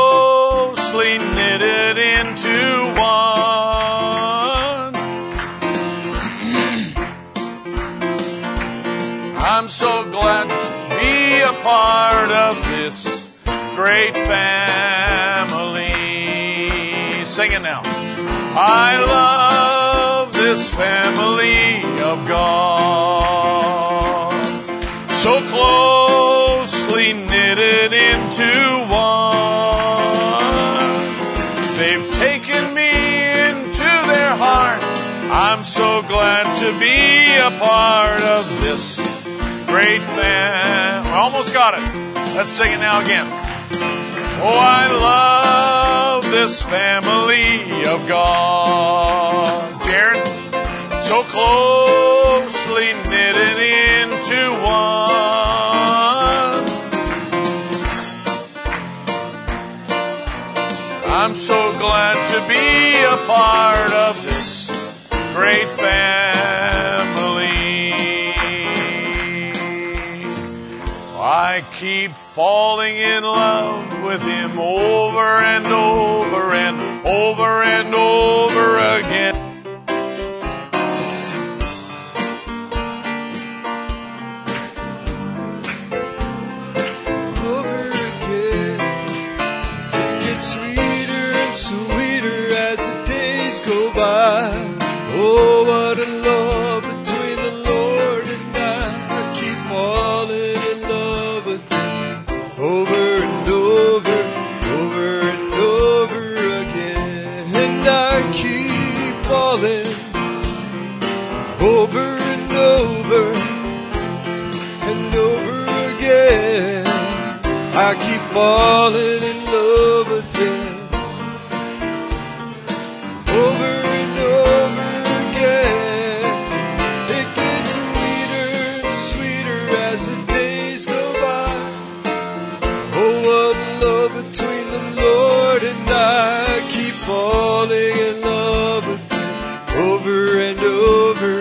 great family. Sing it now. I love this family of God. So closely knitted into one. They've taken me into their heart. I'm so glad to be a part of this great fam. Almost got it. Let's sing it now again. Oh, I love this family of God. Jaron, so closely knitted into one. I'm so glad to be a part of this great family. I keep falling in love with him over and over and over and over again. Falling in love him over and over again. It gets sweeter and sweeter as the days go by. Oh, what love between the Lord and I. Keep falling in love him over and over,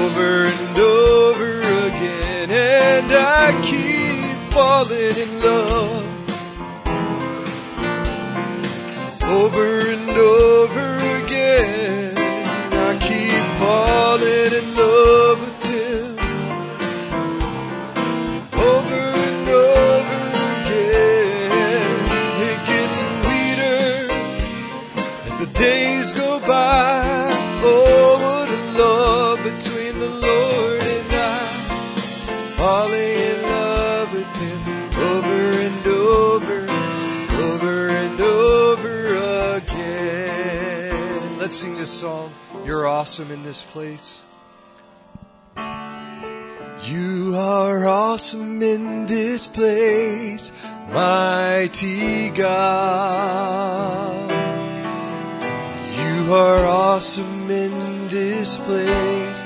over and over again. And I keep falling in love over sing this song. You're awesome in this place. You are awesome in this place, mighty God. You are awesome in this place,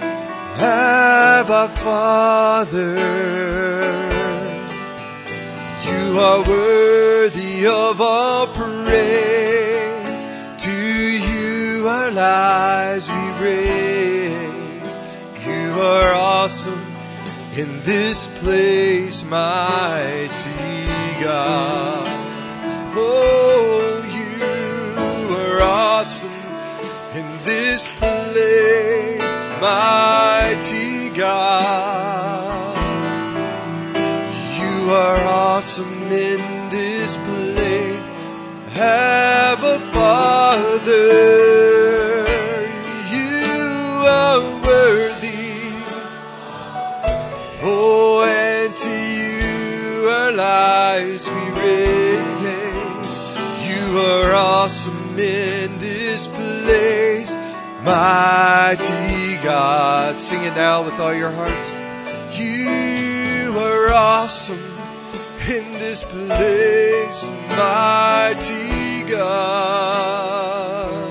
Abba Father. You are worthy of all praise. Lives we raise. You are awesome in this place, mighty God. Oh, you are awesome in this place, mighty God. You are awesome in this place, Abba Father. Are awesome in this place, mighty God. Sing it now with all your hearts. You are awesome in this place, mighty God.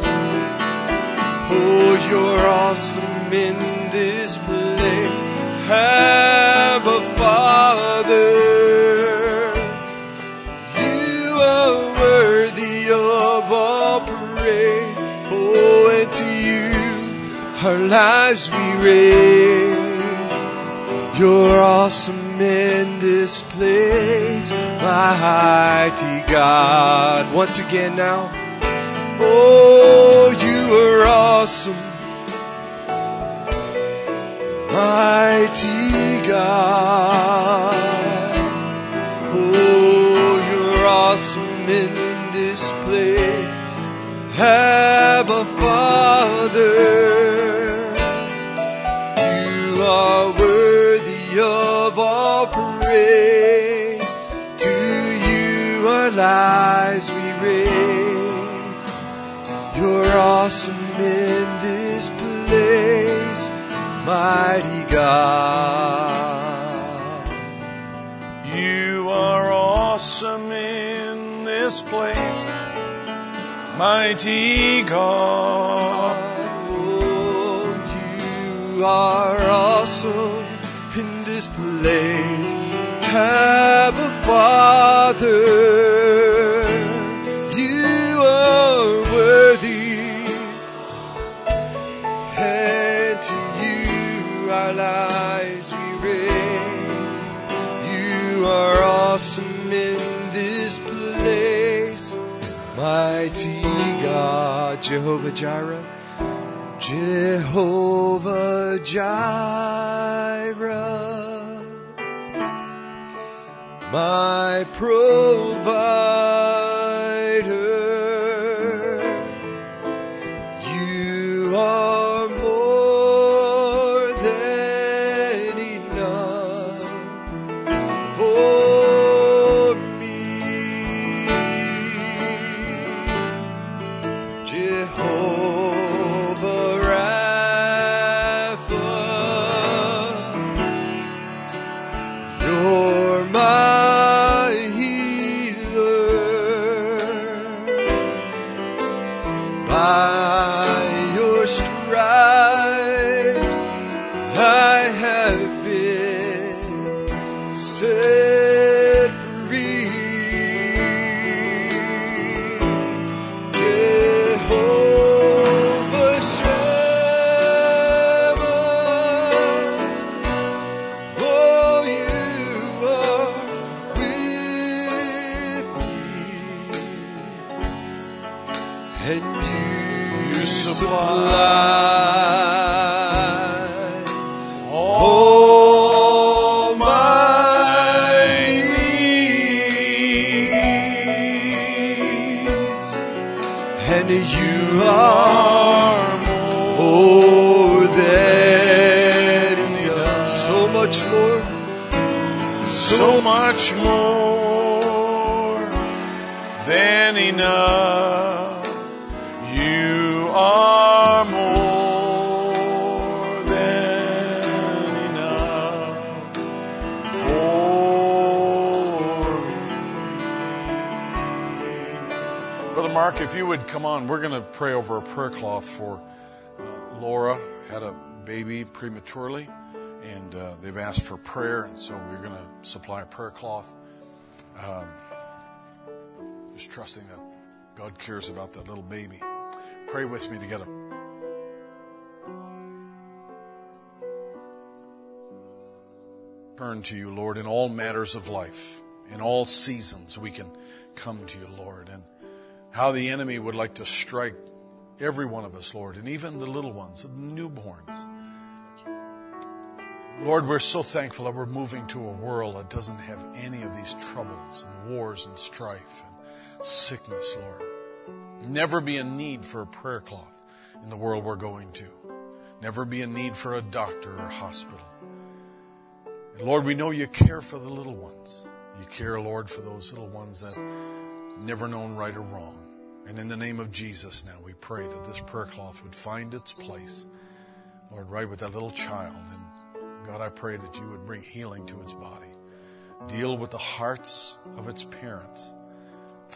Oh, you're awesome in this place, Abba Father. Our lives we raise. You're awesome in this place, mighty God. Once again now. Oh, you are awesome, mighty God. Oh, you're awesome in this place. Abba Father, you are worthy of all praise. To you our lives we raise. You're awesome in this place, mighty God. You are awesome in this place, mighty God. You are awesome in this place. Abba Father, you are worthy. And to you our lives we raise. You are awesome in this place. Mighty God, Jehovah Jireh. Jehovah Jireh, my provider. Mark, if you would come on, we're going to pray over a prayer cloth for uh, Laura. Had a baby prematurely, and uh, they've asked for prayer, and so we're going to supply a prayer cloth. Um, just trusting that God cares about that little baby. Pray with me together. Turn to you, Lord, in all matters of life, in all seasons, we can come to you, Lord. And how the enemy would like to strike every one of us, Lord, and even the little ones, the newborns. Lord, we're so thankful that we're moving to a world that doesn't have any of these troubles and wars and strife and sickness, Lord. Never be a need for a prayer cloth in the world we're going to. Never be a need for a doctor or a hospital. And Lord, we know you care for the little ones. You care, Lord, for those little ones that never known right or wrong. And in the name of Jesus now, we pray that this prayer cloth would find its place, Lord, right with that little child. And God, I pray that you would bring healing to its body, deal with the hearts of its parents.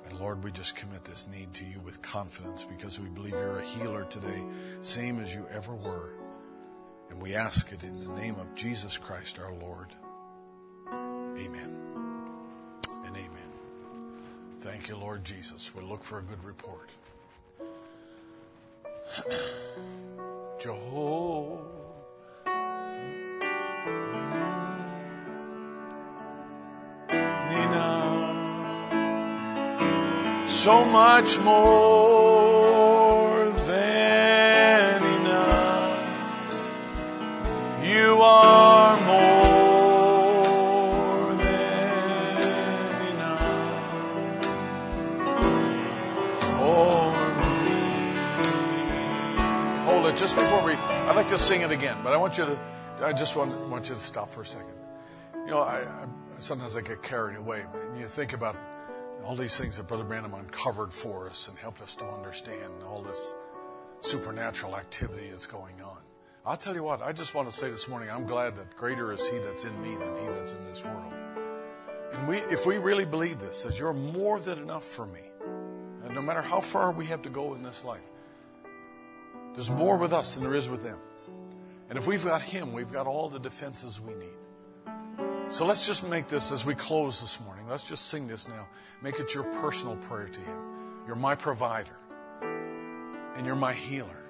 And Lord, we just commit this need to you with confidence because we believe you're a healer today, same as you ever were. And we ask it in the name of Jesus Christ our Lord. Amen. Thank you, Lord Jesus. We'll look for a good report. Jehovah. Nina. So much more like to sing it again, but I want you to, I just want, want you to stop for a second. You know, I, I sometimes I get carried away. When you think about all these things that Brother Branham uncovered for us and helped us to understand all this supernatural activity that's going on. I'll tell you what, I just want to say this morning, I'm glad that greater is He that's in me than He that's in this world. And we, if we really believe this, that you're more than enough for me, and no matter how far we have to go in this life, there's more with us than there is with them. And if we've got Him, we've got all the defenses we need. So let's just make this as we close this morning. Let's just sing this now. Make it your personal prayer to Him. You're my provider, and you're my healer,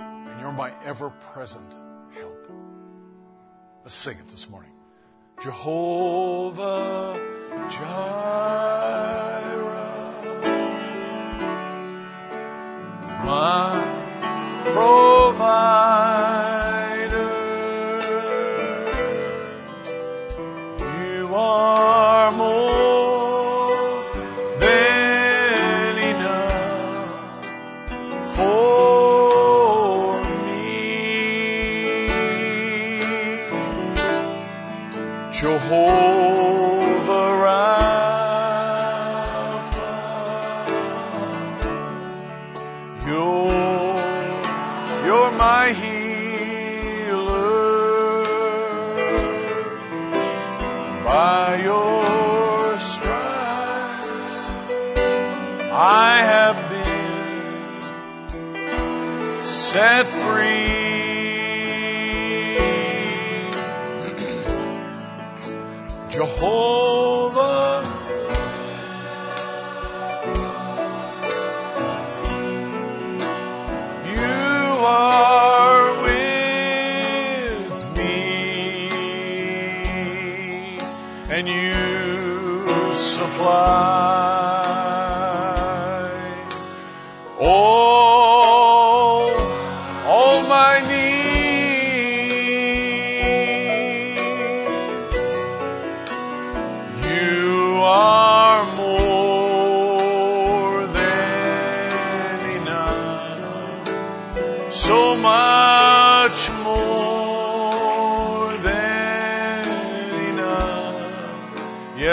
and you're my ever present help. Let's sing it this morning. Jehovah Jireh, my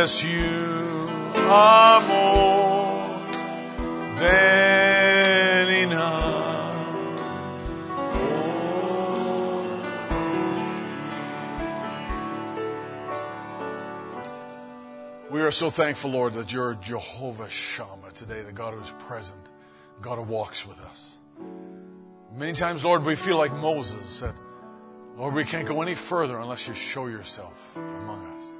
You are more than enough. We are so thankful, Lord, that you're Jehovah Shammah today, the God who's present, God who walks with us. Many times, Lord, we feel like Moses said, Lord, we can't go any further unless you show yourself among us.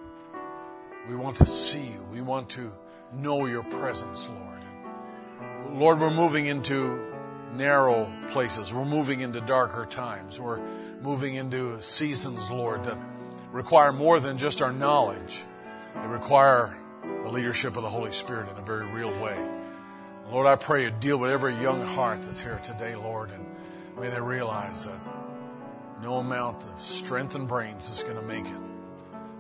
We want to see you. We want to know your presence, Lord. Lord, we're moving into narrow places. We're moving into darker times. We're moving into seasons, Lord, that require more than just our knowledge. They require the leadership of the Holy Spirit in a very real way. Lord, I pray you deal with every young heart that's here today, Lord, and may they realize that no amount of strength and brains is going to make it.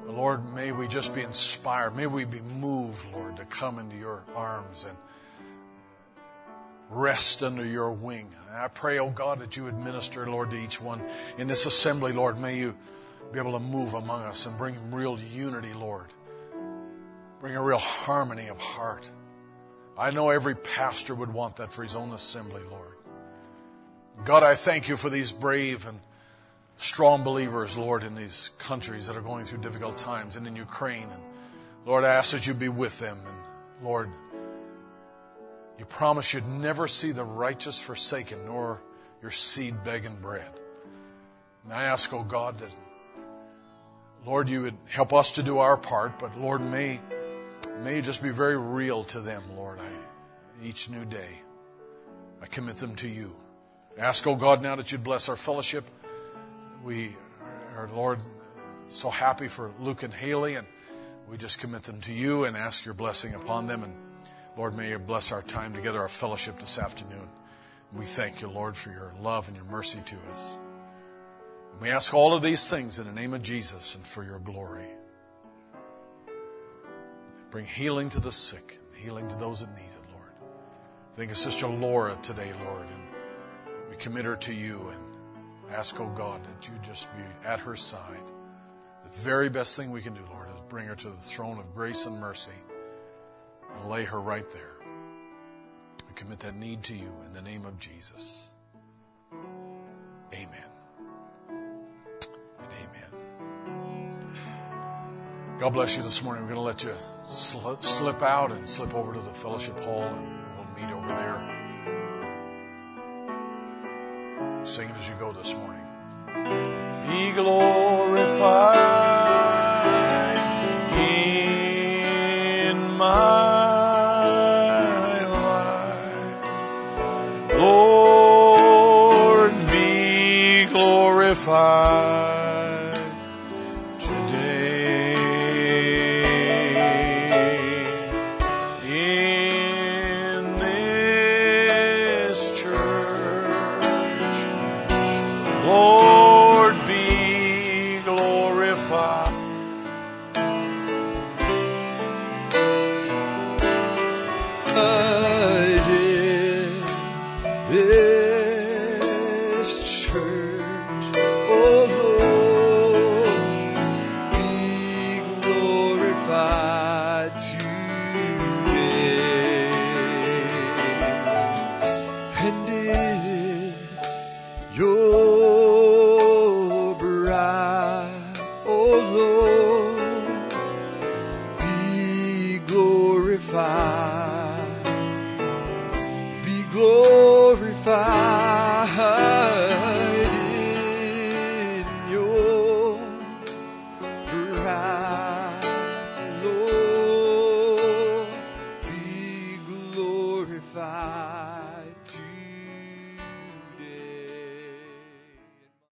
But Lord, may we just be inspired. May we be moved, Lord, to come into your arms and rest under your wing. I pray, oh God, that you administer, Lord, to each one in this assembly, Lord. May you be able to move among us and bring real unity, Lord. Bring a real harmony of heart. I know every pastor would want that for his own assembly, Lord. God, I thank you for these brave and strong believers, Lord, in these countries that are going through difficult times and in Ukraine. And Lord, I ask that you be with them. And Lord, you promise you'd never see the righteous forsaken, nor your seed begging bread. And I ask, oh God, that Lord, you would help us to do our part, but Lord, may, may you just be very real to them, Lord, I, each new day. I commit them to you. Ask, oh God, now that you'd bless our fellowship. We are, Lord, so happy for Luke and Haley, and we just commit them to you and ask your blessing upon them. And Lord, may you bless our time together, our fellowship this afternoon. We thank you, Lord, for your love and your mercy to us. And we ask all of these things in the name of Jesus and for your glory. Bring healing to the sick, healing to those that need it, Lord. Think of Sister Laura today, Lord. And we commit her to you and ask, oh God, that you just be at her side. The very best thing we can do, Lord, is bring her to the throne of grace and mercy and lay her right there. We commit that need to you in the name of Jesus. Amen. And amen. God bless you this morning. We're going to let you sl- slip out and slip over to the fellowship hall and we'll meet over there. Sing it as you go this morning. Be glorified